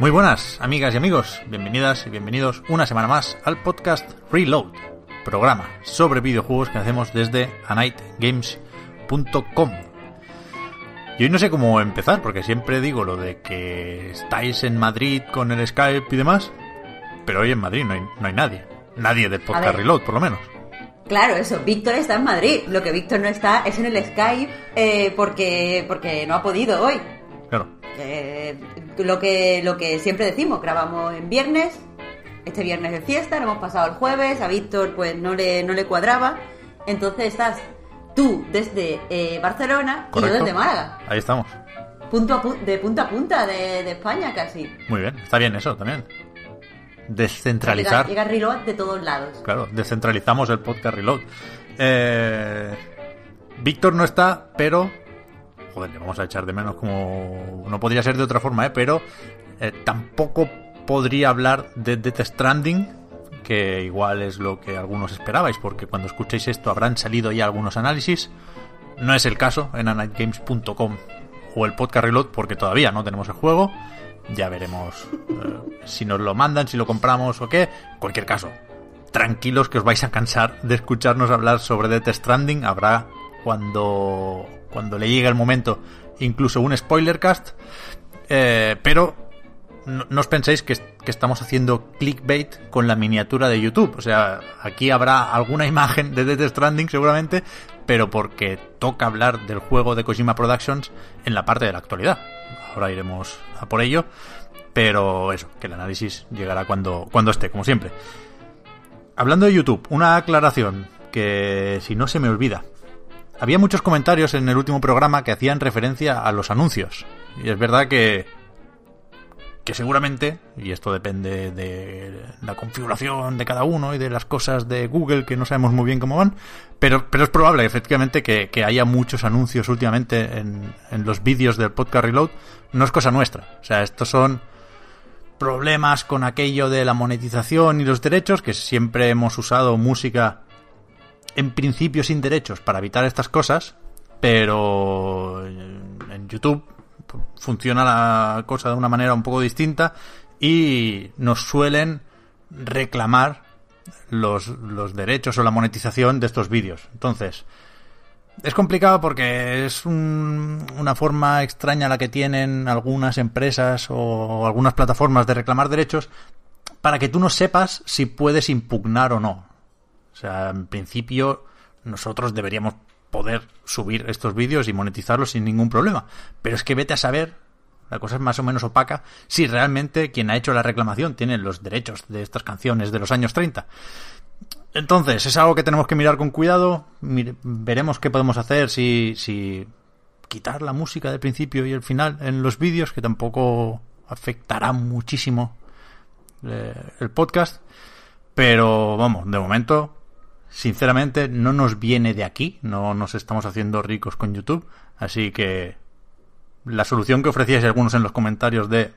Muy buenas, amigas y amigos. Bienvenidas y bienvenidos una semana más al podcast Reload, programa sobre videojuegos que hacemos desde anightgames.com. Y hoy no sé cómo empezar, porque siempre digo lo de que estáis en Madrid con el Skype y demás, pero hoy en Madrid no hay, no hay nadie. Nadie del podcast. Reload, por lo menos. Claro, eso. Víctor está en Madrid. Lo que Víctor no está es en el Skype eh, porque, porque no ha podido hoy. Claro. Eh, lo, que, lo que siempre decimos, grabamos en viernes. Este viernes es fiesta, lo hemos pasado el jueves. A Víctor pues no le, no le cuadraba. Entonces estás tú desde eh, Barcelona y yo desde Málaga. Ahí estamos. Punto a pu- de punta a punta de, de España casi. Muy bien, está bien eso también. Llega, Descentralizar. llega reload de todos lados. Claro, descentralizamos el podcast Reload. Eh, Víctor no está, pero. Joder, le vamos a echar de menos como. No podría ser de otra forma, ¿eh? Pero eh, tampoco podría hablar de Death Stranding, que igual es lo que algunos esperabais, porque cuando escuchéis esto habrán salido ya algunos análisis. No es el caso en anightgames.com o el podcast Reload, porque todavía no tenemos el juego. Ya veremos eh, si nos lo mandan, si lo compramos o qué. En cualquier caso, tranquilos que os vais a cansar de escucharnos hablar sobre Death Stranding. Habrá cuando, cuando le llegue el momento incluso un spoiler cast. Eh, pero no, os penséis que, que estamos haciendo clickbait con la miniatura de YouTube. O sea, aquí habrá alguna imagen de Death Stranding seguramente, pero porque toca hablar del juego de Kojima Productions en la parte de la actualidad. Ahora iremos a por ello. Pero eso, que el análisis llegará cuando, cuando esté, como siempre. Hablando de YouTube, una aclaración que si no se me olvida. Había muchos comentarios en el último programa que hacían referencia a los anuncios. Y es verdad que que seguramente, y esto depende de la configuración de cada uno y de las cosas de Google que no sabemos muy bien cómo van, pero, pero es probable efectivamente que, que haya muchos anuncios últimamente en, en los vídeos del podcast Reload. No es cosa nuestra. O sea, estos son problemas con aquello de la monetización y los derechos, que siempre hemos usado música en principio sin derechos para evitar estas cosas, pero en YouTube funciona la cosa de una manera un poco distinta y nos suelen reclamar los, los derechos o la monetización de estos vídeos. Entonces, es complicado porque es un- una forma extraña la que tienen algunas empresas o algunas plataformas de reclamar derechos para que tú no sepas si puedes impugnar o no. O sea, en principio nosotros deberíamos poder subir estos vídeos y monetizarlos sin ningún problema. Pero es que vete a saber, la cosa es más o menos opaca, si realmente quien ha hecho la reclamación tiene los derechos de estas canciones de los años 30. Entonces, es algo que tenemos que mirar con cuidado. Veremos qué podemos hacer si, si quitar la música del principio y el final en los vídeos, que tampoco afectará muchísimo eh, el podcast. Pero vamos, de momento, sinceramente, no nos viene de aquí. No nos estamos haciendo ricos con YouTube. Así que la solución que ofrecíais algunos en los comentarios de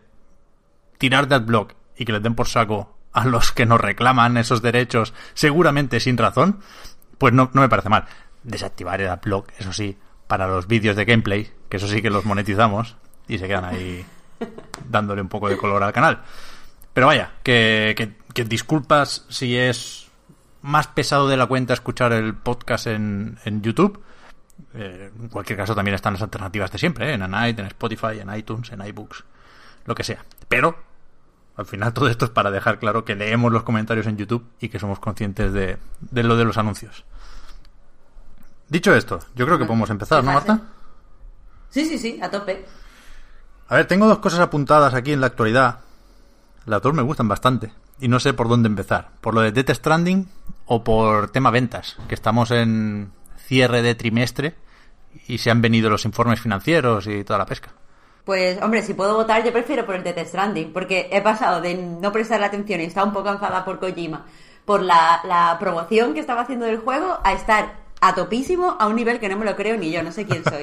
tirar del blog y que les den por saco a los que nos reclaman esos derechos, seguramente sin razón, pues no, no me parece mal. Desactivar el adblock, eso sí, para los vídeos de gameplay, que eso sí que los monetizamos y se quedan ahí dándole un poco de color al canal. Pero vaya, que, que, que disculpas si es más pesado de la cuenta escuchar el podcast en, en YouTube. Eh, en cualquier caso, también están las alternativas de siempre, ¿eh? en Anite, en Spotify, en iTunes, en iBooks, lo que sea. Pero, al final, todo esto es para dejar claro que leemos los comentarios en YouTube y que somos conscientes de, de lo de los anuncios. Dicho esto, yo creo que podemos empezar, ¿no. Marta? Sí, sí, sí, a tope. A ver, tengo dos cosas apuntadas aquí en la actualidad. Las dos me gustan bastante. Y no sé por dónde empezar. ¿Por lo de Death Stranding o por tema ventas? Que estamos en cierre de trimestre y se han venido los informes financieros y toda la pesca. Pues, hombre, si puedo votar, yo prefiero por el Death Stranding, porque he pasado de no prestar atención y estar un poco enfadada por Kojima, por la, la promoción que estaba haciendo del juego, a estar a topísimo a un nivel que no me lo creo ni yo, no sé quién soy.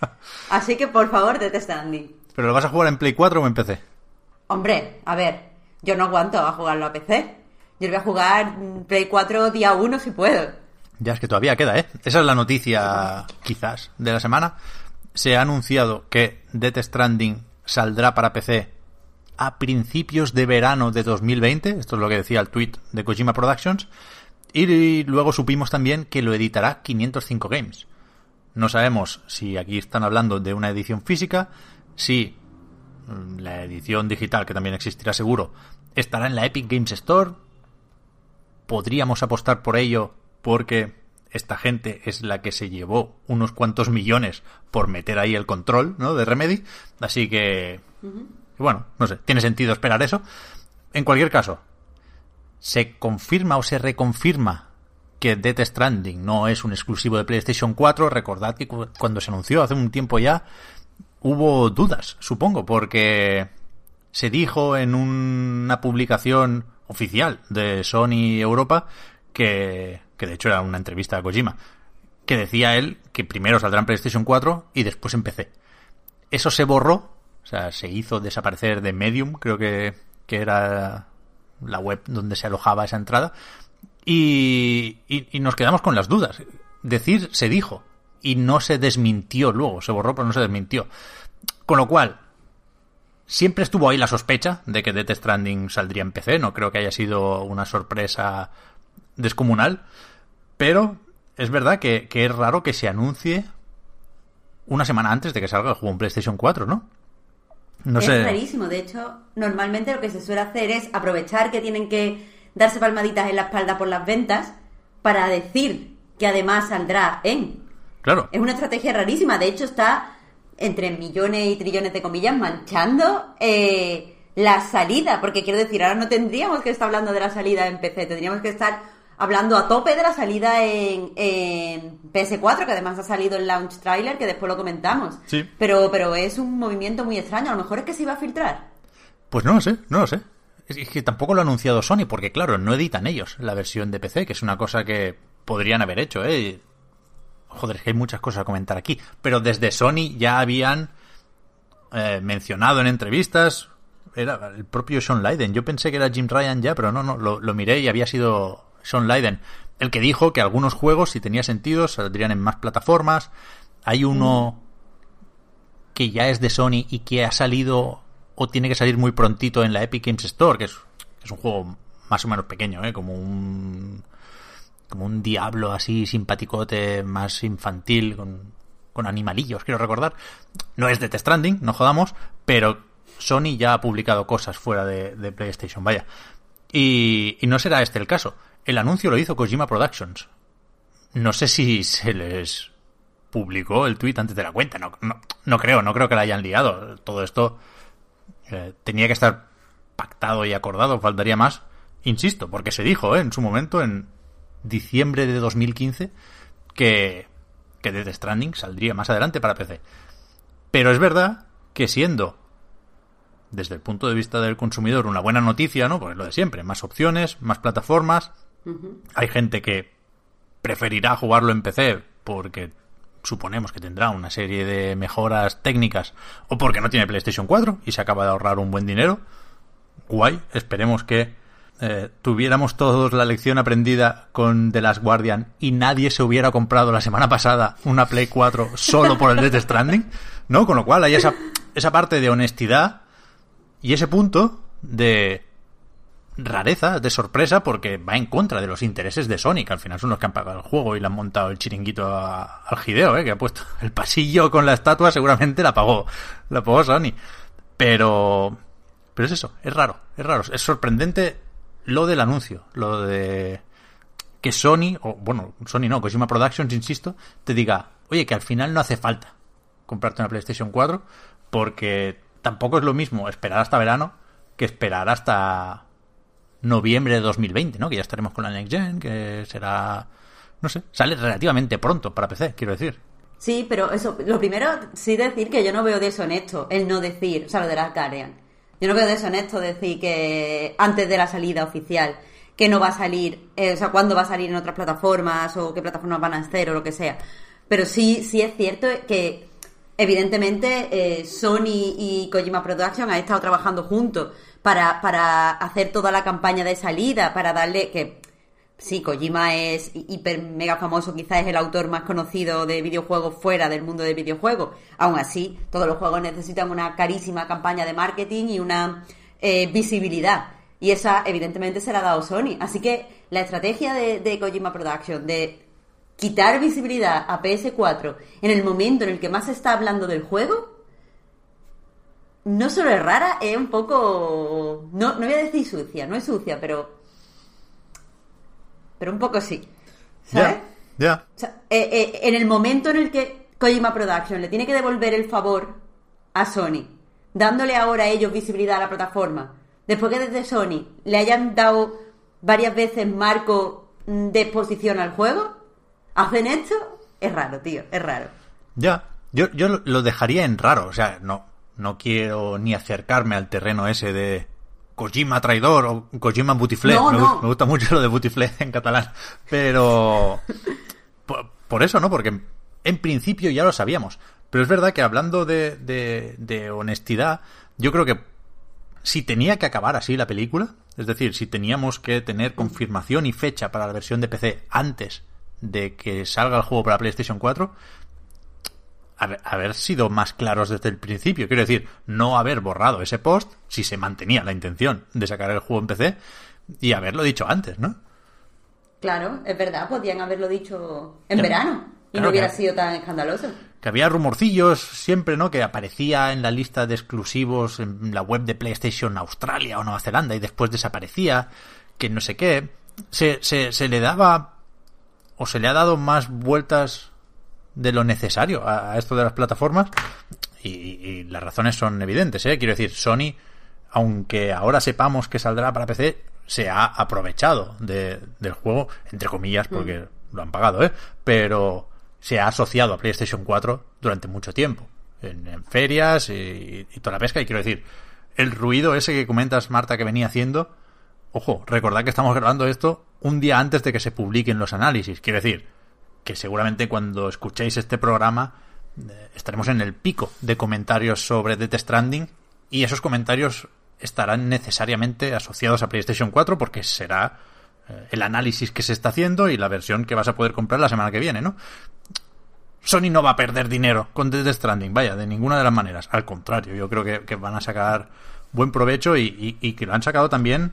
Así que, por favor, Death Stranding. ¿Pero lo vas a jugar en Play 4 o en PC? Hombre, a ver, yo no aguanto a jugarlo a PC. Yo voy a jugar Play 4 día 1 si puedo. Ya es que todavía queda, ¿eh? Esa es la noticia, quizás, de la semana. Se ha anunciado que Death Stranding saldrá para PC a principios de verano de 2020. Esto es lo que decía el tweet de Kojima Productions. Y luego supimos también que lo editará 505 Games. No sabemos si aquí están hablando de una edición física, si la edición digital, que también existirá seguro, estará en la Epic Games Store. Podríamos apostar por ello porque esta gente es la que se llevó unos cuantos millones por meter ahí el control, ¿no? De Remedy. Así que, bueno, no sé, tiene sentido esperar eso. En cualquier caso, se confirma o se reconfirma que Death Stranding no es un exclusivo de PlayStation 4. Recordad que cuando se anunció hace un tiempo ya hubo dudas, supongo, porque se dijo en una publicación oficial de Sony Europa que, que de hecho era una entrevista a Kojima, que decía él que primero saldrá PlayStation 4 y después en PC. Eso se borró, o sea, se hizo desaparecer de Medium, creo que, que era la web donde se alojaba esa entrada, y, y, nos quedamos con las dudas. Decir se dijo, y no se desmintió luego, se borró pero no se desmintió. Con lo cual, siempre estuvo ahí la sospecha de que Death Stranding saldría en PC, no creo que haya sido una sorpresa descomunal, pero es verdad que, es raro que se anuncie una semana antes de que salga el juego en PlayStation 4, ¿no? No es rarísimo. De hecho, normalmente lo que se suele hacer es aprovechar que tienen que darse palmaditas en la espalda por las ventas para decir que además saldrá en. Claro. Es una estrategia rarísima. De hecho, está entre millones y trillones de comillas manchando eh, la salida. Porque quiero decir, ahora no tendríamos que estar hablando de la salida en PC. Tendríamos que estar hablando a tope de la salida en, PS4, que además ha salido el launch trailer, que después lo comentamos. Sí. Pero, pero es un movimiento muy extraño. A lo mejor es que se iba a filtrar. Pues no lo sé, no lo sé. Es que tampoco lo ha anunciado Sony, porque claro, no editan ellos la versión de PC, que es una cosa que podrían haber hecho, ¿eh? Joder, es que hay muchas cosas a comentar aquí. Pero desde Sony ya habían eh, mencionado en entrevistas. Era el propio Sean Leiden. Yo pensé que era Jim Ryan ya, pero no, no, lo, miré y había sido sean Leiden, el que dijo que algunos juegos, si tenía sentido, saldrían en más plataformas. Hay uno que ya es de Sony y que ha salido o tiene que salir muy prontito en la Epic Games Store, que es, un juego más o menos pequeño, ¿eh? como un como un diablo así simpaticote, más infantil, con, con animalillos, quiero recordar. No es de Test Stranding, no jodamos, pero Sony ya ha publicado cosas fuera de, PlayStation, vaya. y, no será este el caso. El anuncio lo hizo Kojima Productions. No sé si se les publicó el tweet antes de la cuenta. No, no, creo, no creo que la hayan liado. Todo esto eh, tenía que estar pactado y acordado, faltaría más. Insisto, porque se dijo eh, en su momento, en diciembre de 2015, que, que Death Stranding saldría más adelante para PC. Pero es verdad que siendo, desde el punto de vista del consumidor, una buena noticia, ¿no? Pues lo de siempre, más opciones, más plataformas, hay gente que preferirá jugarlo en PC porque suponemos que tendrá una serie de mejoras técnicas o porque no tiene PlayStation 4 y se acaba de ahorrar un buen dinero. Guay, esperemos que eh, tuviéramos todos la lección aprendida con The Last Guardian y nadie se hubiera comprado la semana pasada una Play 4 solo por el Death Stranding, ¿no? Con lo cual hay esa, esa parte de honestidad y ese punto de rareza, de sorpresa, porque va en contra de los intereses de Sony, que al final son los que han pagado el juego y le han montado el chiringuito al Gideo, ¿eh? que ha puesto el pasillo con la estatua, seguramente la pagó, la pagó Sony. Pero, pero es eso, es raro, es raro, es sorprendente lo del anuncio, lo de que Sony, o bueno, Sony no, Kojima Productions, insisto, te diga, oye, que al final no hace falta comprarte una PlayStation 4 porque tampoco es lo mismo esperar hasta verano que esperar hasta noviembre de 2020, ¿no? Que ya estaremos con la Next Gen, que será, no sé, sale relativamente pronto para PC, quiero decir. Sí, pero eso, lo primero, sí decir que yo no veo deshonesto el no decir, o sea, lo de la Guardian. Yo no veo deshonesto decir que antes de la salida oficial que no va a salir, eh, o sea, cuándo va a salir en otras plataformas o qué plataformas van a hacer o lo que sea. Pero sí, sí es cierto que evidentemente eh, Sony y Kojima Production han estado trabajando juntos para, para hacer toda la campaña de salida, para darle que sí, Kojima es hiper mega famoso, quizás es el autor más conocido de videojuegos fuera del mundo de videojuegos. Aún así, todos los juegos necesitan una carísima campaña de marketing y una eh, visibilidad. Y esa, evidentemente, se la ha dado Sony. Así que la estrategia de, de Kojima Production de quitar visibilidad a PS4 en el momento en el que más se está hablando del juego, no solo es rara, es un poco. No, no voy a decir sucia, no es sucia, pero pero un poco sí. ¿Sabes? Ya. Eh, eh, en el momento en el que Kojima Production le tiene que devolver el favor a Sony, dándole ahora a ellos visibilidad a la plataforma, después que desde Sony le hayan dado varias veces marco de exposición al juego, hacen esto, es raro, tío, es raro. Ya, yo, yo lo dejaría en raro, o sea, no, no quiero ni acercarme al terreno ese de Kojima traidor o Kojima butiflé. me, gusta mucho lo de butiflé en catalán. Pero por, eso, ¿no? Porque en principio ya lo sabíamos. Pero es verdad que hablando de, de, honestidad, yo creo que si tenía que acabar así la película, es decir, si teníamos que tener confirmación y fecha para la versión de PC antes de que salga el juego para PlayStation 4, haber sido más claros desde el principio. Quiero decir, no haber borrado ese post si se mantenía la intención de sacar el juego en PC y haberlo dicho antes, ¿no? Claro, es verdad, podían haberlo dicho en verano y no hubiera sido tan escandaloso. Que había rumorcillos siempre, ¿no? Que aparecía en la lista de exclusivos en la web de PlayStation Australia o Nueva Zelanda y después desaparecía, que no sé qué. Se, se, se le daba o se le ha dado más vueltas de lo necesario a, esto de las plataformas y, las razones son evidentes, ¿eh? Quiero decir, Sony, aunque ahora sepamos que saldrá para PC, se ha aprovechado de, del juego, entre comillas, porque mm. lo han pagado, ¿eh? Pero se ha asociado a PlayStation 4 durante mucho tiempo, en, ferias y, y, toda la pesca. Y quiero decir, el ruido ese que comentas, Marta, que venía haciendo, ojo, recordad que estamos grabando esto un día antes de que se publiquen los análisis. Quiero decir, que seguramente cuando escuchéis este programa eh, estaremos en el pico de comentarios sobre Death Stranding y esos comentarios estarán necesariamente asociados a PlayStation 4 porque será eh, el análisis que se está haciendo y la versión que vas a poder comprar la semana que viene, ¿no? Sony no va a perder dinero con Death Stranding, vaya, de ninguna de las maneras. Al contrario, yo creo que, van a sacar buen provecho y, y que lo han sacado también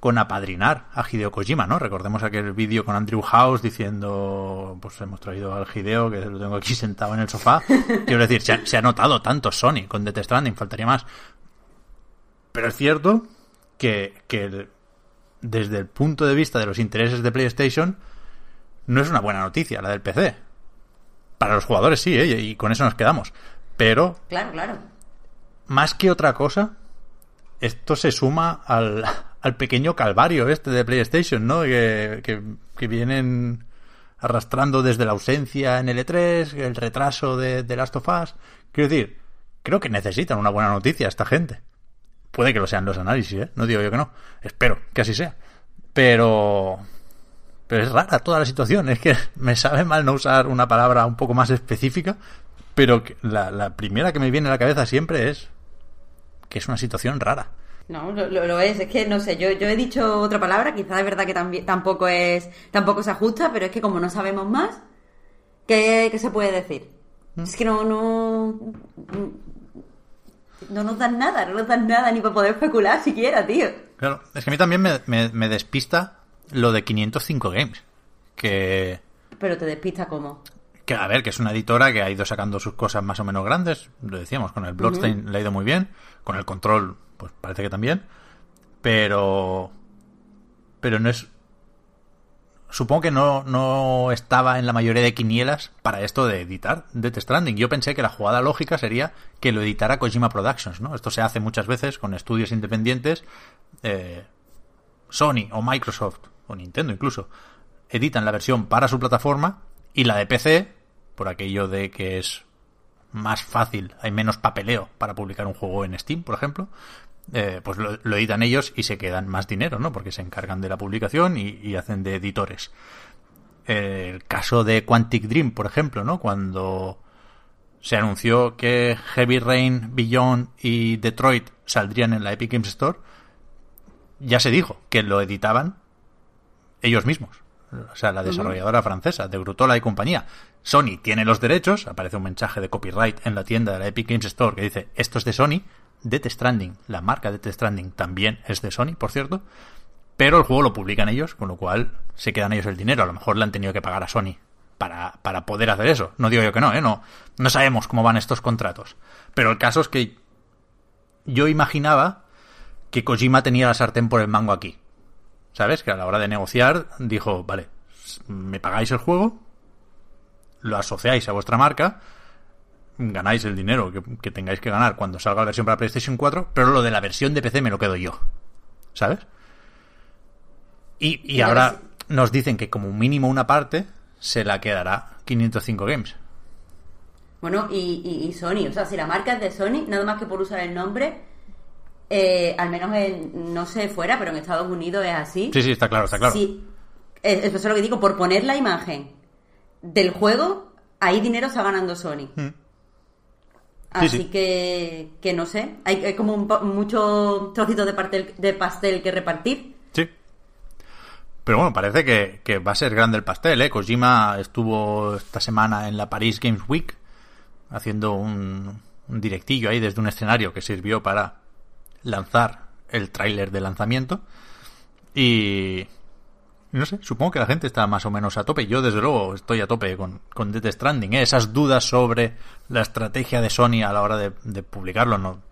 con apadrinar a Hideo Kojima, ¿no? Recordemos aquel vídeo con Andrew House diciendo, pues hemos traído al Hideo, que lo tengo aquí sentado en el sofá. Quiero decir, se ha, notado tanto Sony con Death Stranding, faltaría más. Pero es cierto que, que desde el punto de vista de los intereses de PlayStation, no es una buena noticia la del PC. Para los jugadores sí, ¿eh? y con eso nos quedamos. Pero... Claro, claro. Más que otra cosa, esto se suma al, al pequeño calvario este de PlayStation, ¿no? Que, que, vienen arrastrando desde la ausencia en L3, el retraso de, de Last of Us. Quiero decir, creo que necesitan una buena noticia esta gente. Puede que lo sean los análisis, ¿eh? No digo yo que no. Espero que así sea. Pero... Pero es rara toda la situación. Es que me sabe mal no usar una palabra un poco más específica. Pero la, la primera que me viene a la cabeza siempre es que es una situación rara. No, lo, es, es que no sé, yo, yo he dicho otra palabra, quizás es verdad que también, tampoco es, tampoco se ajusta, pero es que como no sabemos más, ¿qué, se puede decir? ¿Mm? Es que no, no, no nos dan nada, no nos dan nada ni para poder especular siquiera, tío. Claro, es que a mí también me, me, despista lo de 505 Games, que... Pero te despista cómo? Que, a ver, que es una editora que ha ido sacando sus cosas más o menos grandes, lo decíamos, con el Bloodstained le ha ido muy bien, con el control pues parece que también. Pero. Pero no es. supongo que no, no estaba en la mayoría de quinielas para esto de editar Death Stranding. Yo pensé que la jugada lógica sería que lo editara Kojima Productions, ¿no? Esto se hace muchas veces con estudios independientes. Eh, Sony o Microsoft o Nintendo incluso editan la versión para su plataforma y la de PC, por aquello de que es más fácil, hay menos papeleo para publicar un juego en Steam, por ejemplo, eh, pues lo, editan ellos y se quedan más dinero, ¿no? Porque se encargan de la publicación y, hacen de editores. el caso de Quantic Dream, por ejemplo, ¿no? Cuando se anunció que Heavy Rain, Beyond y Detroit saldrían en la Epic Games Store, ya se dijo que lo editaban ellos mismos. O sea, la desarrolladora francesa, de Grutola y compañía. Sony tiene los derechos, aparece un mensaje de copyright en la tienda de la Epic Games Store que dice esto es de Sony, Death Stranding, la marca Death Stranding también es de Sony, por cierto, pero el juego lo publican ellos, con lo cual se quedan ellos el dinero. A lo mejor le han tenido que pagar a Sony para, para poder hacer eso. No digo yo que no, ¿eh? No, no sabemos cómo van estos contratos. Pero el caso es que yo imaginaba que Kojima tenía la sartén por el mango aquí. ¿Sabes? Que a la hora de negociar dijo, vale, me pagáis el juego, lo asociáis a vuestra marca ganáis el dinero que, tengáis que ganar cuando salga la versión para PlayStation 4, pero lo de la versión de PC me lo quedo yo. ¿Sabes? Y, y ahora nos dicen que como mínimo una parte se la quedará 505 Games. Bueno, y, y, Sony, o sea, si la marca es de Sony, nada más que por usar el nombre, eh, al menos en, no sé fuera, pero en Estados Unidos es así. Sí, sí, está claro, está claro. Sí, es, eso es lo que digo, por poner la imagen del juego, ahí dinero está ganando Sony. Hmm. Así Que, que no sé, hay, como un, muchos trocitos de, pastel, de pastel que repartir. Sí. Pero bueno, parece que, va a ser grande el pastel, ¿eh? Kojima estuvo esta semana en la Paris Games Week haciendo un, un directillo ahí desde un escenario que sirvió para lanzar el tráiler de lanzamiento. Y, no sé, supongo que la gente está más o menos a tope. Yo, desde luego, estoy a tope con, con Death Stranding. ¿eh? Esas dudas sobre la estrategia de Sony a la hora de, publicarlo no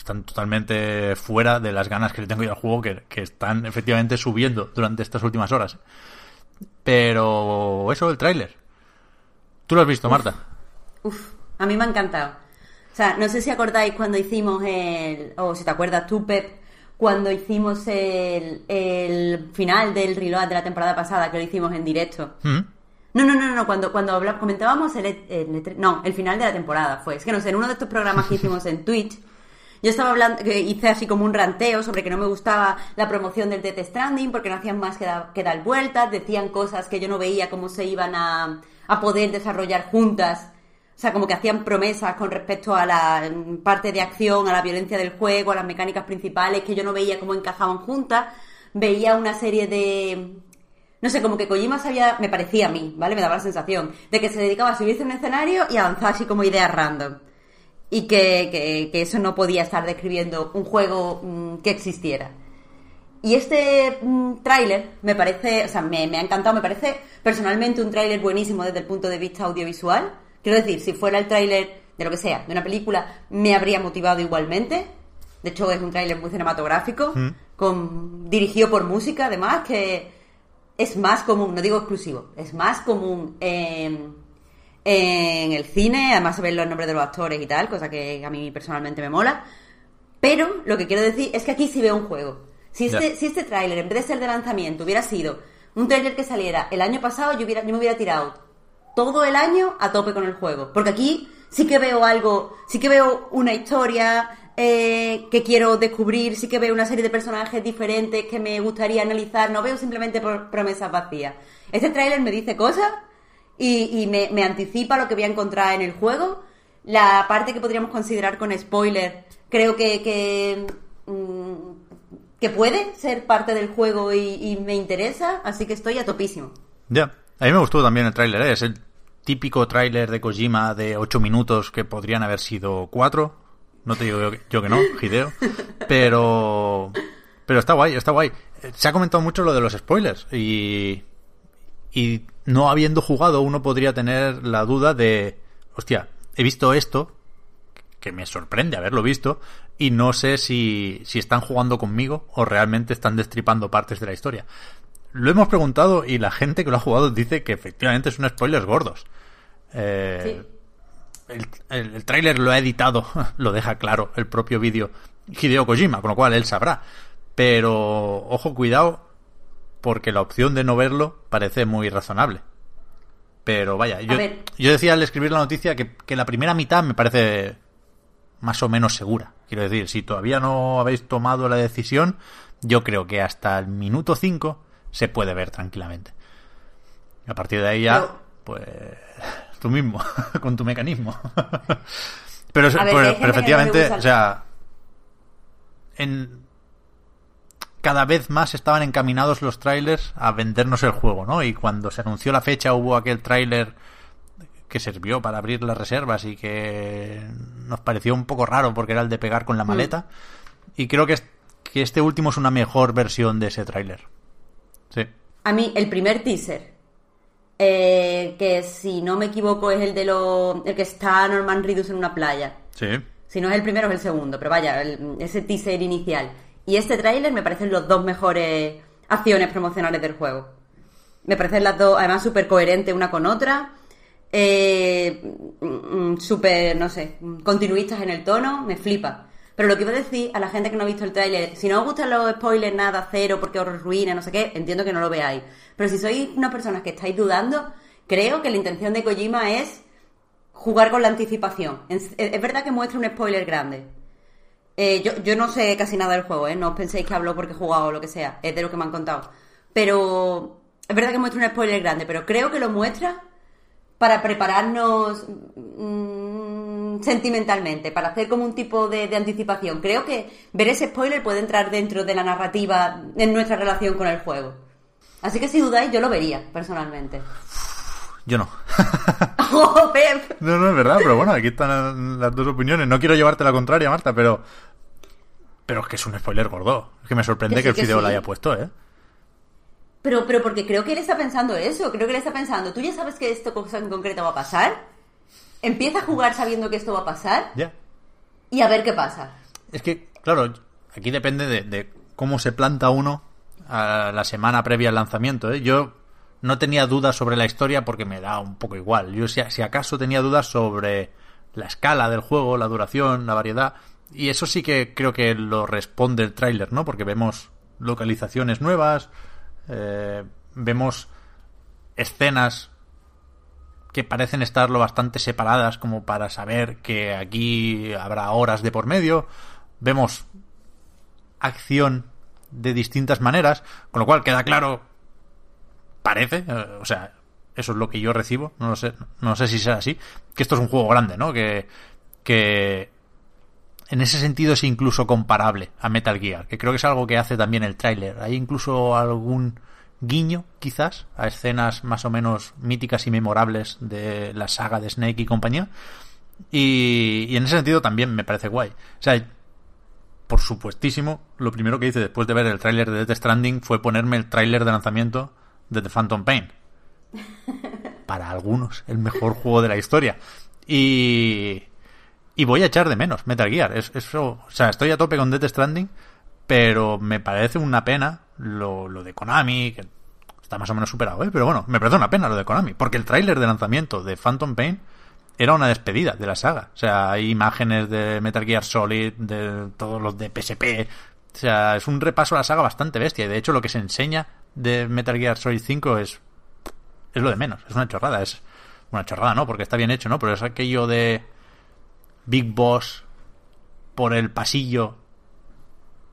están totalmente fuera de las ganas que le tengo yo al juego, que, están efectivamente subiendo durante estas últimas horas. Pero eso, el tráiler. ¿Tú lo has visto, Marta? Uf, a mí me ha encantado. O sea, no sé si acordáis cuando hicimos el... o si te acuerdas tú, Pep, cuando hicimos el, el final del reload de la temporada pasada, que lo hicimos en directo. ¿Mm? No, no, no, no, cuando, cuando comentábamos el, No, el final de la temporada fue. Es que no sé, en uno de estos programas que hicimos en Twitch, yo estaba hablando, que hice así como un ranteo sobre que no me gustaba la promoción del Death Stranding porque no hacían más que, que dar vueltas, decían cosas que yo no veía cómo se iban a, a poder desarrollar juntas o sea, como que hacían promesas con respecto a la parte de acción, a la violencia del juego, a las mecánicas principales, que yo no veía cómo encajaban juntas. Veía una serie de... No sé, como que Kojima sabía, me parecía a mí, ¿vale? Me daba la sensación de que se dedicaba a subirse a un escenario y avanzar así como ideas random. Y que, que, eso no podía estar describiendo un juego mm, que existiera. Y este mm, tráiler me parece, o sea, me, me ha encantado, me parece personalmente un tráiler buenísimo desde el punto de vista audiovisual Quiero decir, si fuera el tráiler de lo que sea, de una película, me habría motivado igualmente. De hecho, es un tráiler muy cinematográfico, mm. con, dirigido por música, además, que es más común, no digo exclusivo, es más común en, el cine, además se ven los nombres de los actores y tal, cosa que a mí personalmente me mola. Pero lo que quiero decir es que aquí sí veo un juego. Si este, si este tráiler, en vez de ser de lanzamiento, hubiera sido un tráiler que saliera el año pasado, yo, hubiera, yo me hubiera tirado todo el año a tope con el juego. Porque aquí sí que veo algo, sí que veo una historia eh, que quiero descubrir, sí que veo una serie de personajes diferentes que me gustaría analizar, no veo simplemente promesas vacías. Este tráiler me dice cosas y, me, anticipa lo que voy a encontrar en el juego. La parte que podríamos considerar con spoiler, creo que, que, mm, puede ser parte del juego y, me interesa, así que estoy a topísimo. Ya. A mí me gustó también el tráiler, ¿eh? es el típico tráiler de Kojima de 8 minutos que podrían haber sido 4. No te digo yo que no, Hideo. Pero, pero está guay, está guay. Se ha comentado mucho lo de los spoilers y, y no habiendo jugado uno podría tener la duda de, hostia, he visto esto, que me sorprende haberlo visto, y no sé si, si están jugando conmigo o realmente están destripando partes de la historia. Lo hemos preguntado y la gente que lo ha jugado dice que efectivamente son spoilers gordos. Eh, el, el, tráiler lo ha editado, lo deja claro, el propio vídeo Hideo Kojima, con lo cual él sabrá. Pero, ojo, cuidado, porque la opción de no verlo parece muy razonable. Pero vaya, yo, yo decía al escribir la noticia que, que la primera mitad me parece más o menos segura. Quiero decir, si todavía no habéis tomado la decisión, yo creo que hasta el minuto 5 se puede ver tranquilamente. A partir de ahí ya, pues tú mismo, con tu mecanismo. pero, efectivamente, o sea, en cada vez más estaban encaminados los trailers a vendernos el juego, ¿no? Y cuando se anunció la fecha hubo aquel tráiler que sirvió para abrir las reservas y que nos pareció un poco raro porque era el de pegar con la mm. maleta. Y creo que, que este último es una mejor versión de ese tráiler. A mí, el primer teaser, eh, que si no me equivoco es el de lo, el que está Norman Reedus en una playa. Sí. Si no es el primero es el segundo, pero vaya, ese teaser inicial. Y este tráiler me parecen los dos mejores acciones promocionales del juego. Me parecen las dos, además, súper coherentes una con otra. Eh, mm, súper, no sé, continuistas en el tono, me flipa. Pero lo que iba a decir a la gente que no ha visto el tráiler, si no os gustan los spoilers, nada, cero, porque os ruina, no sé qué, entiendo que no lo veáis. Pero si sois unas personas que estáis dudando, creo que la intención de Kojima es jugar con la anticipación. Es, verdad que muestra un spoiler grande. Eh, yo, yo no sé casi nada del juego, ¿eh? No os penséis que hablo porque he jugado o lo que sea, es de lo que me han contado. Pero es verdad que muestra un spoiler grande, pero creo que lo muestra para prepararnos sentimentalmente, para hacer como un tipo de, anticipación. Creo que ver ese spoiler puede entrar dentro de la narrativa en nuestra relación con el juego. Así que si dudáis, yo lo vería, personalmente. Yo no. oh, Pep. No, no es verdad, pero bueno, aquí están las dos opiniones. No quiero llevarte la contraria, Marta, pero. Pero es que es un spoiler gordo. Es que me sorprende que, el video lo haya puesto, ¿eh? Pero, pero porque creo que él está pensando eso, creo que él está pensando, tú ya sabes que esto cosa en concreto va a pasar, empieza a jugar sabiendo que esto va a pasar ya y a ver qué pasa. Es que, claro, aquí depende de, cómo se planta uno a la semana previa al lanzamiento. ¿eh? Yo no tenía dudas sobre la historia porque me da un poco igual. Yo si, si acaso tenía dudas sobre la escala del juego, la duración, la variedad. Y eso sí que creo que lo responde el tráiler, ¿no? Porque vemos localizaciones nuevas, eh, vemos escenas que parecen estar lo bastante separadas como para saber que aquí habrá horas de por medio. Vemos acción de distintas maneras, con lo cual queda claro, parece, eh, o sea, eso es lo que yo recibo, no lo sé, no sé si sea así, que esto es un juego grande, ¿no? Que, que en ese sentido es incluso comparable a Metal Gear, que creo que es algo que hace también el tráiler. Hay incluso algún guiño, quizás, a escenas más o menos míticas y memorables de la saga de Snake y compañía. Y, en ese sentido también me parece guay. O sea, por supuestísimo, lo primero que hice después de ver el tráiler de Death Stranding fue ponerme el tráiler de lanzamiento de The Phantom Pain. Para algunos, el mejor juego de la historia. Y, y voy a echar de menos Metal Gear. Es, eso, o sea, estoy a tope con Death Stranding, pero me parece una pena lo, lo de Konami, que está más o menos superado, ¿eh? pero bueno, me parece una pena lo de Konami, porque el tráiler de lanzamiento de Phantom Pain era una despedida de la saga. O sea, hay imágenes de Metal Gear Solid, de todos los de PSP. O sea, es un repaso a la saga bastante bestia. Y de hecho, lo que se enseña de Metal Gear Solid 5 es, es lo de menos. Es una chorrada. Es una chorrada, ¿no? Porque está bien hecho, ¿no? Pero es aquello de Big Boss por el pasillo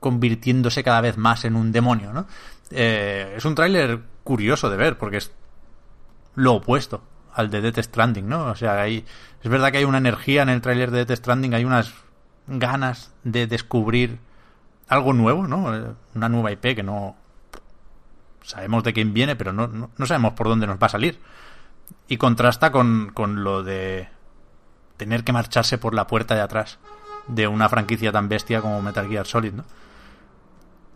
convirtiéndose cada vez más en un demonio, ¿no? Eh, es un tráiler curioso de ver porque es lo opuesto al de Death Stranding, ¿no? O sea, hay, es verdad que hay una energía en el tráiler de Death Stranding, hay unas ganas de descubrir algo nuevo, ¿no? Eh, una nueva IP que no sabemos de quién viene, pero no, no, no sabemos por dónde nos va a salir. Y contrasta con, con lo de tener que marcharse por la puerta de atrás de una franquicia tan bestia como Metal Gear Solid, ¿no?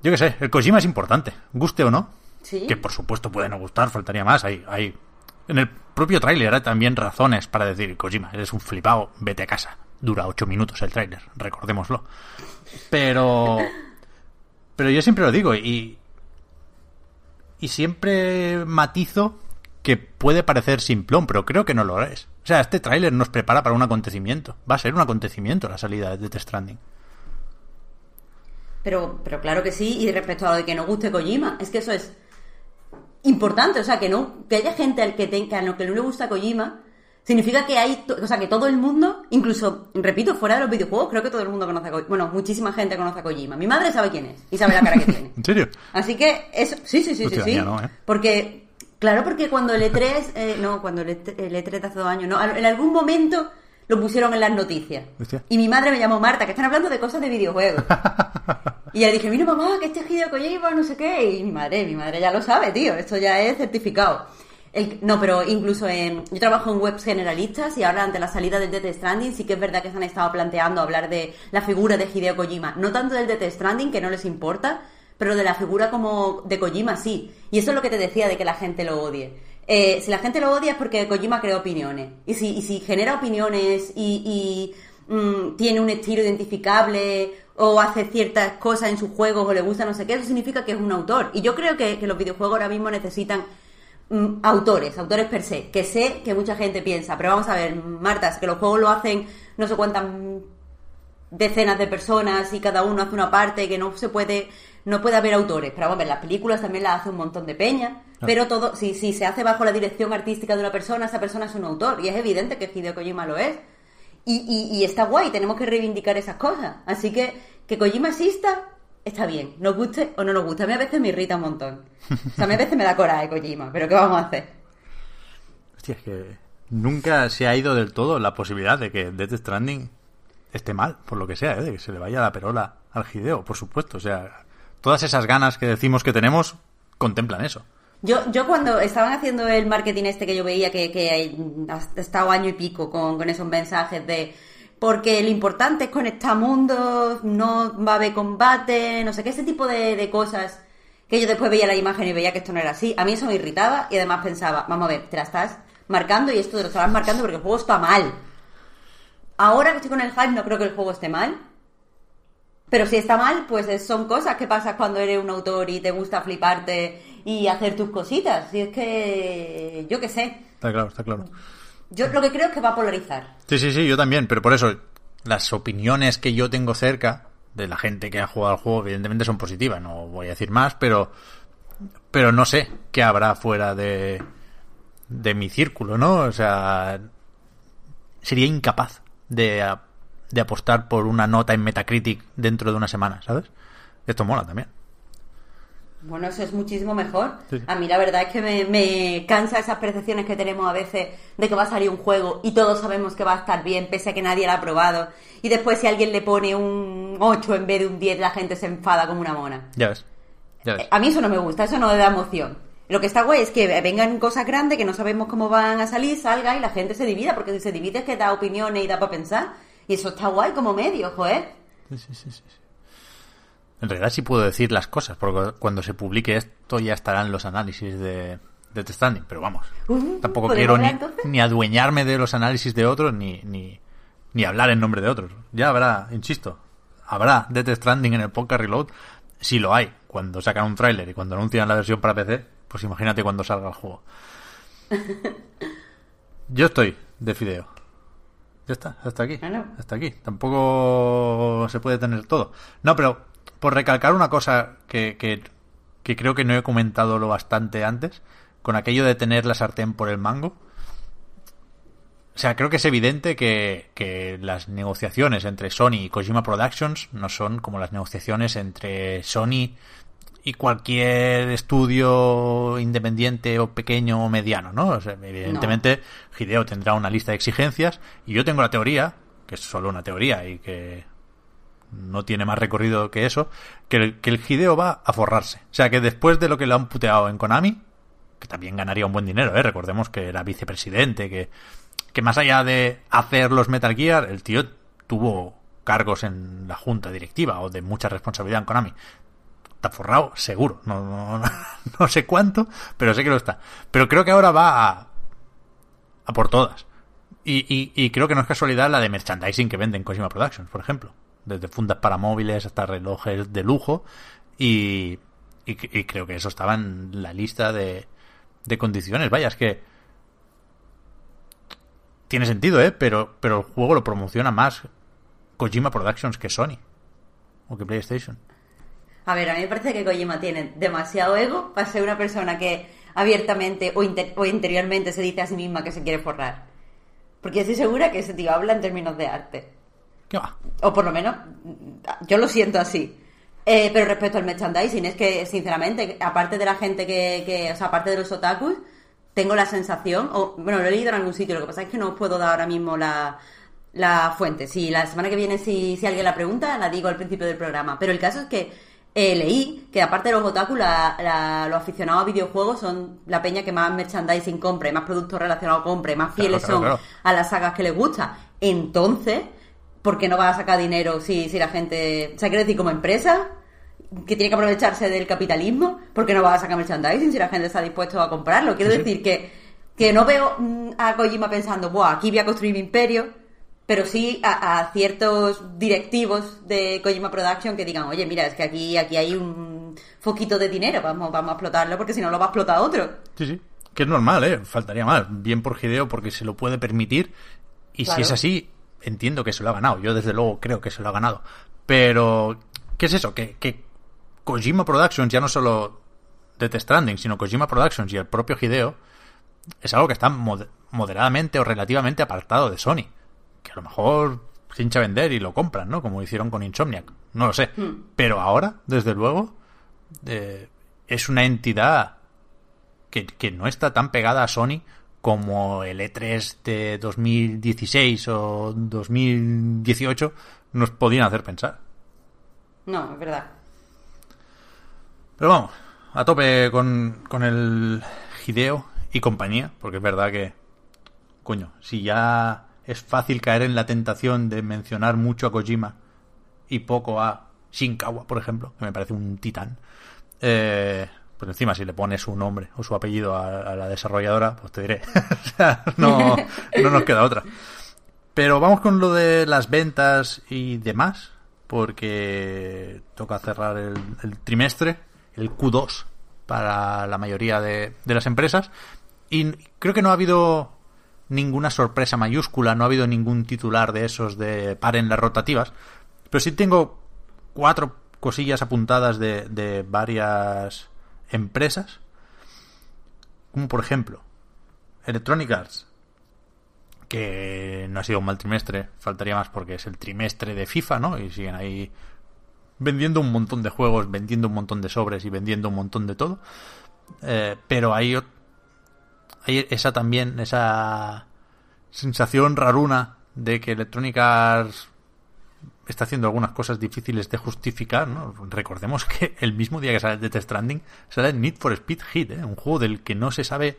Yo qué sé, el Kojima es importante, guste o no. ¿Sí? Que por supuesto puede no gustar, faltaría más. Hay, hay en el propio tráiler hay también razones para decir, Kojima, eres un flipado, vete a casa. Dura ocho minutos el tráiler, recordémoslo. Pero... Pero yo siempre lo digo y... y siempre matizo que puede parecer simplón, pero creo que no lo es. O sea, este tráiler nos prepara para un acontecimiento. Va a ser un acontecimiento la salida de Death Stranding. Pero, pero claro que sí, y respecto a lo de que no guste Kojima, es que eso es importante, o sea, que no, que haya gente al que tenga, a lo que no le gusta Kojima, significa que hay, o sea, que todo el mundo, incluso, repito, fuera de los videojuegos, creo que todo el mundo conoce a Kojima. Bueno, muchísima gente conoce a Kojima. Mi madre sabe quién es y sabe la cara que tiene. ¿En serio? Así que eso, sí, sí, sí, sí, sí. No, ¿eh? Porque, claro, porque cuando el E3, eh, no, cuando el E3 de hace dos años, no, en algún momento lo pusieron en las noticias. Hostia. Y mi madre me llamó Marta, que están hablando de cosas de videojuegos. y le dije, mira mamá, que este es Hideo Kojima, no sé qué. Y mi madre, mi madre ya lo sabe, tío, esto ya es certificado. El- no, pero incluso en, yo trabajo en webs generalistas y ahora ante la salida del Death Stranding sí que es verdad que se han estado planteando hablar de la figura de Hideo Kojima. No tanto del Death Stranding, que no les importa, pero de la figura como de Kojima sí. Y eso es lo que te decía de que la gente lo odie. Eh, si la gente lo odia es porque Kojima crea opiniones. Y si, y si genera opiniones y, y, mm, tiene un estilo identificable o hace ciertas cosas en sus juegos o le gusta no sé qué, eso significa que es un autor. Y yo creo que, los videojuegos ahora mismo necesitan mm, autores, autores per se, que sé que mucha gente piensa, pero vamos a ver, Marta, es que los juegos lo hacen no sé cuántas decenas de personas y cada uno hace una parte que no se puede no puede haber autores pero vamos a ver las películas también las hace un montón de peña pero todo si, si se hace bajo la dirección artística de una persona esa persona es un autor y es evidente que Hideo Kojima lo es. Y, y, y está guay tenemos que reivindicar esas cosas. Así que que Kojima exista está bien nos guste o no nos guste. A mí a veces me irrita un montón. O sea a mí a veces me da coraje Kojima pero qué vamos a hacer Hostia, es que nunca se ha ido del todo la posibilidad de que Death Stranding esté mal, por lo que sea, ¿eh? de que se le vaya la perola al Hideo, por supuesto. O sea, todas esas ganas que decimos que tenemos contemplan eso. Yo, yo cuando estaban haciendo el marketing este que yo veía que, que ha estado año y pico con, con esos mensajes de porque lo importante es conectar mundos, no va a haber combate, no sé qué, ese tipo de, de cosas que yo después veía la imagen y veía que esto no era así. A mí eso me irritaba y además pensaba, vamos a ver, te la estás marcando y esto te lo estarás marcando porque el juego está mal. Ahora que estoy con el hype no creo que el juego esté mal. Pero si está mal, pues es- son cosas que pasas cuando eres un autor y te gusta fliparte y hacer tus cositas. Y es que, yo qué sé. Está claro, está claro. Yo lo que creo es que va a polarizar. Sí, sí, sí, yo también, pero por eso las opiniones que yo tengo cerca de la gente que ha jugado al juego evidentemente son positivas, no voy a decir más, pero pero no sé qué habrá fuera de de mi círculo, ¿no? O sea, sería incapaz de, de apostar por una nota en Metacritic dentro de una semana, ¿sabes? Esto mola también. Bueno, eso es muchísimo mejor. Sí. A mí la verdad es que me, me cansa esas percepciones que tenemos a veces de que va a salir un juego y todos sabemos que va a estar bien pese a que nadie lo ha probado. Y después si alguien le pone un 8 en vez de un 10 la gente se enfada como una mona. Ya ves. Ya ves. A mí eso no me gusta, eso no me da emoción. Lo que está guay es que vengan cosas grandes que no sabemos cómo van a salir, salga y la gente se divida, porque si se divide es que da opiniones y da para pensar. Y eso está guay como medio, joder. Sí, sí, sí, sí. En realidad sí puedo decir las cosas, porque cuando se publique esto ya estarán los análisis de, de Stranding, pero vamos, Uh, tampoco ¿podemos quiero hablar ni adueñarme de los análisis de otros, ni, ni, ni hablar en nombre de otros. Ya habrá, insisto, habrá Death Stranding en el podcast Reload, si lo hay, cuando sacan un tráiler y cuando anuncian la versión para PC, pues imagínate cuando salga el juego. Yo estoy de fideo. Ya está, hasta aquí. Bueno. Hasta aquí. Tampoco se puede tener todo. No, pero por recalcar una cosa que, que, que creo que no he comentado lo bastante antes, con aquello de tener la sartén por el mango. O sea, creo que es evidente que, que las negociaciones entre Sony y Kojima Productions no son como las negociaciones entre Sony y cualquier estudio independiente o pequeño o mediano, ¿no? O sea, evidentemente, Hideo tendrá una lista de exigencias y yo tengo la teoría, que es solo una teoría y que no tiene más recorrido que eso, que el, que el Hideo va a forrarse. O sea, que después de lo que le han puteado en Konami, que también ganaría un buen dinero, ¿eh? Recordemos que era vicepresidente, que, que más allá de hacer los Metal Gear, el tío tuvo cargos en la junta directiva o de mucha responsabilidad en Konami. Está forrado, seguro. No, no, no, sé cuánto, pero sé que lo está. Pero creo que ahora va a, a por todas. Y, y, y creo que no es casualidad la de merchandising que venden Kojima Productions, por ejemplo. Desde fundas para móviles hasta relojes de lujo. Y, y creo que eso estaba en la lista de, de condiciones. Vaya, es que tiene sentido, ¿eh? Pero, pero el juego lo promociona más Kojima Productions que Sony o que PlayStation. A ver, a mí me parece que Kojima tiene demasiado ego para ser una persona que abiertamente o, inter- o interiormente se dice a sí misma que se quiere forrar. Porque estoy segura que ese tío habla en términos de arte. ¿Qué va? O por lo menos, yo lo siento así. Eh, pero respecto al merchandising, es que, sinceramente, aparte de la gente que, que o sea, aparte de los otakus, tengo la sensación, o bueno, lo he leído en algún sitio, lo que pasa es que no os puedo dar ahora mismo la, la fuente. Si la semana que viene, si, si alguien la pregunta, la digo al principio del programa. Pero el caso es que eh, leí que aparte de los otaku, la- la- los aficionados a videojuegos son la peña que más merchandising compra, y más productos relacionados compra, y más fieles claro, son claro. a las sagas que les gusta. Entonces, ¿por qué no va a sacar dinero si, si la gente... O sea, quiero decir, como empresa que tiene que aprovecharse del capitalismo, ¿por qué no va a sacar merchandising si la gente está dispuesto a comprarlo? Quiero Sí, sí. decir que, que no veo mm, a Kojima pensando, Buah, aquí voy a construir mi imperio, pero sí a, a ciertos directivos de Kojima Production que digan, oye, mira, es que aquí, aquí hay un foquito de dinero, vamos, vamos a explotarlo porque si no lo va a explotar otro. Sí, sí. Que es normal, ¿eh? Faltaría más. Bien por Hideo porque se lo puede permitir. Y Claro. si es así, entiendo que se lo ha ganado. Yo desde luego creo que se lo ha ganado. Pero, ¿qué es eso? Que, que Kojima Productions, ya no solo Death Stranding, sino Kojima Productions y el propio Hideo, es algo que está mod- moderadamente o relativamente apartado de Sony. Que a lo mejor se hincha a vender y lo compran, ¿no? Como hicieron con Insomniac. No lo sé. Pero ahora, desde luego, eh, es una entidad que, que no está tan pegada a Sony como el E3 de 2016 o 2018 nos podían hacer pensar. No, es verdad. Pero vamos, a tope con, con el Hideo y compañía, porque es verdad que, coño, si ya es fácil caer en la tentación de mencionar mucho a Kojima y poco a Shinkawa, por ejemplo, que me parece un titán, eh, pues encima si le pones su nombre o su apellido a, la desarrolladora, pues te diré. no, no nos queda otra. Pero vamos con lo de las ventas y demás, porque toca cerrar el, trimestre, el Q2, para la mayoría de las empresas. Y creo que no ha habido ninguna sorpresa mayúscula, no ha habido ningún titular de esos de paren las rotativas. Pero sí tengo cuatro cosillas apuntadas de, de varias empresas. Como por ejemplo, Electronic Arts, que no ha sido un mal trimestre, faltaría más porque es el trimestre de FIFA, ¿no? Y siguen ahí vendiendo un montón de juegos, vendiendo un montón de sobres y vendiendo un montón de todo. Eh, pero hay, hay esa también, esa sensación raruna de que Electronic Arts está haciendo algunas cosas difíciles de justificar, ¿no? Recordemos que el mismo día que sale Death Stranding sale Need for Speed Hit, ¿eh? un juego del que no se sabe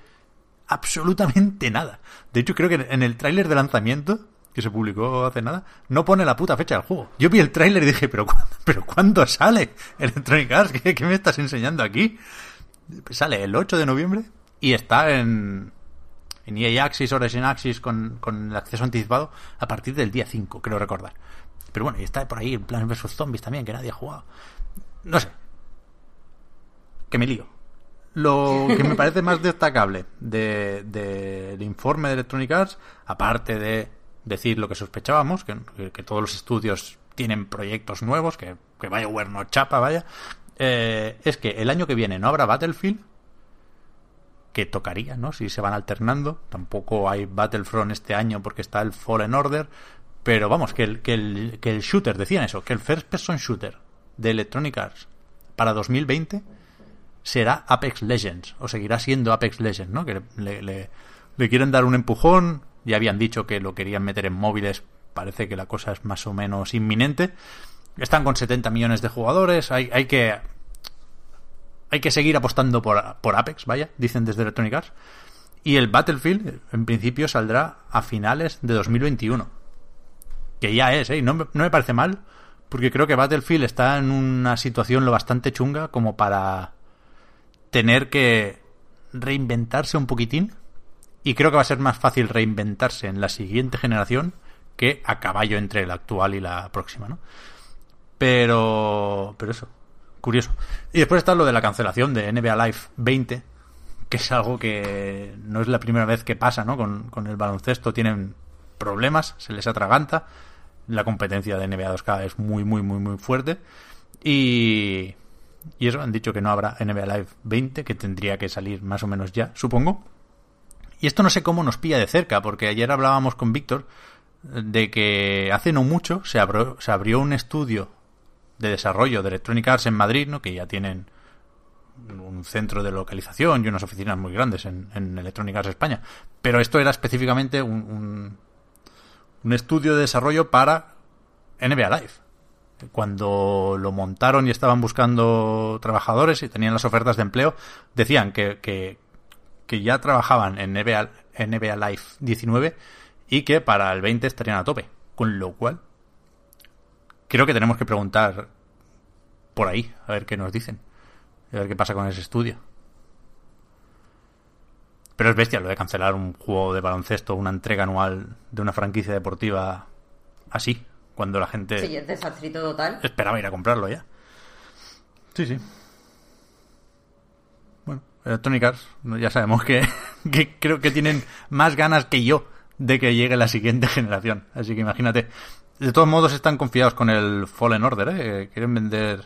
absolutamente nada. De hecho, creo que en el tráiler de lanzamiento, que se publicó hace nada, no pone la puta fecha del juego. Yo vi el tráiler y dije, ¿pero, cuándo, ¿pero cuándo sale Electronic Arts? ¿Qué, ¿Qué me estás enseñando aquí? Sale el 8 de noviembre y está en, en EA Axis, Origin Axis con, con el acceso anticipado a partir del día 5, creo recordar. Pero bueno, y está por ahí en Plants vs Zombies también, que nadie ha jugado. No sé. Que me lío. Lo que me parece más destacable del de, del informe de Electronic Arts, aparte de decir lo que sospechábamos, que, que- que todos los estudios tienen proyectos nuevos, que, que BioWare no chapa, vaya, eh, es que el año que viene no habrá Battlefield, que tocaría, ¿no? Si se van alternando. Tampoco hay Battlefront este año porque está el Fallen Order. Pero vamos, que el, que el, que el shooter, decían eso, que el first person shooter de Electronic Arts para 2020 será Apex Legends, o seguirá siendo Apex Legends, ¿no? Que le, le- le quieren dar un empujón, ya habían dicho que lo querían meter en móviles, parece que la cosa es más o menos inminente. Están con 70 millones de jugadores, hay, hay que hay que seguir apostando por, Apex, vaya, dicen desde Electronic Arts. Y el Battlefield, en principio, saldrá a finales de 2021. Que ya es, ¿eh? No no me parece mal, porque creo que Battlefield está en una situación lo bastante chunga como para tener que reinventarse un poquitín. Y creo que va a ser más fácil reinventarse en la siguiente generación que a caballo entre la actual y la próxima, ¿no? Pero, pero eso, curioso. Y después está lo de la cancelación de NBA Live 20, que es algo que no es la primera vez que pasa, ¿no? Con, con el baloncesto tienen problemas, se les atraganta. La competencia de NBA 2K es muy, muy, muy, muy fuerte. Y, y eso, han dicho que no habrá NBA Live 20, que tendría que salir más o menos ya, supongo. Y esto no sé cómo nos pilla de cerca, porque ayer hablábamos con Víctor de que hace no mucho se abrió, se abrió un estudio de desarrollo de Electronic Arts en Madrid, ¿no? que ya tienen un centro de localización y unas oficinas muy grandes en, en Electronic Arts España. Pero esto era específicamente un, un, estudio de desarrollo para NBA Live. Cuando lo montaron y estaban buscando trabajadores y tenían las ofertas de empleo, decían que, que, que ya trabajaban en NBA, NBA Live 19 y que para el 20 estarían a tope. Con lo cual, creo que tenemos que preguntar por ahí, a ver qué nos dicen. A ver qué pasa con ese estudio. Pero es bestia lo de cancelar un juego de baloncesto, una entrega anual de una franquicia deportiva así, cuando la gente Sí, es desastrito total. esperaba ir a comprarlo ya. Sí, sí. Bueno, Electronic Arts, ya sabemos que, que creo que tienen más ganas que yo de que llegue la siguiente generación. Así que imagínate. De todos modos están confiados con el Fallen Order, ¿eh? Quieren vender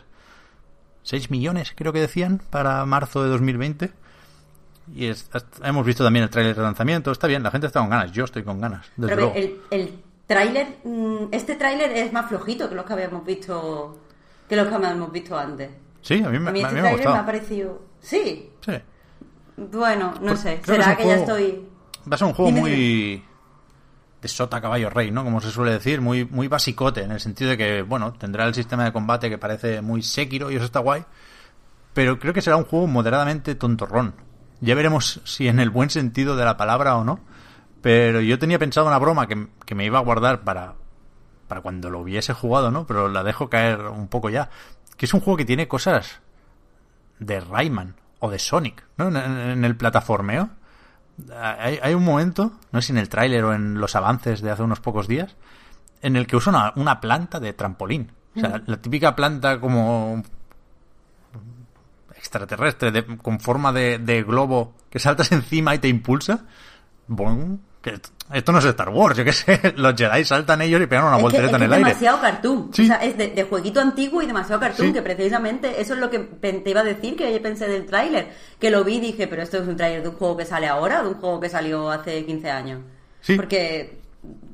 6 millones, creo que decían, para marzo de 2020. Y es- hasta- hemos visto también el tráiler de lanzamiento. Está bien, la gente está con ganas. Yo estoy con ganas. Desde Pero luego. el, el tráiler, mm, este tráiler es más flojito que los que habíamos visto que los que habíamos visto antes. Sí, a mí, me- A mí a este mí me ha tráiler me gustado. ha parecido... Sí, Sí. bueno, no Pues sé. que Será que, ya estoy... Va a ser un juego Dime, muy de sota caballo rey, ¿no? Como se suele decir, muy muy basicote en el sentido de que, bueno, tendrá el sistema de combate que parece muy Sekiro y eso está guay, pero creo que será un juego moderadamente tontorrón. Ya veremos si en el buen sentido de la palabra o no, pero yo tenía pensado una broma que, que me iba a guardar para para cuando lo hubiese jugado, ¿no? Pero la dejo caer un poco ya, que es un juego que tiene cosas de Rayman o de Sonic, ¿no? En, en- el plataformeo. Hay, hay un momento, no sé si en el tráiler o en los avances de hace unos pocos días, en el que usa una, una planta de trampolín. O sea, la típica planta como extraterrestre, de- con forma de, de globo, que saltas encima y te impulsa. Bueno, que esto no es Star Wars, yo qué sé. Los Jedi saltan ellos y pegan una Es que, es, voltereta en el es aire. demasiado cartoon. Sí. O sea, es de, de jueguito antiguo y demasiado cartoon, Sí. que precisamente eso es lo que te iba a decir que yo pensé del tráiler. Que lo vi y dije, pero esto es un tráiler de un juego que sale ahora o de un juego que salió hace 15 años. Sí. Porque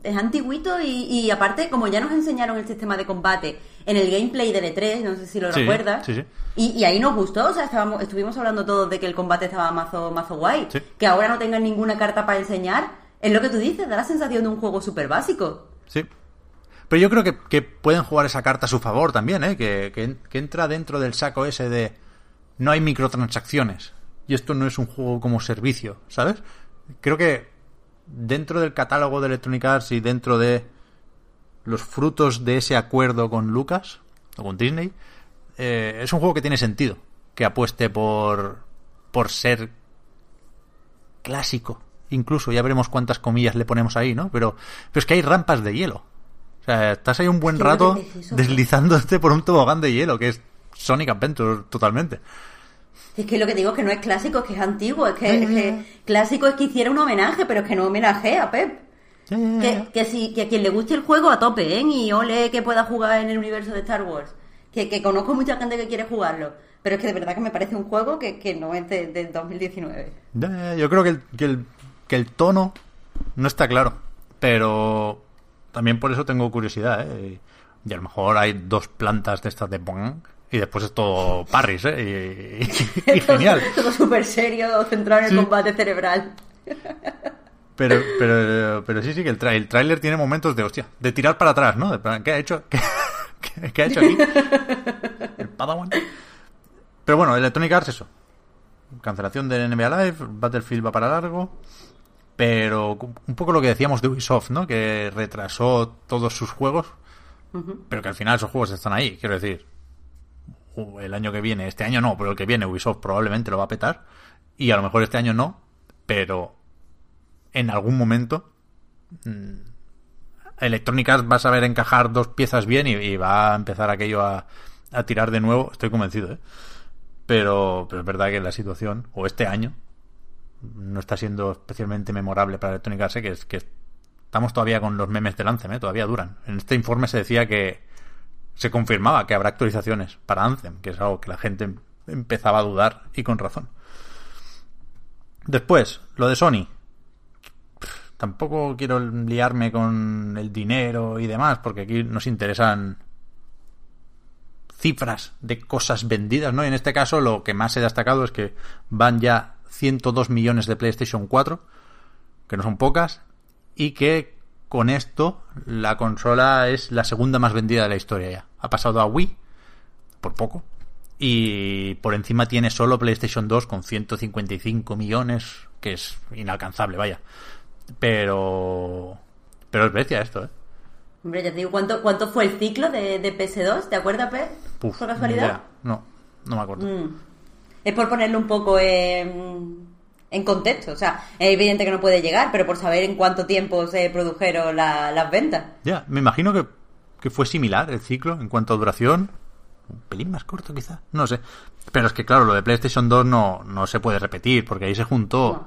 es antiguito y, y aparte, como ya nos enseñaron el sistema de combate en el gameplay del E3, no sé si lo Sí, recuerdas, sí, sí. Y, y ahí nos gustó, o sea, estábamos, estuvimos hablando todos de que el combate estaba mazo, mazo guay. Que ahora no tengan ninguna carta para enseñar, es lo que tú dices, da la sensación de un juego súper básico. Sí. Pero yo creo que, pueden jugar esa carta a su favor también, ¿eh? Que entra dentro del saco ese de no hay microtransacciones. Y esto no es un juego como servicio, ¿sabes? Creo que dentro del catálogo de Electronic Arts y dentro de los frutos de ese acuerdo con Lucas o con Disney, eh, es un juego que tiene sentido. Que apueste por, por ser clásico. Incluso, ya veremos cuántas comillas le ponemos ahí, ¿no? Pero, pero es que hay rampas de hielo. O sea, estás ahí un buen rato deslizándote por un tobogán de hielo, que es Sonic Adventure totalmente. Es que lo que digo es que no es clásico, es que es antiguo, es que, es que clásico es que hiciera un homenaje, pero es que no homenaje a Pep. Que, que, si, que a quien le guste el juego a tope, ¿eh? Y ole que pueda jugar en el universo de Star Wars. Que, que conozco mucha gente que quiere jugarlo. Pero es que de verdad que me parece un juego que, que no es de, del 2019. Ya, ya, Yo creo que el, que, el, que el tono no está claro. Pero también por eso tengo curiosidad, ¿eh? Y, a lo mejor hay dos plantas de estas de Bong y después es todo Parris, ¿eh? Y, y- y genial. Todo súper serio, centrado en el Sí. combate cerebral. Pero, pero, pero sí, sí, que el, tra- el tráiler tiene momentos de, hostia, de tirar para atrás, ¿no? De plan, ¿Qué ha hecho? ¿Qué, qué- qué ha hecho aquí? ¿El Padawan? Pero bueno, Electronic Arts, eso. Cancelación de NBA Live, Battlefield va para largo. Pero un poco lo que decíamos de Ubisoft, ¿no? Que retrasó todos sus juegos. Pero que al final esos juegos están ahí. Quiero decir, el año que viene, este año no, pero el que viene Ubisoft probablemente lo va a petar. Y a lo mejor este año no, pero en algún momento mm, Electronic Arts va a saber encajar dos piezas bien y, y va a empezar aquello a, a tirar de nuevo, estoy convencido, ¿eh? Pero, pero es verdad que la situación, o este año, no está siendo especialmente memorable para Electronic Arts, ¿eh? que es que estamos todavía con los memes del Anthem, ¿eh? todavía duran. En este informe se decía que se confirmaba que habrá actualizaciones para Anthem, que es algo que la gente empezaba a dudar y con razón. Después, lo de Sony. Tampoco quiero liarme con el dinero y demás, porque aquí nos interesan cifras de cosas vendidas, ¿no? Y en este caso lo que más he destacado es que van ya 102 millones de PlayStation 4, que no son pocas, y que con esto la consola es la segunda más vendida de la historia ya. Ha pasado a Wii, por poco, y por encima tiene solo PlayStation 2 con 155 millones, que es inalcanzable, vaya. Pero... Pero es bestia esto, ¿eh? Hombre, ya te digo, ¿cuánto, cuánto fue el ciclo de, de PS2? ¿Te acuerdas, Pep? ¿Por casualidad? No, no me acuerdo. Mm. Es por ponerlo un poco en, en contexto. O sea, es evidente que no puede llegar, pero por saber en cuánto tiempo se produjeron la- las ventas. Ya, me imagino que, que fue similar el ciclo en cuanto a duración. Un pelín más corto quizá, no sé. Pero es que claro, lo de PlayStation 2 no, no se puede repetir, porque ahí se juntó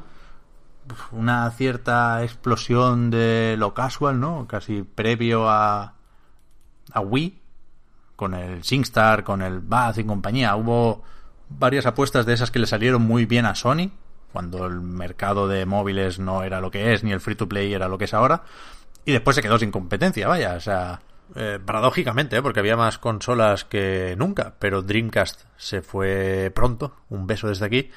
una cierta explosión de lo casual, ¿no? Casi previo a, a Wii, con el SingStar, con el Bath y compañía. Hubo varias apuestas de esas que le salieron muy bien a Sony, cuando el mercado de móviles no era lo que es, ni el free to play era lo que es ahora. Y después se quedó sin competencia, vaya, o sea, eh, paradójicamente, ¿eh? porque había más consolas que nunca, pero Dreamcast se fue pronto, un beso desde aquí,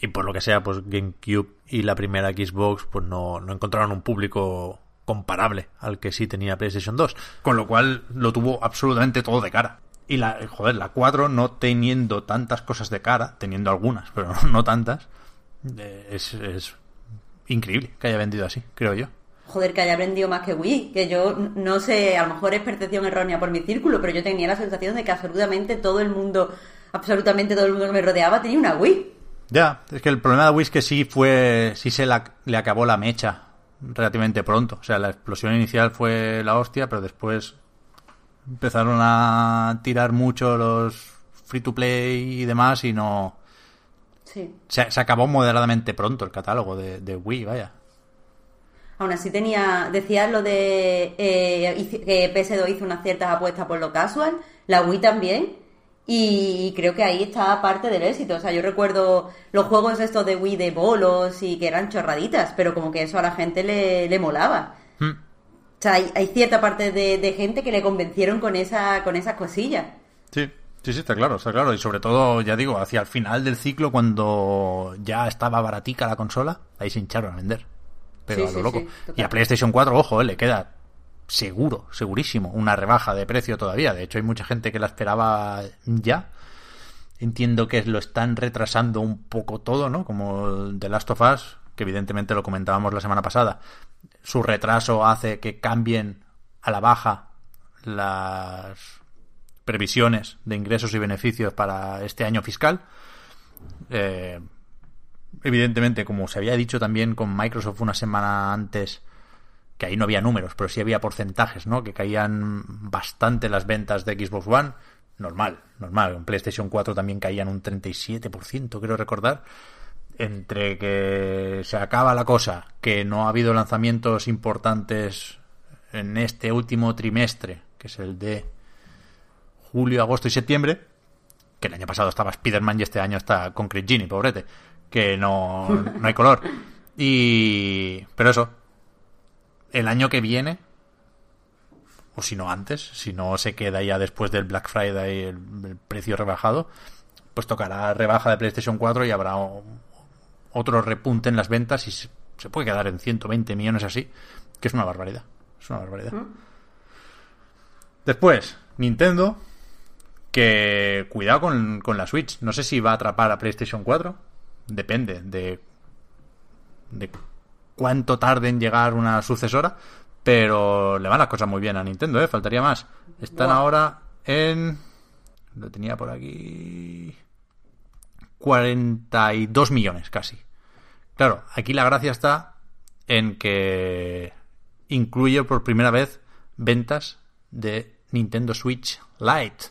y por lo que sea, pues GameCube y la primera Xbox, pues no, no encontraron un público comparable al que sí tenía PlayStation 2, con lo cual lo tuvo absolutamente todo de cara. Y la, joder, la 4 no teniendo tantas cosas de cara, teniendo algunas, pero no tantas, es, es increíble que haya vendido así, creo yo. Joder, que haya vendido más que Wii. Que yo no sé, a lo mejor es percepción errónea por mi círculo, pero yo tenía la sensación de que absolutamente todo el mundo, absolutamente todo el mundo que me rodeaba tenía una Wii. Ya, es que el problema de Wii es que sí fue, sí se la- le acabó la mecha relativamente pronto. O sea, la explosión inicial fue la hostia, pero después empezaron a tirar mucho los free to play y demás y no... Sí. Se, se acabó moderadamente pronto el catálogo de, de Wii, vaya. Aún así tenía, decías lo de eh, que PS2 hizo unas ciertas apuestas por lo casual, la Wii también, y creo que ahí está parte del éxito. O sea, yo recuerdo los juegos estos de Wii de bolos y que eran chorraditas, pero como que eso a la gente le, le molaba. Hmm. O sea, hay, hay cierta parte de, de gente que le convencieron con esa con esas cosillas. Sí, sí, sí, está claro, está claro. Y sobre todo, ya digo, hacia el final del ciclo, cuando ya estaba baratica la consola, ahí se hincharon a vender. Pero Sí, a lo sí, loco. sí, y a PlayStation 4, ojo, eh, le queda seguro, segurísimo, una rebaja de precio todavía. De hecho, hay mucha gente que la esperaba ya. Entiendo que lo están retrasando un poco todo, ¿no? Como The Last of Us, que evidentemente lo comentábamos la semana pasada. Su retraso hace que cambien a la baja las previsiones de ingresos y beneficios para este año fiscal. Eh, evidentemente, como se había dicho también con Microsoft una semana antes, que ahí no había números, pero sí había porcentajes, ¿no? Que caían bastante las ventas de Xbox One. Normal, normal. En PlayStation 4 también caían un 37%, creo recordar. Entre que se acaba la cosa, que no ha habido lanzamientos importantes en este último trimestre, que es el de julio, agosto y septiembre, que el año pasado estaba Spider-Man y este año está Concrete Genie, pobrete, que no, no hay color. Y... Pero eso, el año que viene, o si no antes, si no se queda ya después del Black Friday el, el precio rebajado, pues tocará rebaja de PlayStation 4 y habrá o- otro repunte en las ventas y se, puede quedar en 120 millones así, que es una barbaridad. Es una barbaridad. Después, Nintendo, que cuidado con, con la Switch. No sé si va a atrapar a PlayStation 4. Depende de, de cuánto tarde en llegar una sucesora. Pero le van las cosas muy bien a Nintendo, ¿eh? Faltaría más. Están ahora en... Lo tenía por aquí... 42 millones casi. Claro, aquí la gracia está en que incluye por primera vez ventas de Nintendo Switch Lite.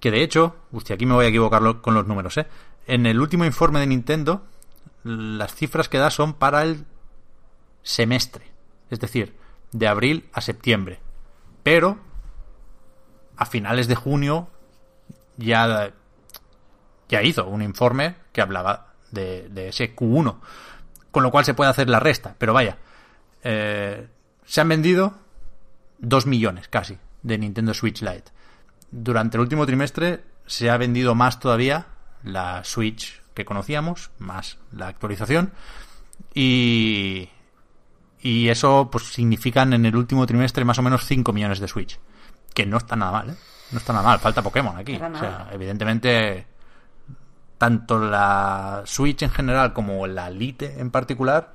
Que de hecho, hostia, aquí me voy a equivocar con los números, ¿eh? En el último informe de Nintendo, las cifras que da son para el semestre. Es decir, de abril a septiembre. Pero a finales de junio ya, ya hizo un informe que hablaba de, de ese Q1. Con lo cual se puede hacer la resta. Pero vaya, eh, se han vendido 2 millones casi de Nintendo Switch Lite. Durante el último trimestre se ha vendido más todavía la Switch que conocíamos, más la actualización. Y, y eso pues significan en el último trimestre más o menos 5 millones de Switch. Que no está nada mal, ¿eh? No está nada mal, falta Pokémon aquí. O sea, evidentemente, tanto la Switch en general como la Lite en particular,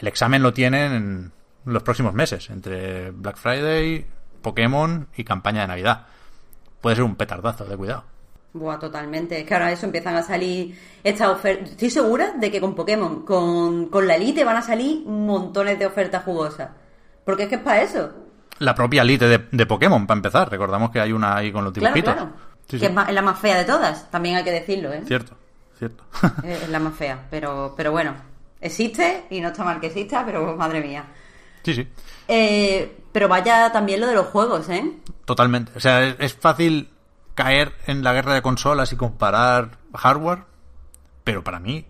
el examen lo tienen en los próximos meses, entre Black Friday, Pokémon y campaña de Navidad. Puede ser un petardazo, de cuidado. Buah, totalmente. Es que ahora eso empiezan a salir estas ofertas. Estoy segura de que con Pokémon, con, con la Elite van a salir montones de ofertas jugosas. Porque es que es para eso. La propia Elite de, Pokémon, para empezar. Recordamos que hay una ahí con los dibujitos. Claro, que Es, la más fea de todas, también hay que decirlo, ¿eh? Cierto, cierto. es la más fea, pero, pero bueno, existe y no está mal que exista, pero madre mía. Sí, sí. Eh, pero vaya también lo de los juegos, ¿eh? Totalmente. O sea, es fácil caer en la guerra de consolas y comparar hardware, pero para mí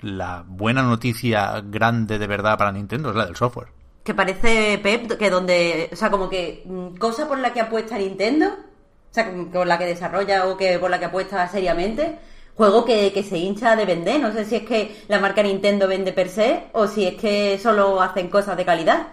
la buena noticia grande de verdad para Nintendo es la del software. Que parece Pep que donde, o sea, como que mm, cosa por la que apuesta Nintendo, sea, por la que desarrolla o que por la que apuesta seriamente, juego que, que se hincha de vender. No sé si es que la marca Nintendo vende per se o si es que solo hacen cosas de calidad.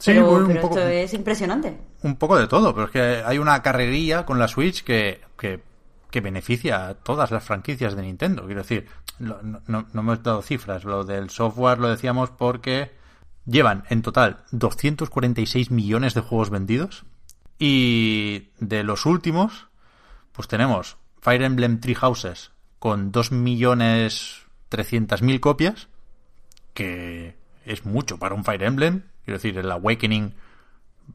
Sí, pero, esto es impresionante. Un poco de todo, pero es que hay una carrería con la Switch que, que, beneficia a todas las franquicias de Nintendo. Quiero decir, no, no, hemos dado cifras. Lo del software lo decíamos porque llevan en total 246 millones de juegos vendidos. Y de los últimos, pues tenemos Fire Emblem Three Houses con 2 millones mil copias, que es mucho para un Fire Emblem Quiero decir, el Awakening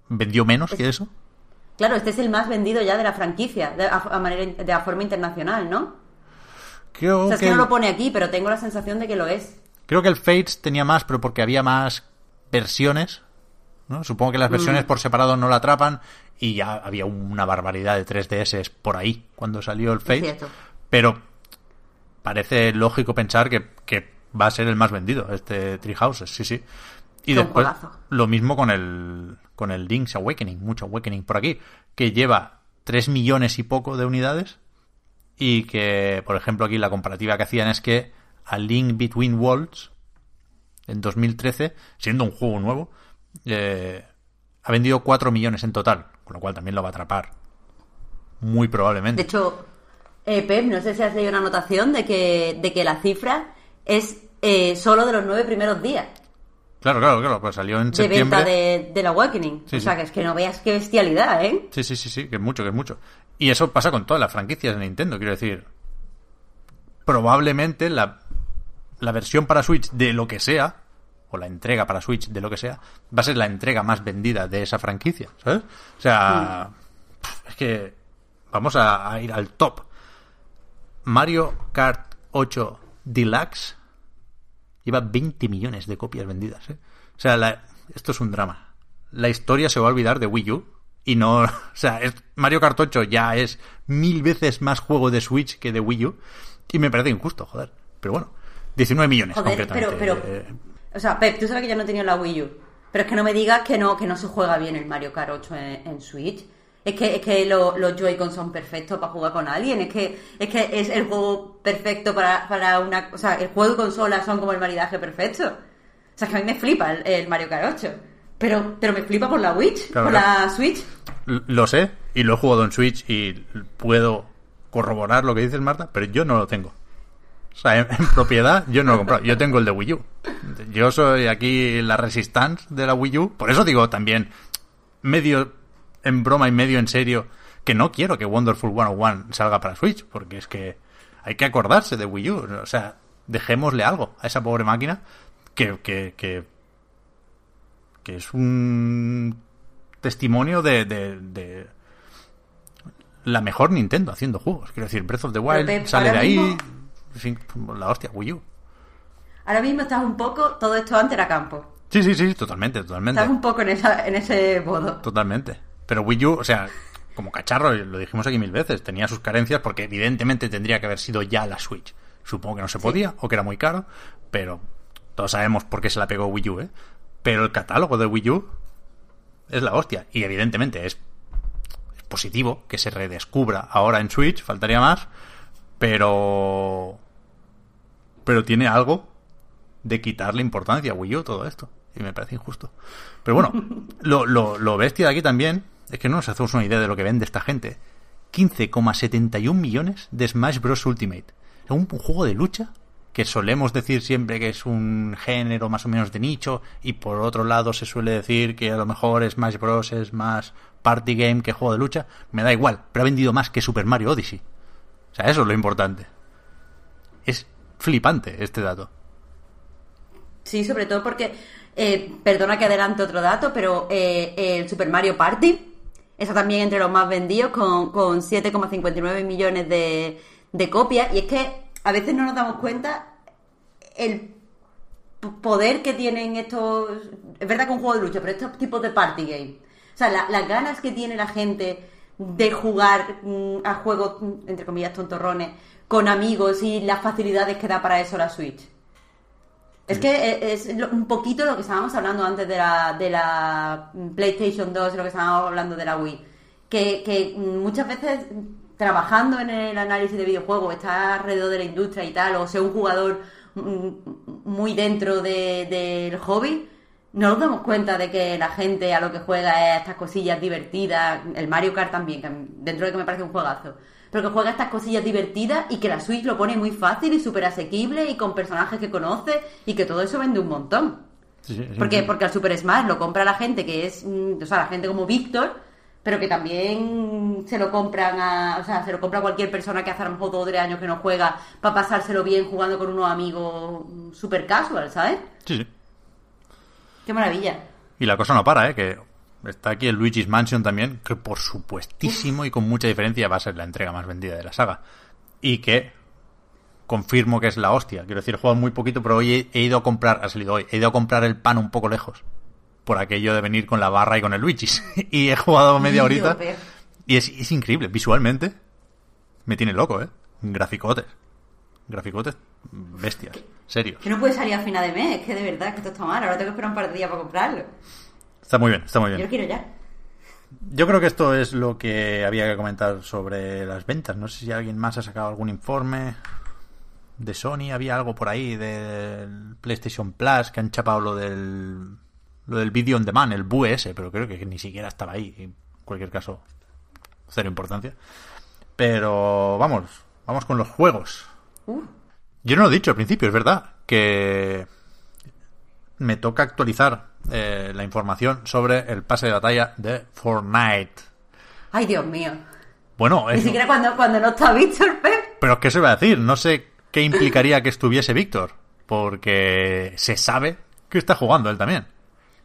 vendió menos que eso. Claro, este es el más vendido ya de la franquicia, de, a, manera, de forma internacional, ¿no? Creo o sea, es que, no lo pone aquí, pero tengo la sensación de que lo es. Creo que el Fates tenía más, pero porque había más versiones. ¿No? Supongo que las versiones mm. por separado no la atrapan y ya había una barbaridad de 3DS por ahí cuando salió el Fates. Pero parece lógico pensar que, que, va a ser el más vendido, este Treehouses, sí, sí. Y después lo mismo con el con el Link's Awakening, mucho Awakening por aquí, que lleva 3 millones y poco de unidades y que, por ejemplo, aquí la comparativa que hacían es que a Link Between Worlds en 2013, siendo un juego nuevo, eh, ha vendido 4 millones en total, con lo cual también lo va a atrapar. Muy probablemente. De hecho, eh, Pep, no sé si has leído una anotación de que, de que la cifra es eh, solo de los nueve primeros días. Claro, claro, claro, pues salió en septiembre. De venta de, del Awakening. o sea, que es que no veas qué bestialidad, ¿eh? Sí, sí, sí, sí, que es mucho, que es mucho. Y eso pasa con todas las franquicias de Nintendo, quiero decir. Probablemente la, la versión para Switch de lo que sea, o la entrega para Switch de lo que sea, va a ser la entrega más vendida de esa franquicia, ¿sabes? O sea, mm. es que vamos a ir al top. Mario Kart 8 Deluxe lleva 20 millones de copias vendidas. ¿eh? O sea, esto es un drama. La historia se va a olvidar de Wii U. Y no, o sea, Mario Kart 8 ya es mil veces más juego de Switch que de Wii U. Y me parece injusto, joder. Pero bueno, 19 millones joder, Pero, pero, o sea, Pep, tú sabes que ya no tenía la Wii U. Pero es que no me digas que no, que no se juega bien el Mario Kart 8 en Switch. Es que, es que los Joy-Con son perfectos para jugar con alguien. Es que es, que es el juego perfecto para, para una. O sea, el juego de consola son como el maridaje perfecto. O sea, que a mí me flipa el, Mario Kart 8. Pero, pero me flipa por la Switch. por la Switch. Lo sé, y lo he jugado en Switch y puedo corroborar lo que dices, Marta, pero yo no lo tengo. O sea, en, propiedad yo no lo he comprado. Yo tengo el de Wii U. Yo soy aquí la Resistance de la Wii U. Por eso digo también, medio en broma y medio en serio que no quiero que Wonderful 101 salga para Switch, porque es que hay que acordarse de Wii U. O sea, dejémosle algo a esa pobre máquina que, que, que, es un testimonio de, de, la mejor Nintendo haciendo juegos. Quiero decir, Breath of the Wild sale de ahí. mismo- la hostia, Wii U. Ahora mismo estás un poco, todo esto antes era campo. Sí, sí, sí, totalmente, totalmente. Estás un poco en, esa, en ese modo. Totalmente. Pero Wii U, o sea, como cacharro, lo dijimos aquí mil veces, tenía sus carencias porque evidentemente tendría que haber sido ya la Switch. Supongo que no se podía o que era muy caro, pero todos sabemos por qué se la pegó Wii U, ¿eh? Pero el catálogo de Wii U es la hostia. Y evidentemente es, es positivo que se redescubra ahora en Switch, faltaría más, pero... Pero tiene algo de quitarle importancia a Wii U todo esto. Y me parece injusto. Pero bueno, lo, lo, lo bestia de aquí también es que no nos hacemos una idea de lo que vende esta gente. 15,71 millones de Smash Bros. Ultimate. Es un, un juego de lucha que solemos decir siempre que es un género más o menos de nicho y por otro lado se suele decir que a lo mejor Smash Bros. es más party game que juego de lucha. Me da igual, pero ha vendido más que Super Mario Odyssey. O sea, eso es lo importante. Es flipante este dato. Sí, sobre todo porque, eh, perdona que adelante otro dato, pero eh, el Super Mario Party está también entre los más vendidos con, con 7,59 millones de, de copias. Y es que a veces no nos damos cuenta el poder que tienen estos... Es verdad que un juego de lucha, pero estos tipos de party game. O sea, la- las ganas que tiene la gente de jugar mm, a juegos, mm, entre comillas, tontorrones, con amigos y las facilidades que da para eso la Switch. Es que e- es un poquito lo que estábamos hablando antes de la, de la PlayStation 2 y lo que estábamos hablando de la Wii. Que, que muchas veces trabajando en el análisis de videojuegos, estar alrededor de la industria y tal, o ser un jugador muy dentro de- del hobby, no nos damos cuenta de que la gente a lo que juega es estas cosillas divertidas, el Mario Kart también, que dentro de que me parece un juegazo, pero que juega estas cosillas divertidas y que la Switch lo pone muy fácil y súper asequible y con personajes que conoce y que todo eso vende un montón. Sí, sí, Porque, sí. porque al Super Smash lo compra la gente que es, mm, o sea, la gente como Víctor, pero que también se lo compran a, o sea, se lo compra a cualquier persona que hace a lo mejor dos o tres años que no juega para pasárselo bien jugando con unos amigos mm, super casual, ¿sabes? Sí, sí. Qué maravilla. Y la cosa no para, ¿eh? Que está aquí el Luigi's Mansion también, que por supuestísimo y con mucha diferencia va a ser la entrega más vendida de la saga. Y que confirmo que es la hostia. Quiero decir, he jugado muy poquito, pero hoy he, ido a comprar, ha salido hoy, he ido a comprar el pan un poco lejos. Por aquello de venir con la barra y con el Luigi's. y he jugado media horita. Y es, es increíble, visualmente. Me tiene loco, ¿eh? Graficotes. Graficotes bestias. Serios. Que no puede salir a final de mes, es que de verdad que esto está mal, ahora tengo que esperar un par de días para comprarlo. Está muy bien, está muy Yo bien. lo quiero ya. Yo creo que esto es lo que había que comentar sobre las ventas. No sé si alguien más ha sacado algún informe de Sony. Había algo por ahí del PlayStation Plus que han chapado lo del lo del Video on Demand, el VS, pero creo que ni siquiera estaba ahí. En cualquier caso, cero importancia. Pero vamos, vamos con los juegos. Uh, Yo no lo he dicho al principio, es verdad, que me toca actualizar eh, la información sobre el pase de batalla de Fortnite. Ay, Dios mío. Bueno, Ni es- siquiera cuando, cuando no está Víctor, Pep. pero ¿qué se va a decir? No sé qué implicaría que estuviese Víctor, porque se sabe que está jugando él también.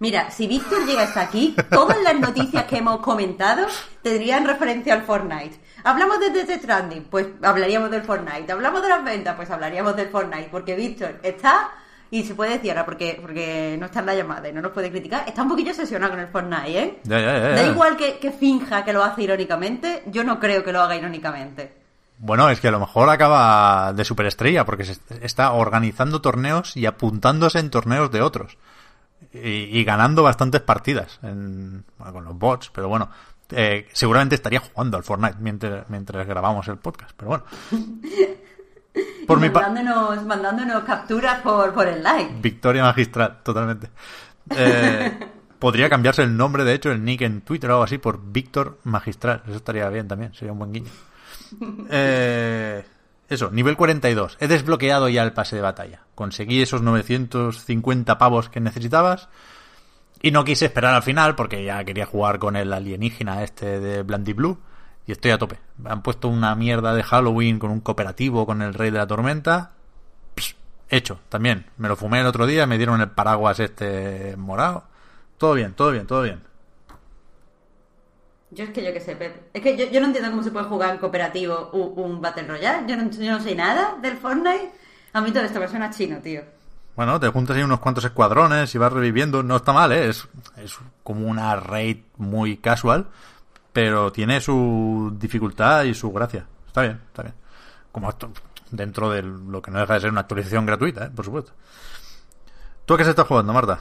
Mira, si Víctor llega hasta aquí, todas las noticias que hemos comentado tendrían referencia al Fortnite. Hablamos de Death Stranding, pues hablaríamos del Fortnite. Hablamos de las ventas, pues hablaríamos del Fortnite. Porque Víctor está, y se puede decir ahora porque, porque no está en la llamada y no nos puede criticar, está un poquillo obsesionado con el Fortnite, ¿eh? Ya, ya, ya, Da igual que, que finja que lo hace irónicamente, yo no creo que lo haga irónicamente. Bueno, es que a lo mejor acaba de superestrella porque se está organizando torneos y apuntándose en torneos de otros. Y, y ganando bastantes partidas en- bueno, con los bots, pero bueno, eh, seguramente estaría jugando al Fortnite mientras, mientras grabamos el podcast, pero bueno. Por Y mi parte... mandándonos, mandándonos capturas por, por el like. Victoria magistral, totalmente. Eh, podría cambiarse el nombre, de hecho, el nick en Twitter o algo así por Víctor Magistral. Eso estaría bien también, sería un buen guiño. Eh, eso, nivel 42. He desbloqueado ya el pase de batalla. Conseguí esos 950 pavos que necesitabas. Y no quise esperar al final porque ya quería jugar con el alienígena este de Blandy Blue. Y estoy a tope. Han puesto una mierda de Halloween con un cooperativo con el Rey de la Tormenta. Pss, hecho, también. Me lo fumé el otro día, me dieron el paraguas este morado. Todo bien, todo bien, todo bien. Yo es que yo qué sé, Pep. Es que yo, yo no entiendo cómo se puede jugar en cooperativo un, un Battle Royale. Yo no, yo no sé nada del Fortnite. A mí todo esto me suena chino, tío. Bueno, te juntas ahí unos cuantos escuadrones y vas reviviendo. No está mal, ¿eh? Es, es como una raid muy casual, pero tiene su dificultad y su gracia. Está bien, está bien. Como dentro de lo que no deja de ser una actualización gratuita, ¿eh? por supuesto. ¿Tú a qué se está jugando, Marta?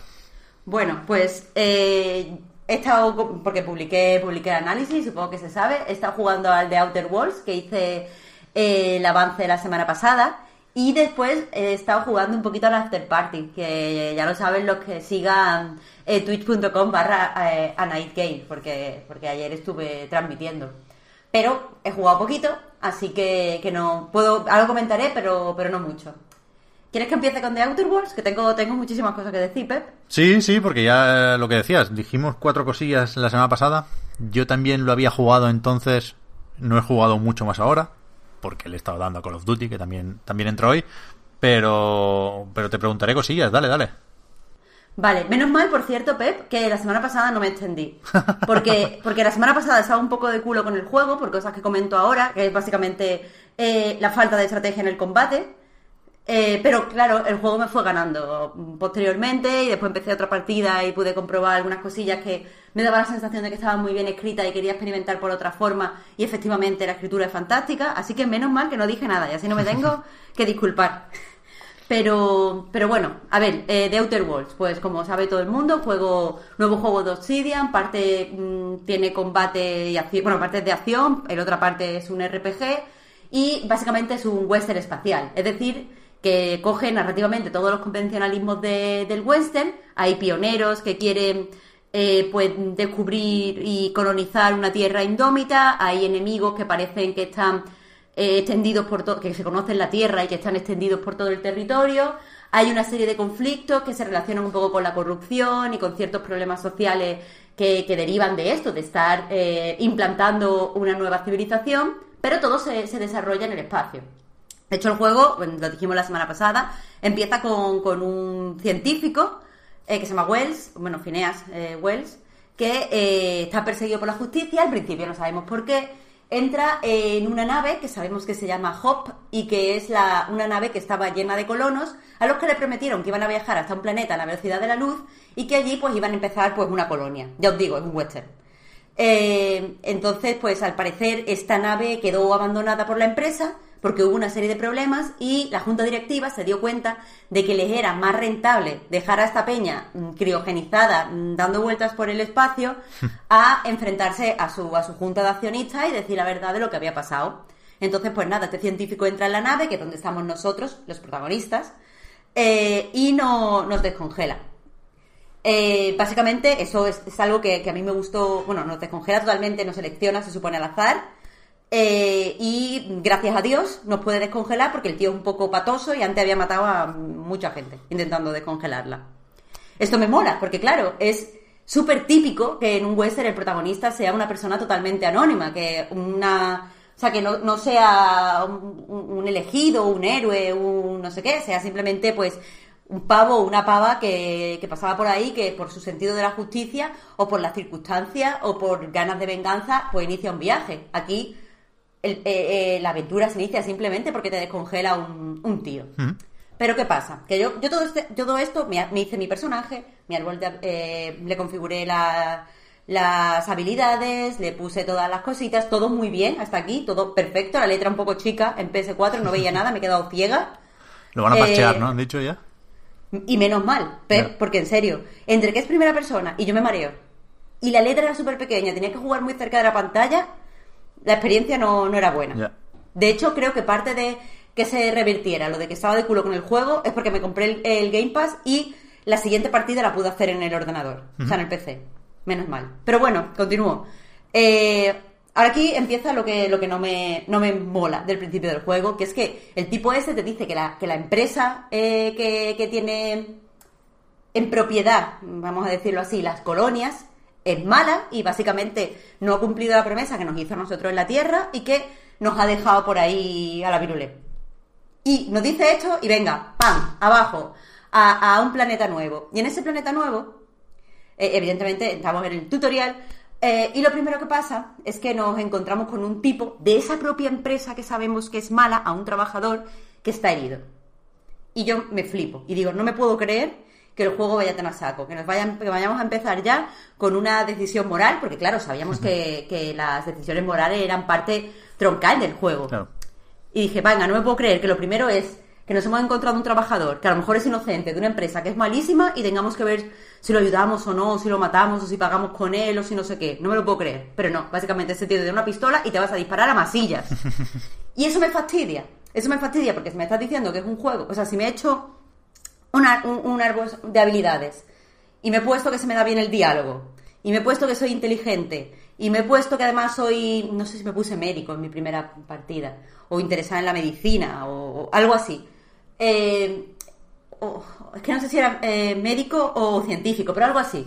Bueno, pues eh, he estado, porque publiqué, publiqué el análisis, supongo que se sabe, he estado jugando al de Outer Worlds, que hice eh, el avance la semana pasada, y después he estado jugando un poquito al After Party, que ya lo saben los que sigan eh, twitch.com barra eh, a Night Game, porque, porque ayer estuve transmitiendo. Pero he jugado poquito, así que, que no puedo, algo comentaré, pero, pero no mucho. ¿Quieres que empiece con The Outer Worlds? Que tengo, tengo muchísimas cosas que decir, Pep. Sí, sí, porque ya eh, lo que decías, dijimos cuatro cosillas la semana pasada. Yo también lo había jugado entonces, no he jugado mucho más ahora, porque le he estado dando a Call of Duty, que también, también entró hoy. Pero, pero te preguntaré cosillas, dale, dale. Vale, menos mal, por cierto, Pep, que la semana pasada no me extendí. Porque, porque la semana pasada estaba un poco de culo con el juego, por cosas que comento ahora, que es básicamente eh, la falta de estrategia en el combate. Eh, pero claro, el juego me fue ganando posteriormente y después empecé otra partida y pude comprobar algunas cosillas que me daba la sensación de que estaba muy bien escrita y quería experimentar por otra forma y efectivamente la escritura es fantástica, así que menos mal que no dije nada y así no me tengo que disculpar. Pero, pero bueno, a ver, eh, The Outer Worlds, pues como sabe todo el mundo, juego nuevo juego de Obsidian, parte mm, tiene combate y acción, bueno, parte es de acción, el otra parte es un RPG y básicamente es un western espacial, es decir, que coge narrativamente todos los convencionalismos de- del western, hay pioneros que quieren eh, pues descubrir y colonizar una tierra indómita, hay enemigos que parecen que están eh, extendidos por todo, que se conocen la tierra y que están extendidos por todo el territorio. Hay una serie de conflictos que se relacionan un poco con la corrupción y con ciertos problemas sociales que, derivan de esto, de estar eh, implantando una nueva civilización, pero todo se desarrolla en el espacio. De hecho, el juego, lo dijimos la semana pasada, empieza con, con un científico eh, que se llama Wells, bueno, Phineas eh, Wells, que eh, está perseguido por la justicia, al principio no sabemos por qué, entra en una nave que sabemos que se llama Hop y que es la, una nave que estaba llena de colonos a los que le prometieron que iban a viajar hasta un planeta a la velocidad de la luz y que allí pues iban a empezar pues una colonia. Ya os digo, es un western. Eh, entonces, pues al parecer esta nave quedó abandonada por la empresa porque hubo una serie de problemas y la junta directiva se dio cuenta de que les era más rentable dejar a esta peña mm, criogenizada mm, dando vueltas por el espacio a enfrentarse a su, a su junta de accionistas y decir la verdad de lo que había pasado. Entonces, pues nada, este científico entra en la nave, que es donde estamos nosotros, los protagonistas, eh, y no, nos descongela. Eh, básicamente, eso es, es algo que, que a mí me gustó. Bueno, nos descongela totalmente, nos selecciona, se supone al azar. Eh, y gracias a Dios nos puede descongelar porque el tío es un poco patoso y antes había matado a mucha gente intentando descongelarla. Esto me mola, porque claro, es súper típico que en un western el protagonista sea una persona totalmente anónima, que una. O sea, que no, no sea un, un elegido, un héroe, un no sé qué, sea simplemente pues un pavo o una pava que, que pasaba por ahí, que por su sentido de la justicia, o por las circunstancias, o por ganas de venganza, pues inicia un viaje. Aquí el- eh, eh, la aventura se inicia simplemente porque te descongela un, un tío. Pero ¿qué pasa? Que yo, yo todo, este, todo esto me, me hice mi personaje, mi árbol de- eh, le configuré la- las habilidades, le puse todas las cositas, todo muy bien hasta aquí, todo perfecto, la letra un poco chica en PS4, no veía nada, me he quedado ciega. Lo van a Eh, parchear, ¿no? Han dicho ya. Y menos mal, porque en serio, entre que es primera persona y yo me mareo, y la letra era súper pequeña, tenía que jugar muy cerca de la pantalla, la experiencia no, no era buena. De hecho, creo que parte de que se revirtiera lo de que estaba de culo con el juego es porque me compré el, el Game Pass y la siguiente partida la pude hacer en el ordenador, o sea, en el PC. Menos mal. Pero bueno, continúo. Eh, ahora aquí empieza lo que, lo que no, me, no me mola del principio del juego, que es que el tipo ese te dice que la, que la empresa eh, que, que tiene en propiedad, vamos a decirlo así, las colonias, es mala y básicamente no ha cumplido la promesa que nos hizo a nosotros en la Tierra y que nos ha dejado por ahí a la virulé. Y nos dice esto y venga, ¡pam! Abajo, a, un planeta nuevo. Y en ese planeta nuevo, eh, evidentemente estamos en el tutorial, Eh, y lo primero que pasa es que nos encontramos con un tipo de esa propia empresa que sabemos que es mala, a un trabajador que está herido. Y yo me flipo y digo, no me puedo creer que el juego vaya tan a saco, que nos vayan, que vayamos a empezar ya con una decisión moral, porque claro, sabíamos que, que las decisiones morales eran parte troncal del juego. Claro. Y dije, venga, no me puedo creer que lo primero es que nos hemos encontrado un trabajador que a lo mejor es inocente de una empresa que es malísima y tengamos que ver si lo ayudamos o no, si lo matamos, o si pagamos con él, o si no sé qué. No me lo puedo creer. Pero no, básicamente este tío te da una pistola y te vas a disparar a masillas. y eso me fastidia. Eso me fastidia porque si me estás diciendo que es un juego, o sea, si me he hecho una- un, un árbol de habilidades y me he puesto que se me da bien el diálogo y me he puesto que soy inteligente y me he puesto que además soy, no sé si me puse médico en mi primera partida o interesada en la medicina o, o algo así. Eh, o- es que no sé si era eh, médico o científico, pero algo así.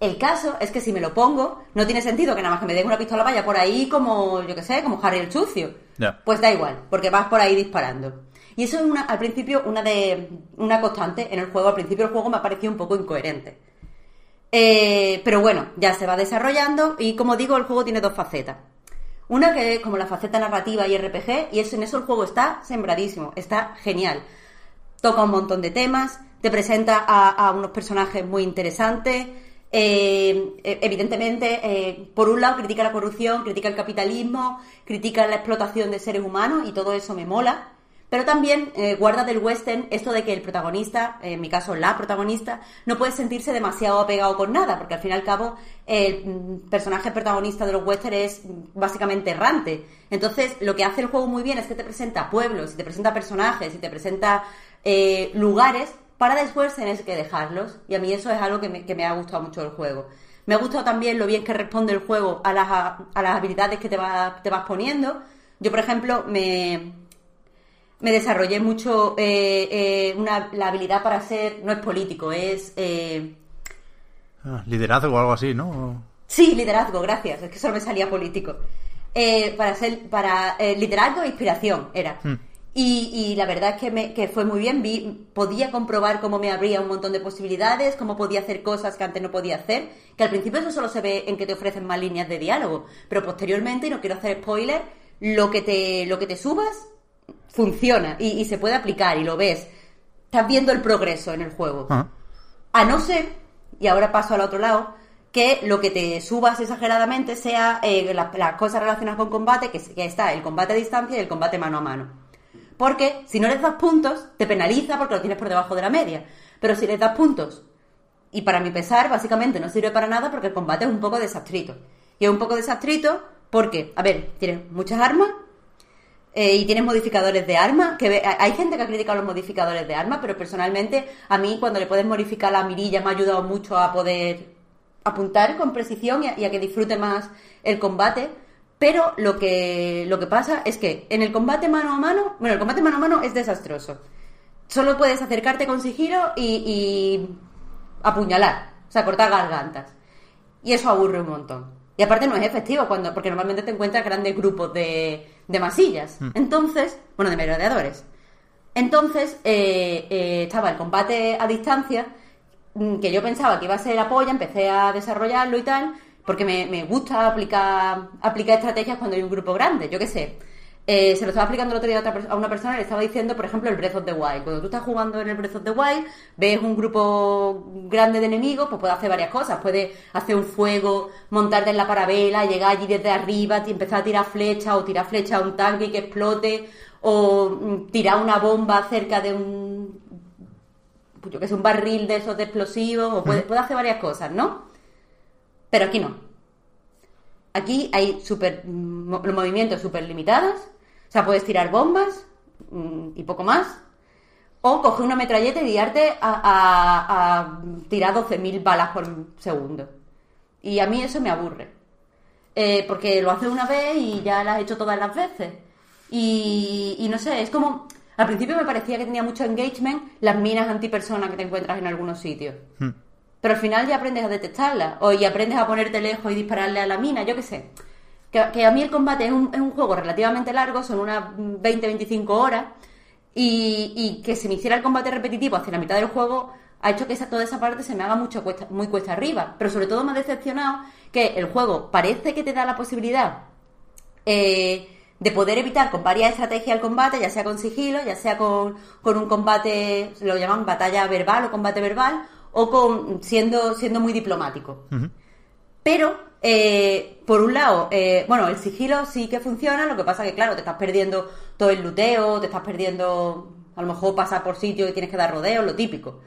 El caso es que si me lo pongo, no tiene sentido que nada más que me den una pistola vaya por ahí como, yo que sé, como Harry el sucio. Ya. Pues da igual, porque vas por ahí disparando. Y eso es una, al principio una de una constante en el juego. Al principio el juego me ha parecido un poco incoherente. Eh, pero bueno, ya se va desarrollando y como digo, el juego tiene dos facetas. Una que es como la faceta narrativa y RPG, y eso, en eso el juego está sembradísimo, está genial. Toca un montón de temas, te presenta a, unos personajes muy interesantes. eh, eh, evidentemente, eh, por un lado critica la corrupción, critica el capitalismo, critica la explotación de seres humanos y todo eso me mola. Pero también eh, guarda del western esto de que el protagonista, en mi caso la protagonista, no puede sentirse demasiado apegado con nada, porque al fin y al cabo el mm, personaje protagonista de los western es básicamente errante. Entonces, lo que hace el juego muy bien es que te presenta pueblos, y te presenta personajes, y te presenta eh, lugares para después tener que dejarlos. Y a mí eso es algo que me, que me ha gustado mucho del juego. Me ha gustado también lo bien que responde el juego a las, a las habilidades que te, va- te vas poniendo. Yo, por ejemplo, me, me desarrollé mucho eh, eh, una, la habilidad para ser, no es político, es... eh, Ah, liderazgo o algo así, ¿no? sí, liderazgo, gracias, es que solo me salía político. Eh, para ser, para liderazgo e inspiración era. Y, y la verdad es que, me, que fue muy bien, vi, podía comprobar cómo me abría un montón de posibilidades, cómo podía hacer cosas que antes no podía hacer, que al principio eso solo se ve en que te ofrecen más líneas de diálogo, pero posteriormente, y no quiero hacer spoiler, lo que te, lo que te subas funciona y, y se puede aplicar y lo ves. Estás viendo el progreso en el juego. Ah. A no ser, y ahora paso al otro lado, que lo que te subas exageradamente sea eh, la- las cosas relacionadas con combate, que, que está el combate a distancia y el combate mano a mano. Porque si no les das puntos, te penaliza porque lo tienes por debajo de la media. Pero si les das puntos, y para mi pesar, básicamente no sirve para nada porque el combate es un poco desastrito. Y es un poco desastrito porque, a ver, tienes muchas armas, eh, y tienes modificadores de arma, que hay gente que ha criticado los modificadores de arma, pero personalmente a mí cuando le puedes modificar la mirilla me ha ayudado mucho a poder apuntar con precisión y a, y a que disfrute más el combate. Pero lo que, lo que pasa es que en el combate mano a mano, bueno, el combate mano a mano es desastroso. Solo puedes acercarte con sigilo y, y apuñalar, o sea, cortar gargantas. Y eso aburre un montón. Y aparte no es efectivo cuando, porque normalmente te encuentras grandes grupos de, de masillas. Entonces, bueno, de merodeadores. Entonces, eh, eh, estaba el combate a distancia, mm, que yo pensaba que iba a ser la polla, empecé a desarrollarlo y tal, porque me, me gusta aplicar, aplicar estrategias cuando hay un grupo grande, yo qué sé. Eh, se lo estaba explicando el otro día a, otra per- a una persona y le estaba diciendo, por ejemplo, el Breath of the Wild. Cuando tú estás jugando en el Breath of the Wild, ves un grupo grande de enemigos, pues puedes hacer varias cosas. Puedes hacer un fuego, montarte en la parabela, llegar allí desde arriba, y empezar a tirar flechas o tirar flechas a un tanque y que explote, o mm, tirar una bomba cerca de un, pues yo que sé, un barril de esos de explosivos, o puedes, puedes hacer varias cosas, ¿no? Pero aquí no. Aquí hay super, los movimientos súper limitados. O sea, puedes tirar bombas mm, y poco más. O coger una metralleta y guiarte a, a- a tirar 12.000 balas por segundo. Y a mí eso me aburre. Eh, porque lo haces una vez y ya lo has hecho todas las veces. Y, y no sé, es como... Al principio me parecía que tenía mucho engagement las minas antipersona que te encuentras en algunos sitios. Pero al final ya aprendes a detectarla. O y aprendes a ponerte lejos y dispararle a la mina, yo qué sé. Que, a mí el combate es un, es un juego relativamente largo, son unas 20-25 horas. Y, y que se me hiciera el combate repetitivo hacia la mitad del juego, ha hecho que esa, toda esa parte se me haga mucho cuesta, muy cuesta arriba. Pero sobre todo me ha decepcionado que el juego parece que te da la posibilidad eh, de poder evitar con varias estrategias el combate, ya sea con sigilo, ya sea con, con un combate, lo llaman batalla verbal o combate verbal, o con siendo, siendo muy diplomático. Pero, eh, por un lado, eh, bueno, el sigilo sí que funciona, lo que pasa que, claro, te estás perdiendo todo el luteo, te estás perdiendo, a lo mejor pasar por sitio y tienes que dar rodeos, lo típico.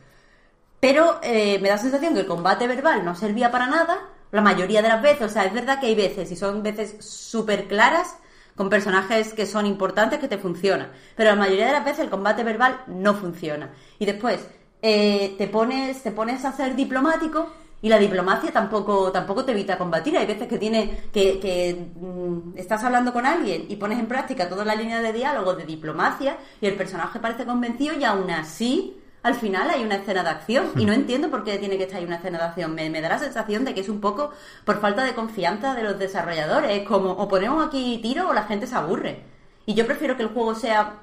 Pero eh, me da la sensación que el combate verbal no servía para nada, la mayoría de las veces, o sea, es verdad que hay veces, y son veces súper claras, con personajes que son importantes que te funcionan. Pero la mayoría de las veces el combate verbal no funciona. Y después eh, te pones, te pones a ser diplomático y la diplomacia tampoco, tampoco te evita combatir. Hay veces que tiene, que, que mm, estás hablando con alguien y pones en práctica toda la línea de diálogo de diplomacia y el personaje parece convencido y aún así al final hay una escena de acción y no entiendo por qué tiene que estar ahí una escena de acción. Me, me, da la sensación de que es un poco por falta de confianza de los desarrolladores. Es como o ponemos aquí tiro o la gente se aburre. Y yo prefiero que el juego sea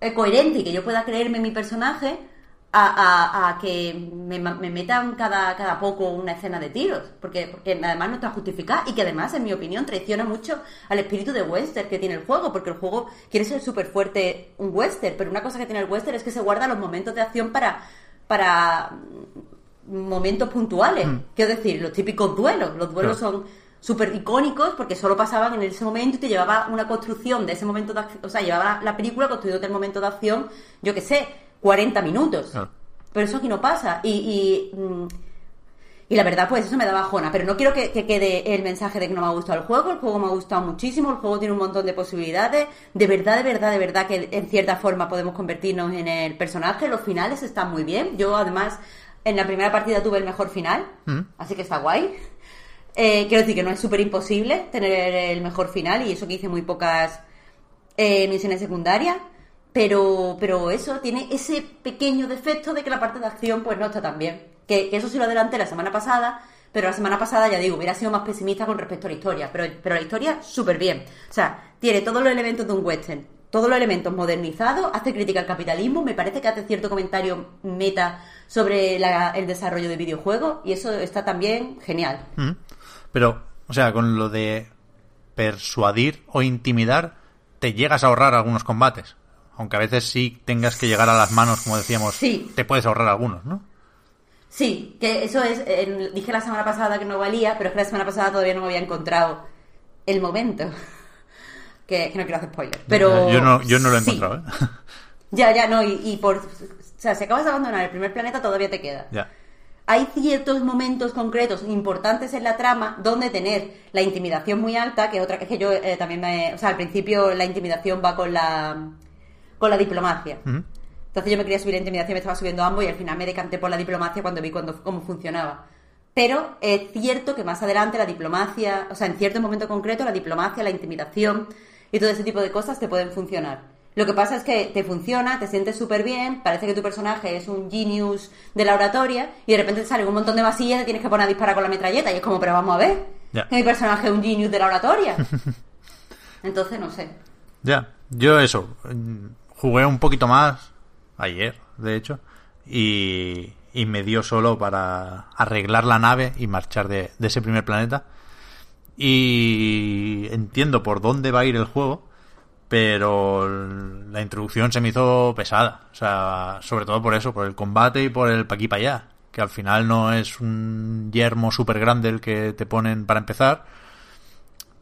eh, coherente y que yo pueda creerme mi personaje a, a, que me, me, metan cada, cada poco una escena de tiros, porque, porque además no está justificada y que además, en mi opinión, traiciona mucho al espíritu de western que tiene el juego, porque el juego quiere ser súper fuerte un western, pero una cosa que tiene el western es que se guarda los momentos de acción para, para momentos puntuales. Mm. Quiero decir, los típicos duelos, los duelos son súper icónicos porque solo pasaban en ese momento y te llevaba una construcción de ese momento de acción, o sea, llevaba la película construyendo el momento de acción, yo que sé, 40 minutos. Pero eso aquí no pasa. Y, mm, y, la verdad, pues eso me da bajona. Pero no quiero que, quede el mensaje de que no me ha gustado el juego. El juego me ha gustado muchísimo. El juego tiene un montón de posibilidades. De verdad, de verdad, de verdad que en cierta forma podemos convertirnos en el personaje. Los finales están muy bien. Yo, además, en la primera partida tuve el mejor final. Mm. Así que está guay. Eh, quiero decir que no es súper imposible tener el mejor final. Y eso que hice muy pocas eh, misiones secundarias. Pero, pero eso tiene ese pequeño defecto de que la parte de acción pues no está tan bien. Que, eso sí lo adelanté la semana pasada, pero la semana pasada, ya digo, hubiera sido más pesimista con respecto a la historia. Pero, pero la historia, súper bien. O sea, tiene todos los elementos de un western, todos los elementos modernizados, hace crítica al capitalismo, me parece que hace cierto comentario meta sobre el desarrollo de videojuegos y eso está también genial. Mm. Pero, o sea, con lo de persuadir o intimidar, te llegas a ahorrar algunos combates aunque a veces sí tengas que llegar a las manos, como decíamos, sí. te puedes ahorrar algunos, ¿no? Sí, que eso es, dije la semana pasada que no valía, pero es que la semana pasada todavía no me había encontrado el momento. que, no quiero hacer spoiler. Pero yo no, yo no lo he encontrado, ¿eh? Ya, ya, no, y, por... O sea, si acabas de abandonar el primer planeta todavía te queda. Ya. Hay ciertos momentos concretos importantes en la trama donde tener la intimidación muy alta, que otra que es que yo eh, también me... O sea, al principio la intimidación va con la con la diplomacia. Entonces yo me quería subir la intimidación, me estaba subiendo ambos y al final me decanté por la diplomacia cuando vi cuando, cómo funcionaba. Pero es cierto que más adelante la diplomacia, o sea, en cierto momento concreto, la diplomacia, la intimidación y todo ese tipo de cosas te pueden funcionar. Lo que pasa es que te funciona, te sientes súper bien, parece que tu personaje es un genius de la oratoria y de repente te sale un montón de vasillas y te tienes que poner a disparar con la metralleta y es como, pero vamos a ver, que mi personaje es un genius de la oratoria. Entonces, no sé. Ya, yo eso, Jugué un poquito más ayer, de hecho, y, y me dio solo para arreglar la nave y marchar de, ese primer planeta. Y entiendo por dónde va a ir el juego, pero la introducción se me hizo pesada. O sea, sobre todo por eso, por el combate y por el pa' aquí pa' allá. Que al final no es un yermo súper grande el que te ponen para empezar.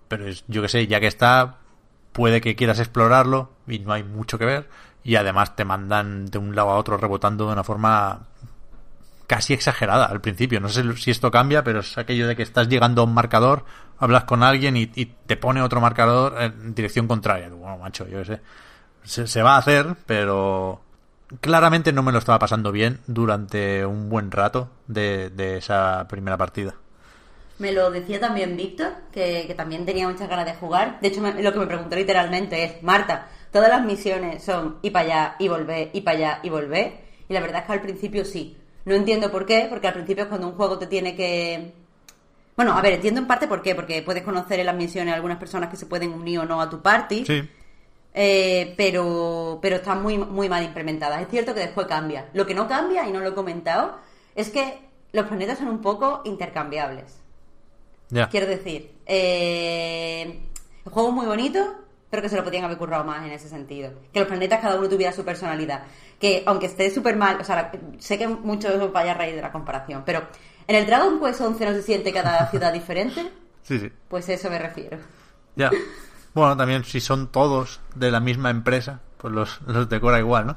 Pero es, yo que sé, ya que está, puede que quieras explorarlo y no hay mucho que ver y además te mandan de un lado a otro rebotando de una forma casi exagerada al principio. No sé si esto cambia, pero es aquello de que estás llegando a un marcador, hablas con alguien y, te pone otro marcador en dirección contraria. Bueno, macho, yo sé. Se, va a hacer, pero claramente no me lo estaba pasando bien durante un buen rato de esa primera partida. Me lo decía también Víctor, que, también tenía muchas ganas de jugar. De hecho, lo que me preguntó literalmente es, Marta, todas las misiones son y para allá y volver, y para allá y volver. Y la verdad es que al principio sí. No entiendo por qué, porque al principio es cuando un juego te tiene que... Bueno, a ver, entiendo en parte por qué, porque puedes conocer en las misiones algunas personas que se pueden unir o no a tu party. Sí. eh, pero, pero están muy, muy mal implementadas. Es cierto que después cambia. Lo que no cambia, y no lo he comentado, es que los planetas son un poco intercambiables. Ya. Quiero decir, eh, el juego es muy bonito, pero que se lo podían haber currado más en ese sentido. Que los planetas cada uno tuviera su personalidad. Que aunque esté súper mal, o sea, sé que mucho vaya a raíz de la comparación, pero en el Dragon Quest 11 no se siente cada ciudad diferente, Sí, sí. pues a eso me refiero. Ya. Bueno, también si son todos de la misma empresa, pues los, los decora igual, ¿no?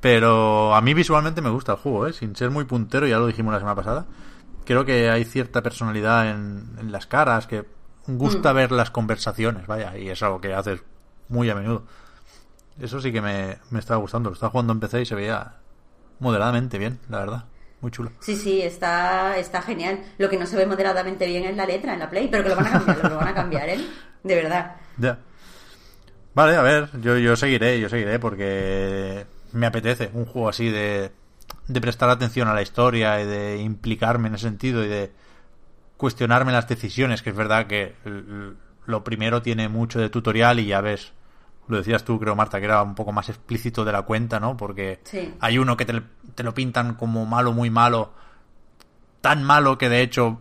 Pero a mí visualmente me gusta el juego, ¿eh? Sin ser muy puntero, ya lo dijimos la semana pasada. Creo que hay cierta personalidad en, en las caras, que gusta ver las conversaciones, vaya, y es algo que haces muy a menudo. Eso sí que me, me estaba gustando. Lo estaba jugando en PC y se veía moderadamente bien, la verdad. Muy chulo. Sí, sí, está, está genial. Lo que no se ve moderadamente bien es la letra en la Play, pero que lo van a cambiar, lo van a cambiar, ¿eh? De verdad. Ya. Vale, a ver, yo, yo seguiré, yo seguiré porque me apetece un juego así de, de prestar atención a la historia y de implicarme en ese sentido y de cuestionarme las decisiones, que es verdad que lo primero tiene mucho de tutorial y ya ves, lo decías tú creo Marta, que era un poco más explícito de la cuenta, ¿no? Porque Sí. hay uno que te, te lo pintan como malo, muy malo, tan malo que de hecho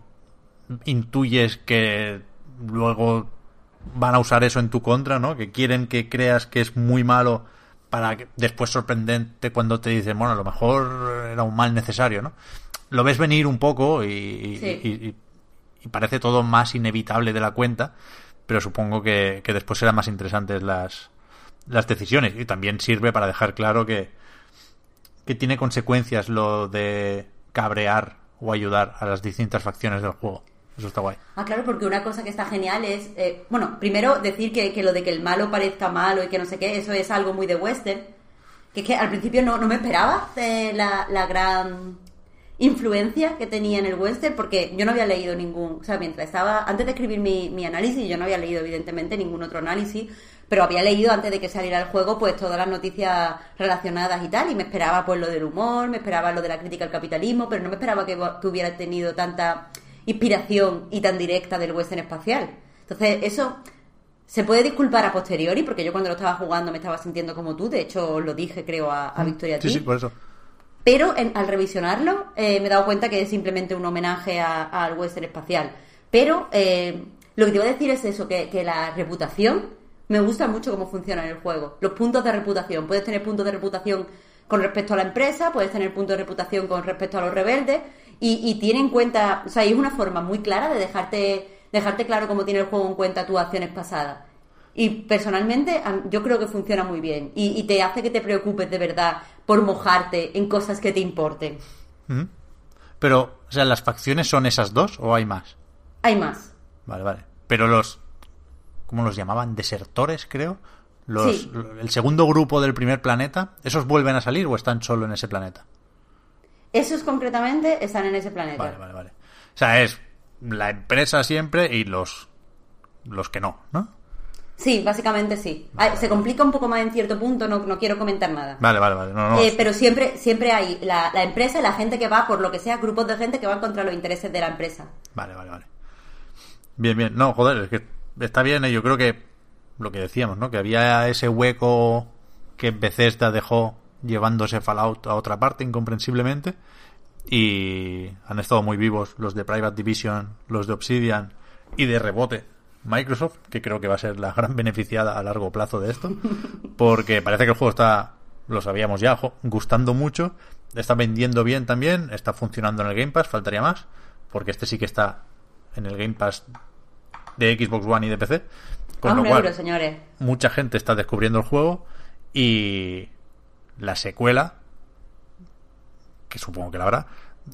intuyes que luego van a usar eso en tu contra, ¿no? Que quieren que creas que es muy malo para que después sorprendente cuando te dicen, bueno, a lo mejor era un mal necesario, ¿no? Lo ves venir un poco y, y- Sí. y- y- y parece todo más inevitable de la cuenta, pero supongo que, que después serán más interesantes las, las decisiones y también sirve para dejar claro que, que tiene consecuencias lo de cabrear o ayudar a las distintas facciones del juego. Eso está guay. Ah, claro, porque una cosa que está genial es, eh, bueno, primero decir que, que lo de que el malo parezca malo y que no sé qué, eso es algo muy de western. Que es que al principio no, no me esperaba eh, la, la gran influencia que tenía en el western, porque yo no había leído ningún, o sea, mientras estaba, antes de escribir mi, mi análisis, yo no había leído evidentemente ningún otro análisis, pero había leído antes de que saliera el juego, pues todas las noticias relacionadas y tal, y me esperaba pues lo del humor, me esperaba lo de la crítica al capitalismo, pero no me esperaba que, que hubiera tenido tanta inspiración y tan directa del western espacial. Entonces, eso se puede disculpar a posteriori, porque yo cuando lo estaba jugando me estaba sintiendo como tú, de hecho os lo dije creo a, a Victoria a Sí, ti. sí, por eso. Pero en- al revisionarlo eh, me he dado cuenta que es simplemente un homenaje a- al western espacial. Pero eh, lo que te iba a decir es eso, que, que la reputación me gusta mucho cómo funciona en el juego. Los puntos de reputación. Puedes tener puntos de reputación con respecto a la empresa, puedes tener puntos de reputación con respecto a los rebeldes y, y tiene en cuenta, o sea, es una forma muy clara de dejarte, dejarte claro cómo tiene el juego en cuenta tus acciones pasadas. Y personalmente yo creo que funciona muy bien y, y te hace que te preocupes de verdad por mojarte en cosas que te importen. Ujú. Pero, o sea, ¿las facciones son esas dos o hay más? Hay más. Vale, vale. Pero los... ¿Cómo los llamaban? Desertores, creo. Los, Sí. El segundo grupo del primer planeta, ¿esos vuelven a salir o están solo en ese planeta? Esos concretamente están en ese planeta. Vale, vale, vale. O sea, es la empresa siempre y los... Los que no, ¿no? Sí, básicamente sí. Se complica un poco más en cierto punto, no, no quiero comentar nada. Vale, vale, vale. No, no. Eh, pero siempre, siempre hay la, la empresa y la gente que va, por lo que sea, grupos de gente que van contra los intereses de la empresa. Vale, vale, vale. Bien, bien. No, joder, es que está bien. eh, Yo creo que lo que decíamos, ¿no? Que había ese hueco que Bethesda dejó llevándose Fallout a otra parte, incomprensiblemente. Y han estado muy vivos los de Private Division, los de Obsidian y de rebote Microsoft, que creo que va a ser la gran beneficiada a largo plazo de esto. Porque parece que el juego está, lo sabíamos ya, gustando mucho. Está vendiendo bien también, está funcionando en el Game Pass, faltaría más. Porque este sí que está en el Game Pass de Xbox One y de PC. Con A lo cual, euro, señores. mucha gente está descubriendo el juego y la secuela, que supongo que la habrá,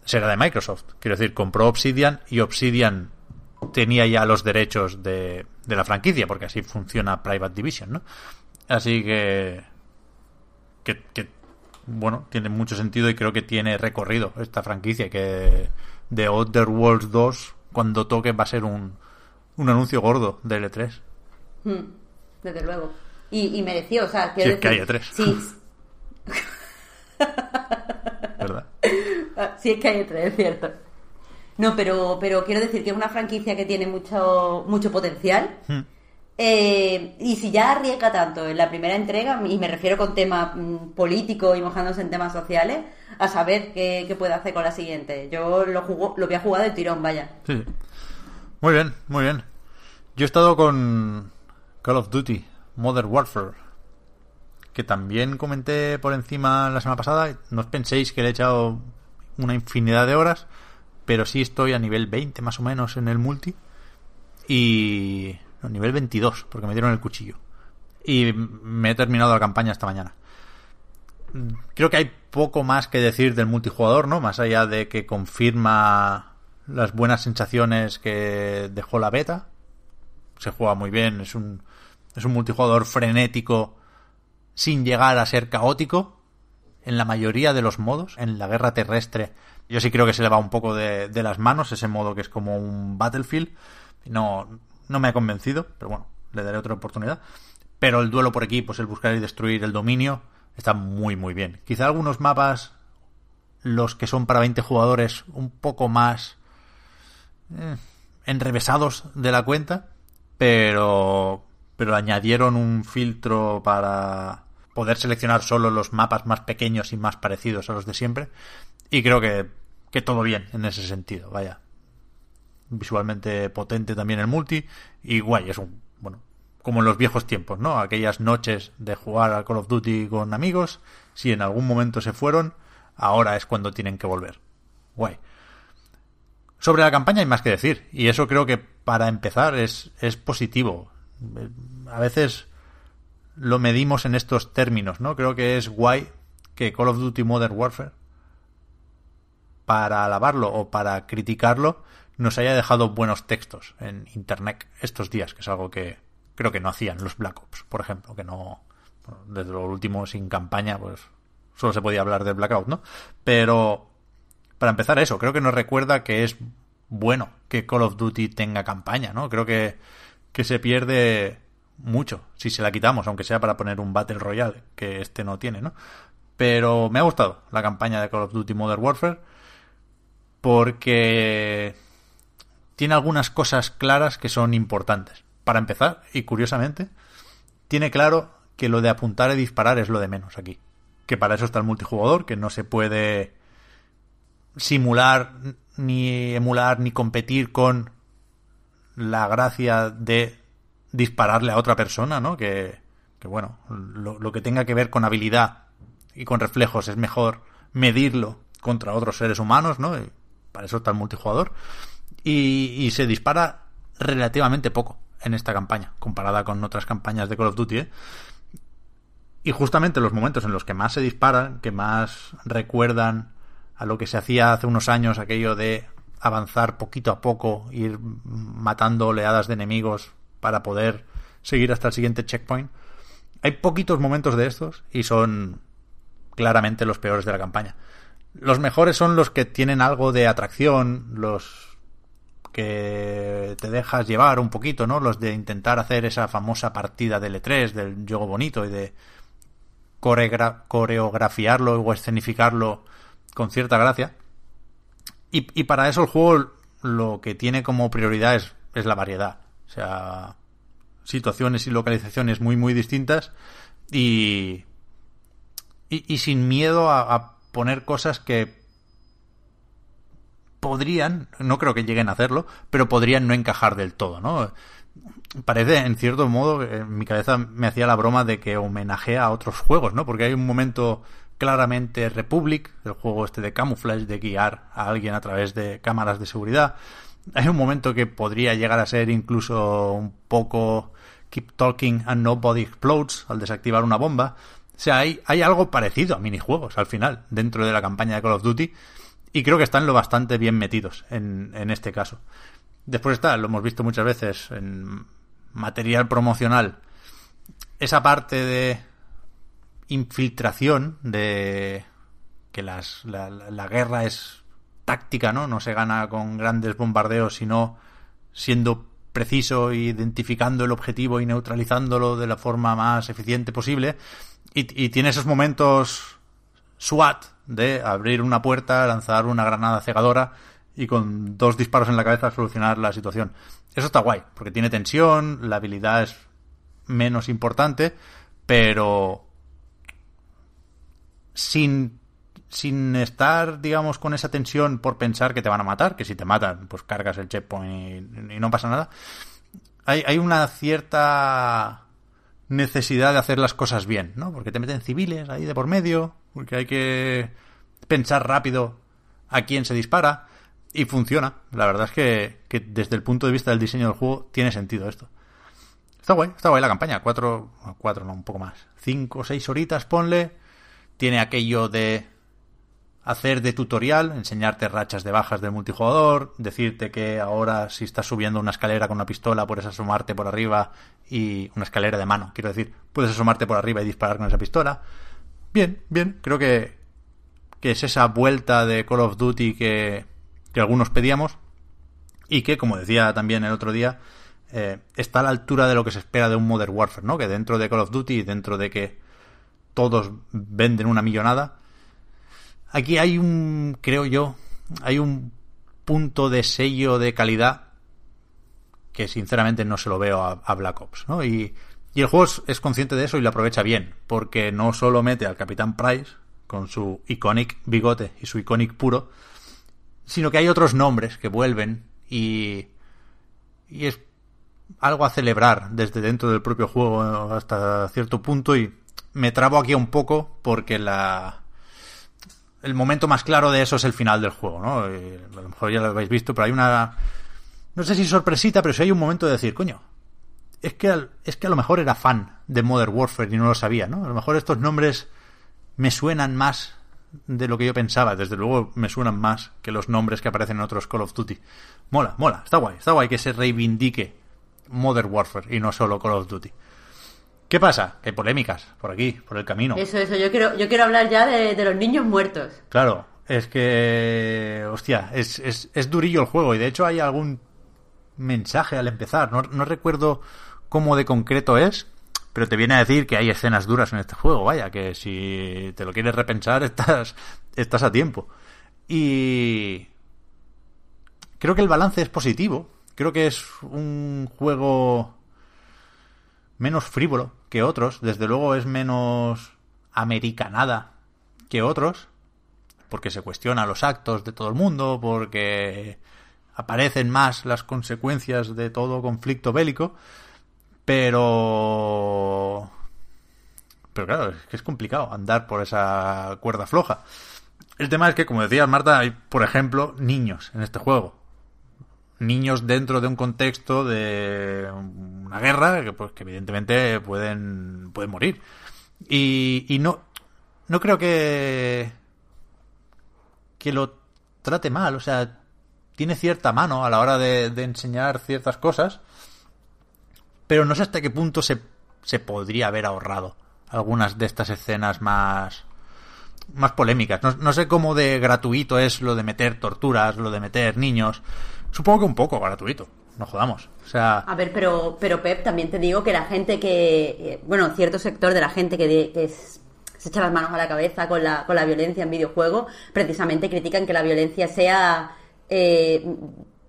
será de Microsoft. Quiero decir, compró Obsidian y Obsidian tenía ya los derechos de, de la franquicia, porque así funciona Private Division, ¿no? Así que, que, que, bueno, tiene mucho sentido y creo que tiene recorrido esta franquicia, que de Outer Worlds 2, cuando toque, va a ser un, un anuncio gordo de L3. Hmm, desde luego. Y, y mereció, o sea, Si quiero es que tres. Sí, ¿Verdad? Sí, es que hay tres, es cierto. No, pero, pero quiero decir que es una franquicia que tiene mucho, mucho potencial. Hmm. Eh, y si ya arriesga tanto en la primera entrega, y me refiero con temas mm, políticos y mojándose en temas sociales, a saber qué, puede hacer con la siguiente. Yo lo, jugo, lo voy a jugar de tirón, vaya. Sí. Muy bien, muy bien. Yo he estado con Call of Duty, Modern Warfare, que también comenté por encima la semana pasada. No os penséis que le he echado una infinidad de horas, pero sí estoy a nivel 20 más o menos en el multi. Y... No, nivel 22, porque me dieron el cuchillo. Y me he terminado la campaña esta mañana. Creo que hay poco más que decir del multijugador, ¿no? Más allá de que confirma las buenas sensaciones que dejó la beta. Se juega muy bien, es un, es un multijugador frenético sin llegar a ser caótico en la mayoría de los modos. En la guerra terrestre yo sí creo que se le va un poco de, las manos ese modo que es como un Battlefield. No, no me ha convencido, pero bueno, le daré otra oportunidad. Pero el duelo por equipos, el buscar y destruir el dominio, está muy muy bien. Quizá algunos mapas, los que son para 20 jugadores, un poco más eh, enrevesados de la cuenta, pero pero añadieron un filtro para poder seleccionar solo los mapas más pequeños y más parecidos a los de siempre y creo que, que todo bien en ese sentido, vaya. Visualmente potente también el multi y guay, es un bueno, como en los viejos tiempos, ¿no? Aquellas noches de jugar al Call of Duty con amigos, si en algún momento se fueron, ahora es cuando tienen que volver. Guay. Sobre la campaña hay más que decir, y eso creo que para empezar es, es positivo. A veces lo medimos en estos términos, ¿no? Creo que es guay que Call of Duty Modern Warfare, para alabarlo o para criticarlo, nos haya dejado buenos textos en Internet estos días, que es algo que, creo que no hacían los Black Ops, por ejemplo, que no, desde lo último sin campaña, pues solo se podía hablar de Blackout, ¿no? Pero, para empezar eso, creo que nos recuerda que es bueno que Call of Duty tenga campaña, ¿no? Creo que, que se pierde mucho si se la quitamos, aunque sea para poner un Battle Royale, que este no tiene, ¿no? Pero me ha gustado la campaña de Call of Duty Modern Warfare porque tiene algunas cosas claras que son importantes para empezar, y curiosamente, tiene claro que lo de apuntar y disparar es lo de menos aquí. Que para eso está el multijugador, que no se puede simular, ni emular, ni competir con la gracia de dispararle a otra persona, ¿no? Que, bueno, lo, lo, que tenga que ver con habilidad y con reflejos es mejor medirlo contra otros seres humanos, ¿no? Para eso está el multijugador. Y, y se dispara relativamente poco en esta campaña, comparada con otras campañas de Call of Duty. ¿eh? Y justamente los momentos en los que más se disparan, que más recuerdan a lo que se hacía hace unos años, aquello de avanzar poquito a poco, ir matando oleadas de enemigos para poder seguir hasta el siguiente checkpoint. Hay poquitos momentos de estos y son claramente los peores de la campaña. Los mejores son los que tienen algo de atracción, los que te dejas llevar un poquito, ¿no? Los de intentar hacer esa famosa partida de L3, del juego bonito y de coreografiarlo o escenificarlo con cierta gracia. Y, y, para eso el juego lo que tiene como prioridad es, es la variedad. O sea, situaciones y localizaciones muy, muy distintas y, y, sin miedo a, a poner cosas que podrían, no creo que lleguen a hacerlo, pero podrían no encajar del todo, ¿no? Parece, en cierto modo, en mi cabeza me hacía la broma de que homenajea a otros juegos, ¿no? Porque hay un momento claramente Republic, el juego este de camouflage, de guiar a alguien a través de cámaras de seguridad. Hay un momento que podría llegar a ser incluso un poco Keep Talking and Nobody Explodes al desactivar una bomba. O sea, hay, algo parecido a minijuegos al final, dentro de la campaña de Call of Duty, y creo que están lo bastante bien metidos en, en este caso. Después está, lo hemos visto muchas veces en material promocional, esa parte de infiltración, de que las, la, la, guerra es táctica, ¿no? No se gana con grandes bombardeos, sino siendo preciso, identificando el objetivo y neutralizándolo de la forma más eficiente posible. Y, y tiene esos momentos SWAT de abrir una puerta, lanzar una granada cegadora y con dos disparos en la cabeza solucionar la situación. Eso está guay, porque tiene tensión, la habilidad es menos importante, pero sin, sin estar, digamos, con esa tensión por pensar que te van a matar, que si te matan, pues cargas el checkpoint y, no pasa nada. Hay, hay una cierta necesidad de hacer las cosas bien, ¿no? Porque te meten civiles ahí de por medio, porque hay que pensar rápido a quién se dispara y funciona. La verdad es que, que desde el punto de vista del diseño del juego tiene sentido esto. Está guay, está guay la campaña. Cuatro, cuatro, no, un poco más. Cinco o seis horitas, ponle. Tiene aquello de hacer de tutorial, enseñarte rachas de bajas del multijugador, decirte que ahora si estás subiendo una escalera con una pistola puedes asomarte por arriba y una escalera de mano, quiero decir, puedes asomarte por arriba y disparar con esa pistola. Bien, bien, creo que, que es esa vuelta de Call of Duty que, que algunos pedíamos y que, como decía también el otro día, eh, está a la altura de lo que se espera de un Modern Warfare, ¿no? Que dentro de Call of Duty dentro de que todos venden una millonada, aquí hay un, creo yo, hay un punto de sello de calidad que sinceramente no se lo veo a, Black Ops, ¿no? Y, y el juego es, es, consciente de eso y lo aprovecha bien, porque no solo mete al Capitán Price con su iconic bigote y su iconic puro, sino que hay otros nombres que vuelven y, y es algo a celebrar desde dentro del propio juego hasta cierto punto y me trabo aquí un poco porque la el momento más claro de eso es el final del juego, ¿no? Y a lo mejor ya lo habéis visto, pero hay una no sé si sorpresita, pero si hay un momento de decir, coño, es que es que a lo mejor era fan de Modern Warfare y no lo sabía, ¿no? A lo mejor estos nombres me suenan más de lo que yo pensaba. Desde luego me suenan más que los nombres que aparecen en otros Call of Duty. Mola, mola, está guay, está guay que se reivindique Modern Warfare y no solo Call of Duty. ¿Qué pasa? Que hay polémicas por aquí, por el camino. Eso, eso, yo quiero, yo quiero hablar ya de, de los niños muertos. Claro, es que, hostia, es, es, es, durillo el juego y de hecho hay algún mensaje al empezar. No, no recuerdo cómo de concreto es, pero te viene a decir que hay escenas duras en este juego, vaya, que si te lo quieres repensar estás, estás a tiempo. Y creo que el balance es positivo. Creo que es un juego menos frívolo que otros. Desde luego es menos americanada que otros. Porque se cuestiona los actos de todo el mundo, porque aparecen más las consecuencias de todo conflicto bélico. Pero... Pero claro, es que es complicado andar por esa cuerda floja. El tema es que, como decías, Marta, hay, por ejemplo, niños en este juego. Niños dentro de un contexto de una guerra que, pues, que evidentemente pueden, pueden morir. Y, y no, no creo que, que lo trate mal. O sea, tiene cierta mano a la hora de, enseñar ciertas cosas pero no sé hasta qué punto se, se podría haber ahorrado algunas de estas escenas más más polémicas. No, no, sé cómo de gratuito es lo de meter torturas, lo de meter niños. Supongo que un poco gratuito. No jodamos. O sea. A ver, pero, pero Pep, también te digo que la gente que. Bueno, cierto sector de la gente que, de, que es, se echa las manos a la cabeza con la, con la violencia en videojuego, precisamente critican que la violencia sea. Eh,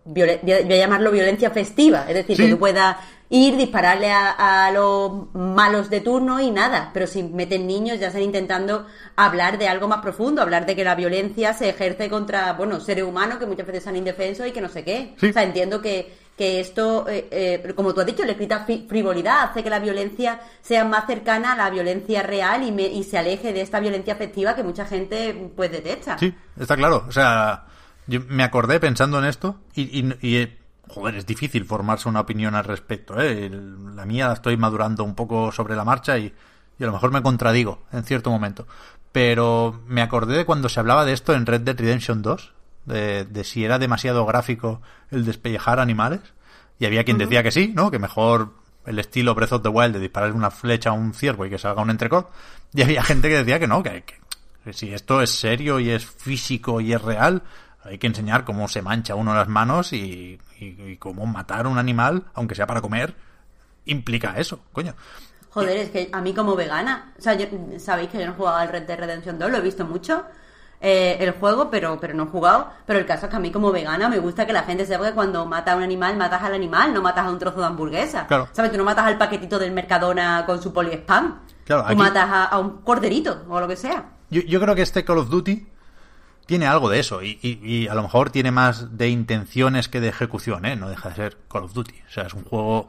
voy a llamarlo violencia festiva. Es decir, ¿Sí? que tú puedas ir, dispararle a, a, los malos de turno y nada. Pero si meten niños ya están intentando hablar de algo más profundo, hablar de que la violencia se ejerce contra, bueno, seres humanos que muchas veces son indefensos y que no sé qué. Sí. O sea, entiendo que, que esto, eh, eh, como tú has dicho, le quita frivolidad, hace que la violencia sea más cercana a la violencia real y, me, y se aleje de esta violencia afectiva que mucha gente pues detesta. Sí, está claro. O sea, yo me acordé pensando en esto y, y, y joder, es difícil formarse una opinión al respecto. ¿eh? La mía la estoy madurando un poco sobre la marcha y, y, a lo mejor me contradigo en cierto momento. Pero me acordé de cuando se hablaba de esto en Red Dead Redemption 2, de, de si era demasiado gráfico el despellejar animales. Y había quien uh -huh. decía que sí, ¿no? Que mejor el estilo Breath of the Wild de disparar una flecha a un ciervo y que salga un entrecot. Y había gente que decía que no, que, que, que si esto es serio y es físico y es real, hay que enseñar cómo se mancha uno las manos y, y, y, cómo matar un animal, aunque sea para comer, implica eso, coño. Joder, es que a mí como vegana, o sea, yo, sabéis que yo no he jugado al Red Dead Redemption 2, lo he visto mucho. eh, el juego, pero, pero no he jugado. Pero el caso es que a mí como vegana me gusta que la gente sepa que cuando mata a un animal, matas al animal, no matas a un trozo de hamburguesa. Claro. ¿Sabes? Tú no matas al paquetito del Mercadona con su poliespam. Claro, Tú aquí- matas a, a un corderito o lo que sea. Yo, yo creo que este Call of Duty tiene algo de eso y, y- y a lo mejor tiene más de intenciones que de ejecución, ¿eh? No deja de ser Call of Duty. O sea, es un juego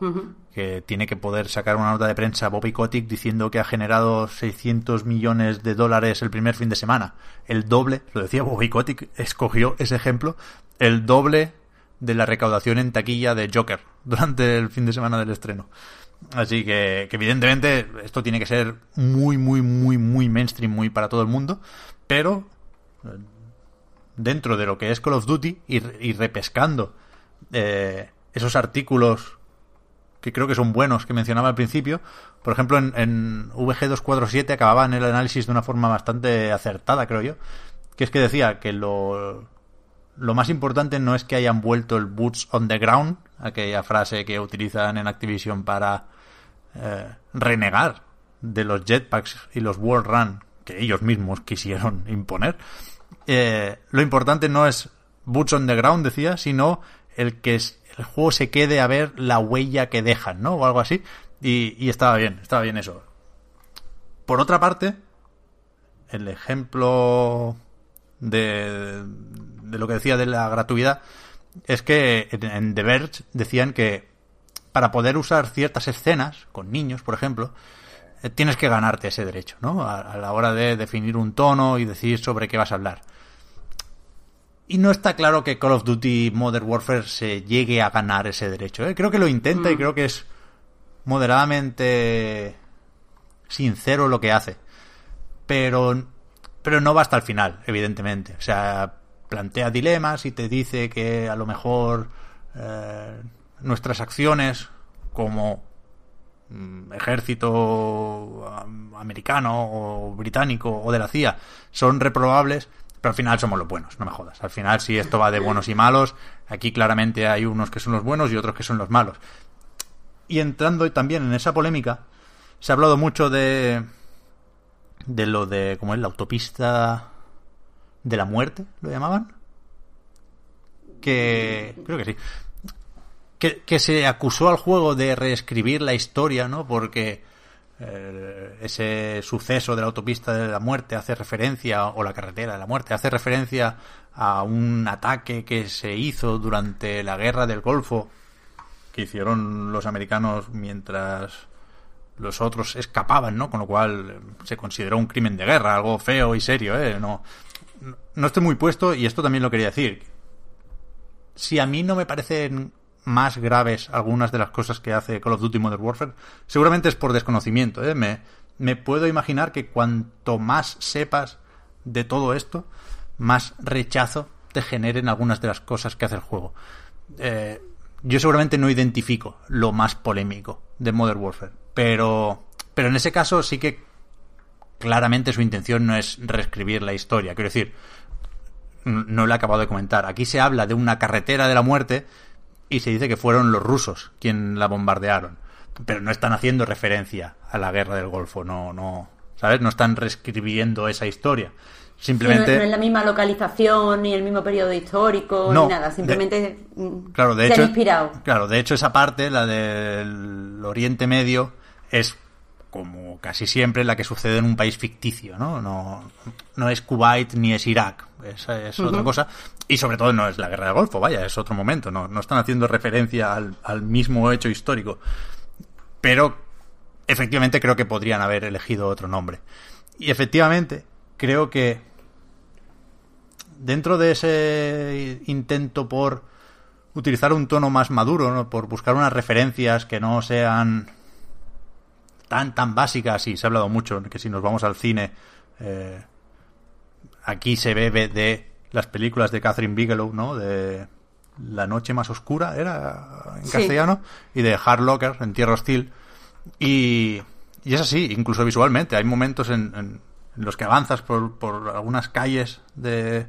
que tiene que poder sacar una nota de prensa Bobby Kotick diciendo que ha generado 600 millones de dólares el primer fin de semana. El doble, lo decía Bobby Kotick, escogió ese ejemplo, el doble de la recaudación en taquilla de Joker durante el fin de semana del estreno. Así que, que evidentemente esto tiene que ser muy, muy, muy, muy mainstream, muy para todo el mundo, pero eh, dentro de lo que es Call of Duty y, y repescando eh, esos artículos que creo que son buenos que mencionaba al principio, por ejemplo en, en VG247 acababan el análisis de una forma bastante acertada, creo yo, que es que decía que lo, lo más importante no es que hayan vuelto el boots on the ground, aquella frase que utilizan en Activision para eh, renegar de los jetpacks y los wall run que ellos mismos quisieron imponer. Eh, lo importante no es boots on the ground, decía, sino el que es- el juego se quede a ver la huella que dejan, ¿no? O algo así. Y, estaba bien, estaba bien eso. Por otra parte, el ejemplo de, lo que decía de la gratuidad es que en, The Verge decían que para poder usar ciertas escenas con niños, por ejemplo, eh, tienes que ganarte ese derecho, ¿no? A, a la hora de definir un tono y decir sobre qué vas a hablar. Y no está claro que Call of Duty Modern Warfare se llegue a ganar ese derecho. ¿eh? Creo que lo intenta y creo que es moderadamente sincero lo que hace. Pero, pero no va hasta el final, evidentemente. O sea, plantea dilemas y te dice que a lo mejor eh, nuestras acciones como mm, ejército am- americano o británico o de la CIA son reprobables, pero al final somos los buenos, no me jodas. Al final, si esto va de buenos y malos, aquí claramente hay unos que son los buenos y otros que son los malos. Y entrando también en esa polémica, se ha hablado mucho de de lo de cómo es la autopista de la muerte, lo llamaban. Que creo que sí. Que, que se acusó al juego de reescribir la historia, ¿no? Porque eh, ese suceso de la autopista de la muerte hace referencia, o la carretera de la muerte, hace referencia a un ataque que se hizo durante la guerra del Golfo, que hicieron los americanos mientras los otros escapaban, ¿no? Con lo cual eh, se consideró un crimen de guerra, algo feo y serio, ¿eh? No, no estoy muy puesto y esto también lo quería decir. Si a mí no me parecen más graves algunas de las cosas que hace Call of Duty Modern Warfare, seguramente es por desconocimiento, ¿eh? Me, me puedo imaginar que cuanto más sepas de todo esto, más rechazo te generen algunas de las cosas que hace el juego. Eh, yo seguramente no identifico lo más polémico de Modern Warfare, pero, pero en ese caso sí que claramente su intención no es reescribir la historia. Quiero decir, no lo he acabado de comentar. Aquí se habla de una carretera de la muerte y se dice que fueron los rusos quien la bombardearon. Pero no están haciendo referencia a la guerra del Golfo, no, no, ¿sabes? No están reescribiendo esa historia. Sí, no, Simplemente... no es la misma localización, ni el mismo periodo histórico, No, ni nada. Simplemente mm, Claro, de se hecho, han inspirado. claro, de hecho esa parte, la del Oriente Medio, es como casi siempre la que sucede en un país ficticio, ¿no? No, no es Kuwait ni es Irak, es, es otra cosa. Y sobre todo no es la guerra del Golfo, vaya, es otro momento, no, no están haciendo referencia al, al mismo hecho histórico. Pero efectivamente creo que podrían haber elegido otro nombre. Y efectivamente creo que dentro de ese intento por utilizar un tono más maduro, ¿no? por buscar unas referencias que no sean tan tan básicas y se ha hablado mucho que si nos vamos al cine eh, aquí se bebe de las películas de Catherine Bigelow, ¿no? De La noche más oscura era en Sí. castellano y de Hard Locker en Tierra Hostil y, y es así, incluso visualmente. Hay momentos en, en los que avanzas por, por algunas calles de,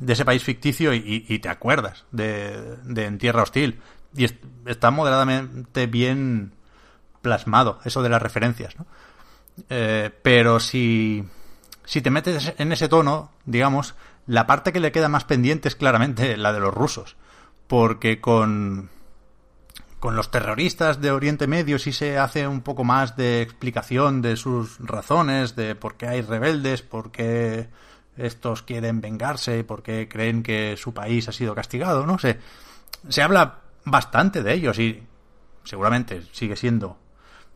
de ese país ficticio y, y- y te acuerdas de, de En Tierra Hostil. Y es- está moderadamente bien plasmado eso de las referencias, ¿no? Eh, pero si, si te metes en ese tono, digamos, la parte que le queda más pendiente es claramente la de los rusos. Porque con, con los terroristas de Oriente Medio sí se hace un poco más de explicación de sus razones, de por qué hay rebeldes, por qué estos quieren vengarse, por qué creen que su país ha sido castigado, no sé. Se habla bastante de ellos y seguramente sigue siendo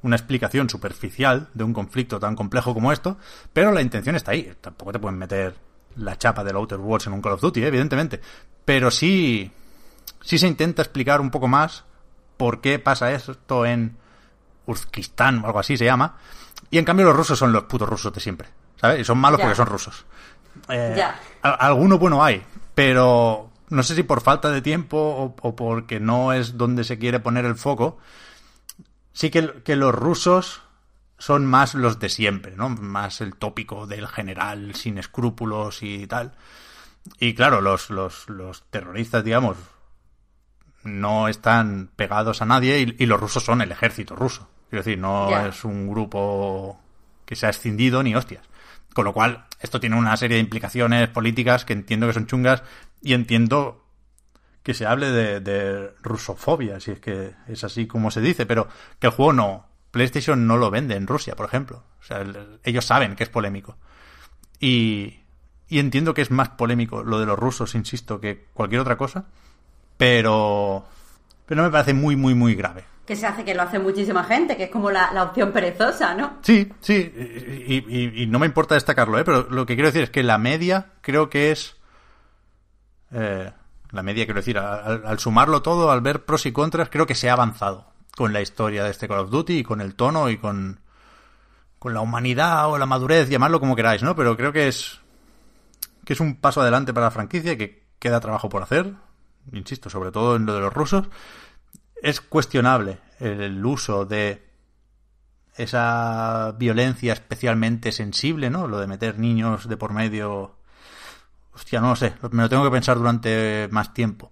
una explicación superficial de un conflicto tan complejo como esto, pero la intención está ahí. Tampoco te pueden meter la chapa del Outer Worlds en un Call of Duty, evidentemente. Pero sí, sí se intenta explicar un poco más por qué pasa esto en Uzbekistán o algo así se llama. Y en cambio los rusos son los putos rusos de siempre. ¿Sabes? Y son malos porque son rusos. Eh, alguno bueno hay, pero no sé si por falta de tiempo o, o, porque no es donde se quiere poner el foco. Sí que, que los rusos son más los de siempre, ¿no? Más el tópico del general sin escrúpulos y tal. Y claro, los, los, los terroristas, digamos, no están pegados a nadie y, y, los rusos son el ejército ruso. Quiero decir, no yeah. es un grupo que se ha escindido ni hostias. Con lo cual, esto tiene una serie de implicaciones políticas que entiendo que son chungas y entiendo que se hable de, de rusofobia, si es que es así como se dice, pero que el juego no, PlayStation no lo vende en Rusia, por ejemplo. O sea, el, ellos saben que es polémico. Y, y entiendo que es más polémico lo de los rusos, insisto, que cualquier otra cosa. Pero, pero no me parece muy, muy, muy grave. Que se hace que lo hace muchísima gente, que es como la, la opción perezosa, ¿no? Sí, sí, y, y, y, no me importa destacarlo, ¿eh? pero lo que quiero decir es que la media creo que es... Eh, la media, quiero decir, al, al, sumarlo todo, al ver pros y contras, creo que se ha avanzado con la historia de este Call of Duty y con el tono y con, con la humanidad o la madurez, llamarlo como queráis, ¿no? Pero creo que es que es un paso adelante para la franquicia, que queda trabajo por hacer, insisto, sobre todo en lo de los rusos. Es cuestionable el uso de esa violencia especialmente sensible, ¿no? Lo de meter niños de por medio. Hostia, no lo sé, me lo tengo que pensar durante más tiempo.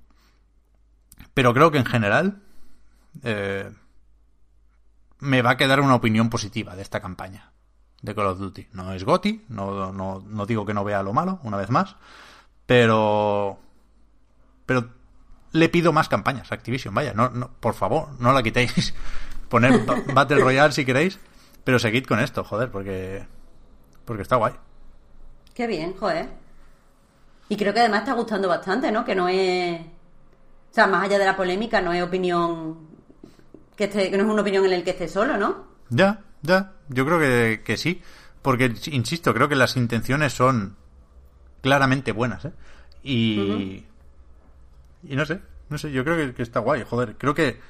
Pero creo que en general eh, me va a quedar una opinión positiva de esta campaña de Call of Duty. No es GOTI, no, no, no digo que no vea lo malo, una vez más, pero. Pero le pido más campañas a Activision, vaya, no, no, por favor, no la quitéis. Poner Battle Royale si queréis, pero seguid con esto, joder, porque. Porque está guay. Qué bien, joder. Y creo que además está gustando bastante, ¿no? Que no es. O sea, más allá de la polémica, no es opinión que, esté, que no es una opinión en el que esté solo, ¿no? Ya, ya, yo creo que, que sí, porque, insisto, creo que las intenciones son claramente buenas, ¿eh? Y... Uh -huh. Y no sé, no sé, yo creo que, que, está guay, joder, creo que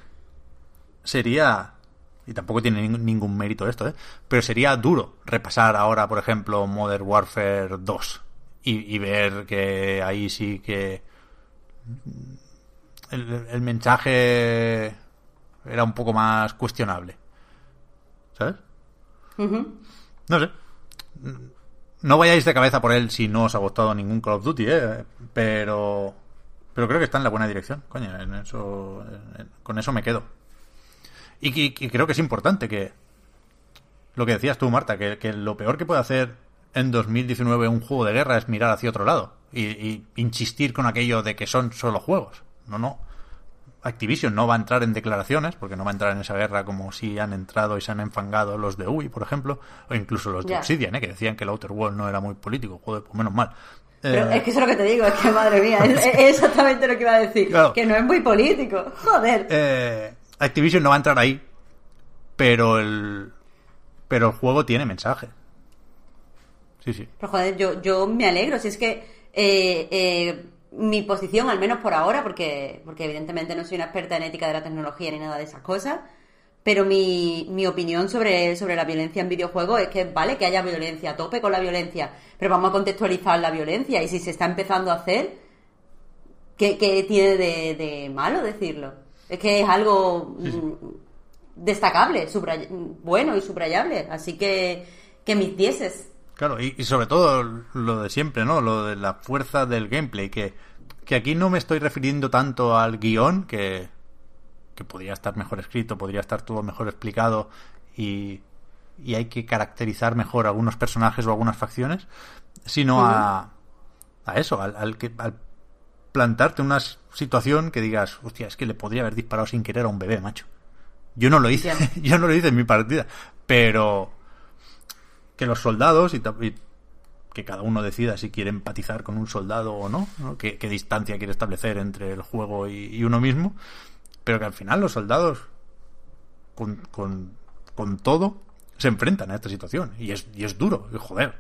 sería... Y tampoco tiene ningún, ningún mérito esto, ¿eh? Pero sería duro repasar ahora, por ejemplo, Modern Warfare 2 y, y ver que ahí sí que el, el mensaje era un poco más cuestionable. ¿Sabes? Uh -huh. No sé. No vayáis de cabeza por él si no os ha gustado ningún Call of Duty, ¿eh? Pero. Pero creo que está en la buena dirección. Coño, en eso, en, con eso me quedo. Y, y, y, creo que es importante que. Lo que decías tú, Marta, que, que, lo peor que puede hacer en 2019 un juego de guerra es mirar hacia otro lado. Y, y insistir con aquello de que son solo juegos. No, no. Activision no va a entrar en declaraciones, porque no va a entrar en esa guerra como si han entrado y se han enfangado los de UI, por ejemplo, o incluso los de yeah. Obsidian, ¿eh? que decían que el Outer World no era muy político. Joder, pues menos mal. Pero eh... es que eso es lo que te digo, es que madre mía, es, es exactamente lo que iba a decir, claro. que no es muy político. Joder. Eh, Activision no va a entrar ahí, pero el, pero el juego tiene mensaje. Sí, sí. Pero joder, yo, yo me alegro, si es que eh, mi posición, al menos por ahora, porque, porque evidentemente no soy una experta en ética de la tecnología ni nada de esas cosas, pero mi, mi opinión sobre, sobre la violencia en videojuegos es que vale que haya violencia, a tope con la violencia, pero vamos a contextualizar la violencia y si se está empezando a hacer, ¿qué, qué tiene de, de, malo decirlo? Es que es algo sí, sí. destacable, bueno y subrayable, así que, que mis dieces. Claro, y, y, sobre todo lo de siempre, ¿no? Lo de la fuerza del gameplay, que, que aquí no me estoy refiriendo tanto al guion, que, que podría estar mejor escrito, podría estar todo mejor explicado y, y hay que caracterizar mejor algunos personajes o algunas facciones, sino a, a eso, al, al que, al plantarte una situación que digas, hostia, es que le podría haber disparado sin querer a un bebé, macho. Yo no lo hice, yo no lo hice en mi partida, pero que los soldados y, que cada uno decida si quiere empatizar con un soldado o no, ¿Qué, distancia quiere establecer entre el juego y, uno mismo, pero que al final los soldados, con, con, con, todo, se enfrentan a esta situación y es, y es duro, y joder.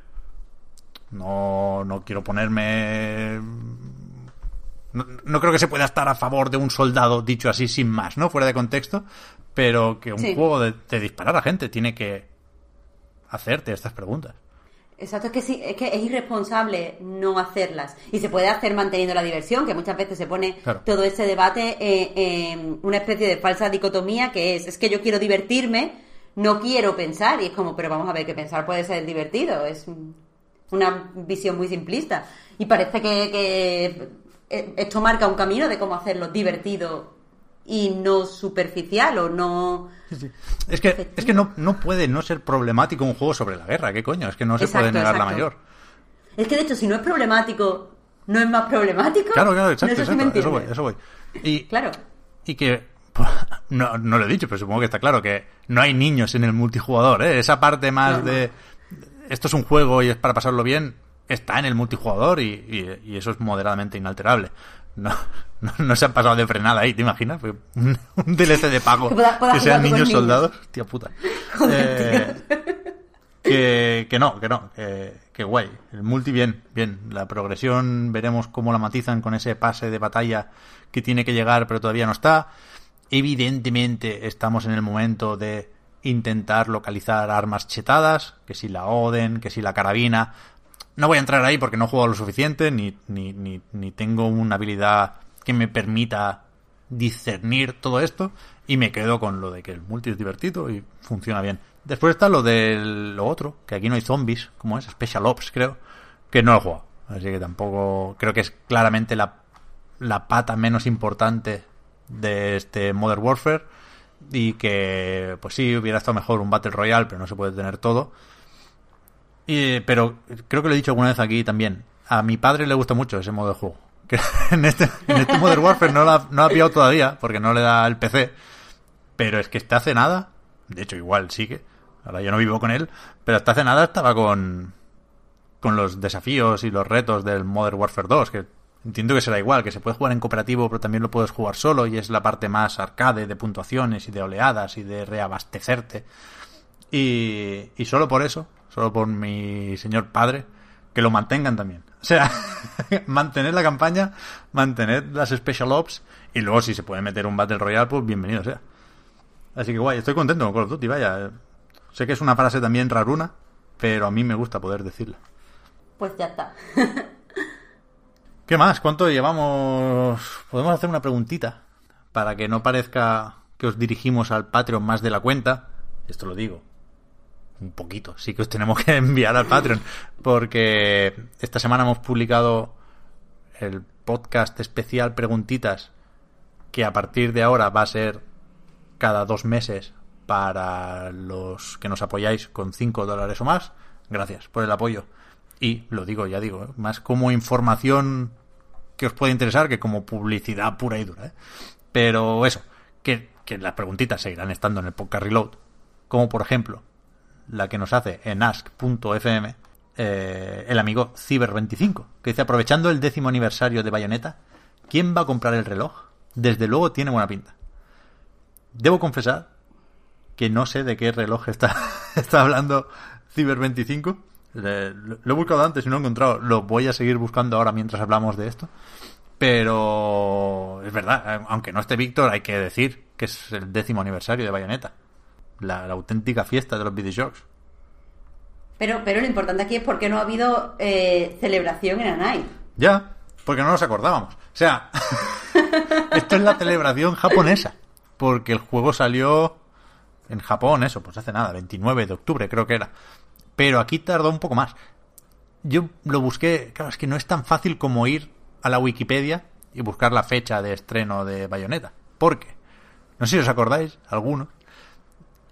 No, no quiero ponerme no, creo que se pueda estar a favor de un soldado dicho así sin más, ¿no? Fuera de contexto, pero que un juego de, disparar a gente tiene que hacerte estas preguntas. Exacto, es que sí, es que es irresponsable no hacerlas. Y se puede hacer manteniendo la diversión, que muchas veces se pone todo ese debate en una especie de falsa dicotomía que es, es que yo quiero divertirme, no quiero pensar. Y es como, pero vamos a ver, que pensar puede ser divertido. Es una visión muy simplista. Y parece que eh, esto marca un camino de cómo hacerlo divertido y no superficial o no... Es que, es que no, no puede no ser problemático un juego sobre la guerra, ¿qué coño? Es que no se puede negar la mayor. Es que de hecho, si no es problemático, ¿no es más problemático? Claro, claro, exacto, eso voy, eso voy. Y, claro. Y que, pues, no, no lo he dicho, pero supongo que está claro que no hay niños en el multijugador, ¿eh? Esa parte más de... Esto es un juego y es para pasarlo bien, está en el multijugador y, y, eso es moderadamente inalterable. No, no, se han pasado de frenada ahí, ¿te imaginas? Un, DLC de pago que, sean niños soldados. Tía puta. Eh, que, que, no, que no, que, que, guay. El multi bien, bien. La progresión veremos cómo la matizan con ese pase de batalla que tiene que llegar pero todavía no está. Evidentemente estamos en el momento de intentar localizar armas chetadas, que si la Oden, que si la carabina, no voy a entrar ahí porque no juego lo suficiente, ni, ni, ni, tengo una habilidad que me permita discernir todo esto, y me quedo con lo de que el multi es divertido y funciona bien. Después está lo de lo otro, que aquí no hay zombies, como es Special Ops, creo, que no he jugado. Así que tampoco creo que es claramente la, la pata menos importante de este Modern Warfare y que pues sí hubiera estado mejor un Battle Royale, pero no se puede tener todo pero creo que lo he dicho alguna vez aquí también. A mi padre le gusta mucho ese modo de juego. Que en este, en este Modern Warfare no lo, ha, no ha pillado todavía, porque no le da el PC. Pero es que hasta hace nada, de hecho igual sigue, ahora yo no vivo con él, pero hasta hace nada estaba con, con los desafíos y los retos del Modern Warfare 2, que entiendo que será igual, que se puede jugar en cooperativo, pero también lo puedes jugar solo y es la parte más arcade de puntuaciones y de oleadas y de reabastecerte. Y, y solo por eso solo por mi señor padre, que lo mantengan también. O sea, mantener la campaña, mantener las Special Ops y luego si se puede meter un Battle Royale, pues bienvenido sea. Así que guay, estoy contento con Call of Duty, vaya. Sé que es una frase también raruna, pero a mí me gusta poder decirla. Pues ya está. ¿Qué más? ¿Cuánto llevamos? Podemos hacer una preguntita para que no parezca que os dirigimos al Patreon más de la cuenta. Esto lo digo un poquito, sí que os tenemos que enviar al Patreon, porque esta semana hemos publicado el podcast especial Preguntitas, que a partir de ahora va a ser cada dos meses para los que nos apoyáis con 5 dólares o más. Gracias por el apoyo. Y lo digo, ya digo, más como información que os puede interesar que como publicidad pura y dura. ¿eh? Pero eso, que, que las preguntitas seguirán estando en el podcast Reload. Como por ejemplo, la que nos hace en ask.fm eh, el amigo Ciber25, que dice, aprovechando el décimo aniversario de Bayonetta, ¿quién va a comprar el reloj? Desde luego tiene buena pinta. Debo confesar que no sé de qué reloj está, está hablando Ciber25. lo he buscado antes y no he encontrado. Lo voy a seguir buscando ahora mientras hablamos de esto. Pero es verdad, aunque no esté Víctor, hay que decir que es el décimo aniversario de Bayonetta la, auténtica fiesta de los videojuegos. Pero, pero lo importante aquí es porque no ha habido eh, celebración en Anai. Ya, porque no nos acordábamos. O sea, esto es la celebración japonesa. Porque el juego salió en Japón, eso, pues hace nada, 29 de octubre creo que era. Pero aquí tardó un poco más. Yo lo busqué, claro, es que no es tan fácil como ir a la Wikipedia y buscar la fecha de estreno de Bayonetta. Porque, no sé si os acordáis, algunos,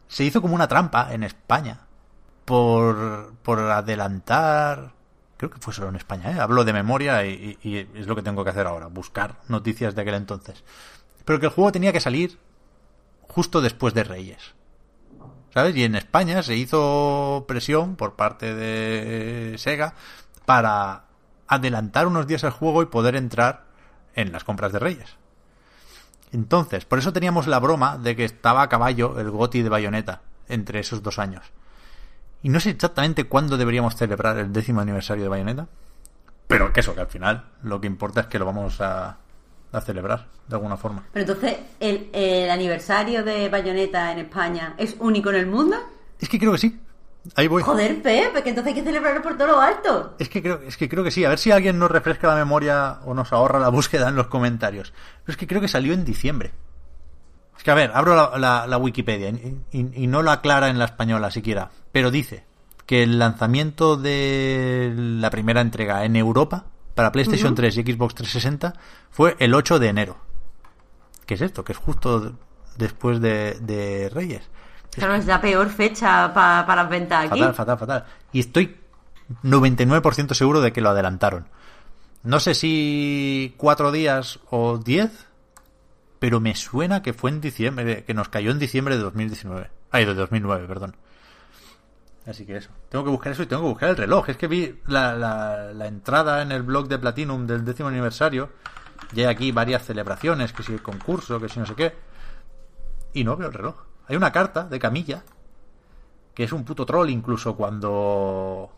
se hizo como una trampa en España por, por adelantar. Creo que fue solo en España, ¿eh? Hablo de memoria y, y- y es lo que tengo que hacer ahora, buscar noticias de aquel entonces. Pero que el juego tenía que salir justo después de Reyes. ¿Sabes? Y en España se hizo presión por parte de Sega para adelantar unos días el juego y poder entrar en las compras de Reyes. Entonces, por eso teníamos la broma de que estaba a caballo el GOTI de Bayonetta entre esos dos años. Y no sé exactamente cuándo deberíamos celebrar el décimo aniversario de Bayonetta. Pero que eso, que al final lo que importa es que lo vamos a, a celebrar de alguna forma. Pero entonces, ¿el, el aniversario de Bayonetta en España es único en el mundo? Es que creo que sí. Ahí voy. Joder, Pep, que entonces hay que celebrarlo por todo lo alto. Es que creo, es que creo que sí. A ver si alguien nos refresca la memoria o nos ahorra la búsqueda en los comentarios. Pero es que creo que salió en diciembre. Es que a ver, abro la, la- la Wikipedia y, y- y no la aclara en la española siquiera. Pero dice que el lanzamiento de la primera entrega en Europa para PlayStation 3 y Xbox 360 fue el 8 de enero. ¿Qué es esto? Que es justo después de, de Reyes. Claro, es la peor fecha pa- para las ventas aquí. Fatal, fatal, fatal. Y estoy 99% seguro de que lo adelantaron. No sé si cuatro días o diez, pero me suena que fue en diciembre, que nos cayó en diciembre de 2019. Ay, de 2009, perdón. Así que eso. Tengo que buscar eso y tengo que buscar el reloj. Es que vi la, la, la entrada en el blog de Platinum del décimo aniversario. Y hay aquí varias celebraciones, que si el concurso, que si no sé qué. Y no veo el reloj. Hay una carta de Camilla que es un puto troll incluso cuando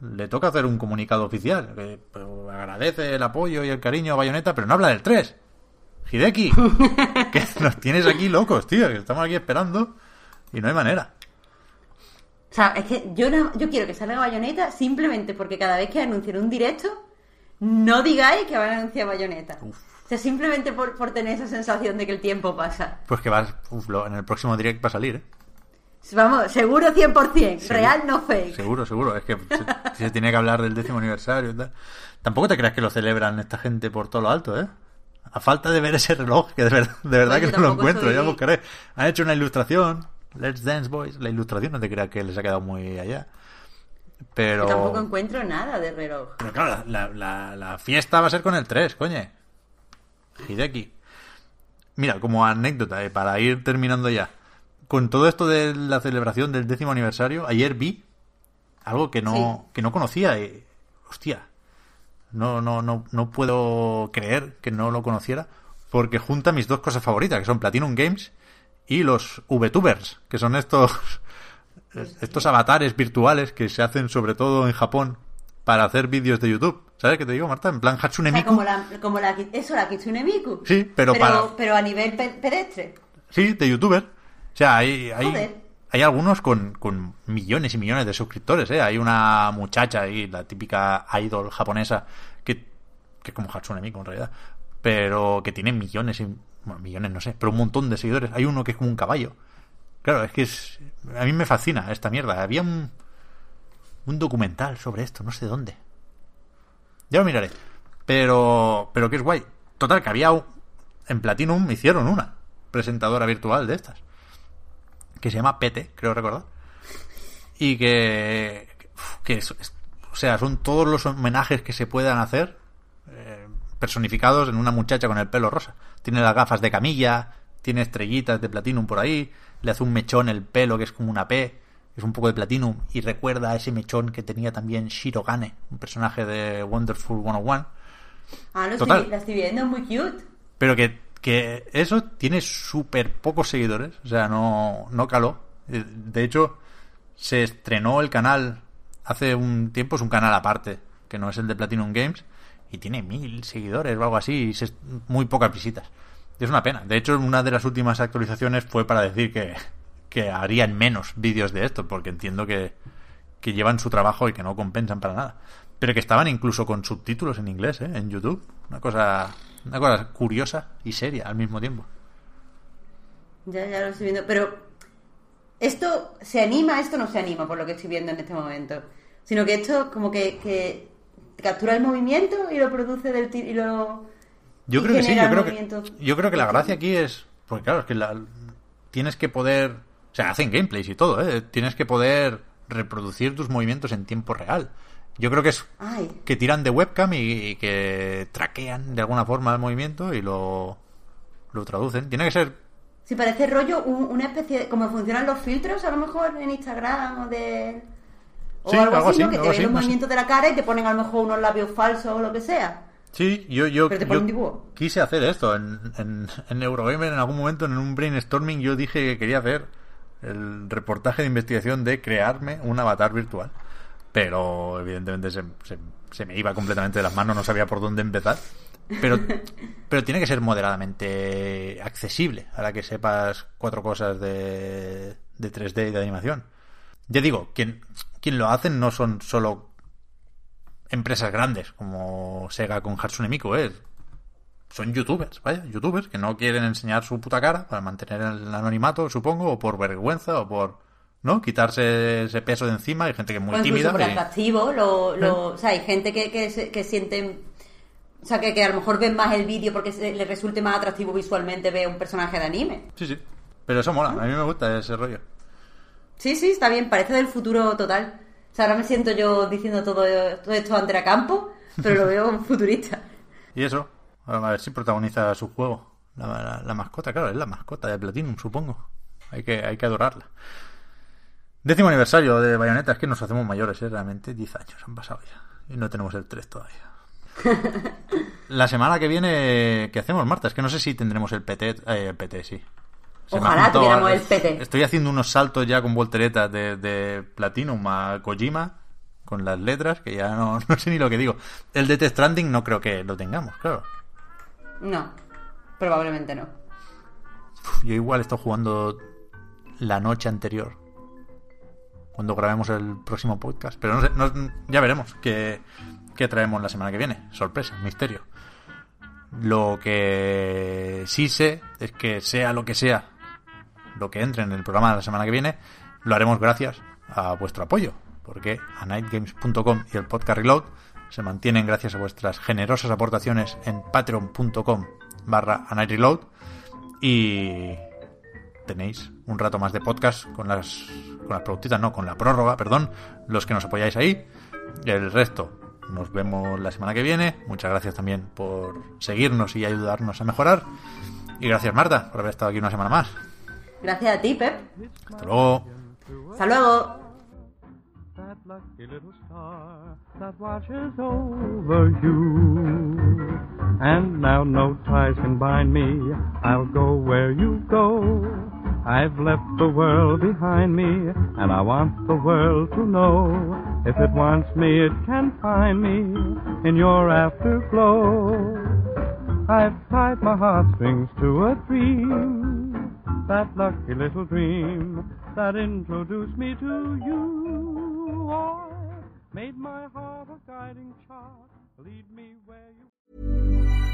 le toca hacer un comunicado oficial. Que pues, agradece el apoyo y el cariño a Bayonetta, pero no habla del 3. Hideki, que nos tienes aquí locos, tío, que estamos aquí esperando y no hay manera. O sea, es que yo, no- yo quiero que salga Bayonetta simplemente porque cada vez que anuncien un directo, no digáis que van a anunciar Bayonetta. O sea, simplemente por, por tener esa sensación de que el tiempo pasa. Pues que vas, uf, lo- en el próximo direct va a salir, ¿eh? Vamos, seguro 100%, Seguro. real no fake. Seguro, seguro. Es que se, se tiene que hablar del décimo aniversario y tal. Tampoco te creas que lo celebran esta gente por todo lo alto, ¿eh? A falta de ver ese reloj, que de, ver- de verdad que no lo tampoco encuentro, soy- ya buscaré. Han hecho una ilustración, Let's Dance Boys. La ilustración no te creas que les ha quedado muy allá. Pero... Yo tampoco encuentro nada de reloj. Pero claro, la, la- la fiesta va a ser con el 3, coño. Hideki. Mira, como anécdota, eh, para ir terminando ya. Con todo esto de la celebración del décimo aniversario, ayer vi algo que no, que no conocía. y, hostia, no, no, no, no puedo creer que no lo conociera. Porque junta mis dos cosas favoritas, que son Platinum Games y los VTubers, que son estos estos avatares virtuales que se hacen sobre todo en Japón para hacer vídeos de YouTube. ¿Sabes qué te digo, Marta? En plan Hatsune O sea, Miku. como la, como la, eso, la Kitsune Miku. Sí, pero para- pero a nivel pe- pedestre. Sí, de youtuber. O sea, hay, hay, Joder. hay algunos con, con millones y millones de suscriptores, ¿eh? Hay una muchacha ahí, la típica idol japonesa, que, que es como Hatsune Miku en realidad, pero que tiene millones y... Bueno, millones no sé, pero un montón de seguidores. Hay uno que es como un caballo. Claro, es que es... A mí me fascina esta mierda. Había un, un documental sobre esto, no sé dónde. Ya lo miraré. Pero, pero que es guay. Total, que había en Platinum hicieron una presentadora virtual de estas. Que se llama Pete, creo recordar. Y que, que es- es- o sea, son todos los homenajes que se puedan hacer eh, personificados en una muchacha con el pelo rosa. Tiene las gafas de camilla, tiene estrellitas de Platinum por ahí, le hace un mechón el pelo que es como una P, es un poco de Platinum y recuerda a ese mechón que tenía también Shirogane, un personaje de Wonderful 101. Ah, lo Total. estoy, la estoy viendo, muy cute. Pero que, que eso tiene súper pocos seguidores. O sea, no, no caló. Eh, De hecho, se estrenó el canal hace un tiempo. Es un canal aparte, que no es el de Platinum Games. Y tiene mil seguidores o algo así. Y se- muy pocas visitas. Es una pena. De hecho, una de las últimas actualizaciones fue para decir que, que harían menos vídeos de esto. Porque entiendo que, que llevan su trabajo y que no compensan para nada. Pero que estaban incluso con subtítulos en inglés, ¿eh? En YouTube. Una cosa, una cosa curiosa y seria al mismo tiempo. Ya, ya lo estoy viendo. Pero, ¿esto se anima? Esto no se anima por lo que estoy viendo en este momento. Sino que esto como que, que captura el movimiento y lo produce del ti- y lo... Yo y creo que sí, yo creo que, yo creo que la gracia aquí es, porque claro, es que la- tienes que poder, o sea, hacen gameplays y todo, ¿eh? Tienes que poder reproducir tus movimientos en tiempo real. Yo creo que es Ay. que tiran de webcam y, y que traquean de alguna forma el movimiento y lo, lo traducen. Tiene que ser Si parece rollo un- una especie de... Como funcionan los filtros a lo mejor en Instagram o de... O Sí, algo, algo así, ¿no? Que te ven los movimientos de la cara y te ponen a lo mejor unos labios falsos o lo que sea. Sí, yo, yo, Pero te yo quise hacer esto en, en, en Eurogamer en algún momento, en un brainstorming, yo dije que quería hacer el reportaje de investigación de crearme un avatar virtual. Pero evidentemente se, se- se me iba completamente de las manos, no sabía por dónde empezar. Pero, pero tiene que ser moderadamente accesible a la que sepas cuatro cosas de, de 3D y de animación. Ya digo, quien, quien lo hacen no son solo empresas grandes como Sega con Hatsune Miku, ¿eh? Son youtubers, vaya, youtubers que no quieren enseñar su puta cara para mantener el anonimato, supongo, o por vergüenza, o por, ¿no? Quitarse ese peso de encima. Hay gente que es muy o tímida. por y- atractivo. Lo, lo- O sea, hay gente que, que, que sienten... O sea, que, que a lo mejor ven más el vídeo porque se, le resulte más atractivo visualmente ver un personaje de anime. Sí, sí. Pero eso mola, a mí me gusta ese rollo. Sí, sí, está bien, parece del futuro total. O sea, ahora me siento yo diciendo todo, todo esto ante la campo, pero lo veo futurista. Y eso, a ver si protagoniza su juego. La, la- la mascota, claro, es la mascota de Platinum, supongo. Hay que, hay que adorarla. Décimo aniversario de Bayonetta, es que nos hacemos mayores, ¿eh? realmente 10 años han pasado ya. Y no tenemos el 3 todavía. La semana que viene, ¿qué hacemos, Marta? Es que no sé si tendremos el PT, eh, el PT, sí. Se Ojalá tuviéramos el PT. Estoy haciendo unos saltos ya con volteretas de, de Platinum a Kojima, con las letras, que ya no, no sé ni lo que digo. El de Death Stranding no creo que lo tengamos, claro. No, probablemente no. Yo igual estoy jugando la noche anterior. Cuando grabemos el próximo podcast. Pero no sé, no- ya veremos qué, qué traemos la semana que viene. Sorpresa, misterio. Lo que sí sé es que sea lo que sea lo que entre en el programa de la semana que viene, lo haremos gracias a vuestro apoyo. Porque a nightgames.com y el podcast Reload se mantienen gracias a vuestras generosas aportaciones en patreon.com barra y tenéis un rato más de podcast con las con las productitas, no, con la prórroga, perdón, los que nos apoyáis ahí. El resto nos vemos la semana que viene. Muchas gracias también por seguirnos y ayudarnos a mejorar. Y gracias Marta por haber estado aquí una semana más. Gracias a ti, Pep. Hasta luego. Hasta luego. That watches over you. And now no ties can bind me. I'll go where you go. I've left the world behind me, and I want the world to know. If it wants me, it can find me in your afterglow. I've tied my heartstrings to a dream, that lucky little dream that introduced me to you. Oh, made my heart a guiding chart, lead me where you.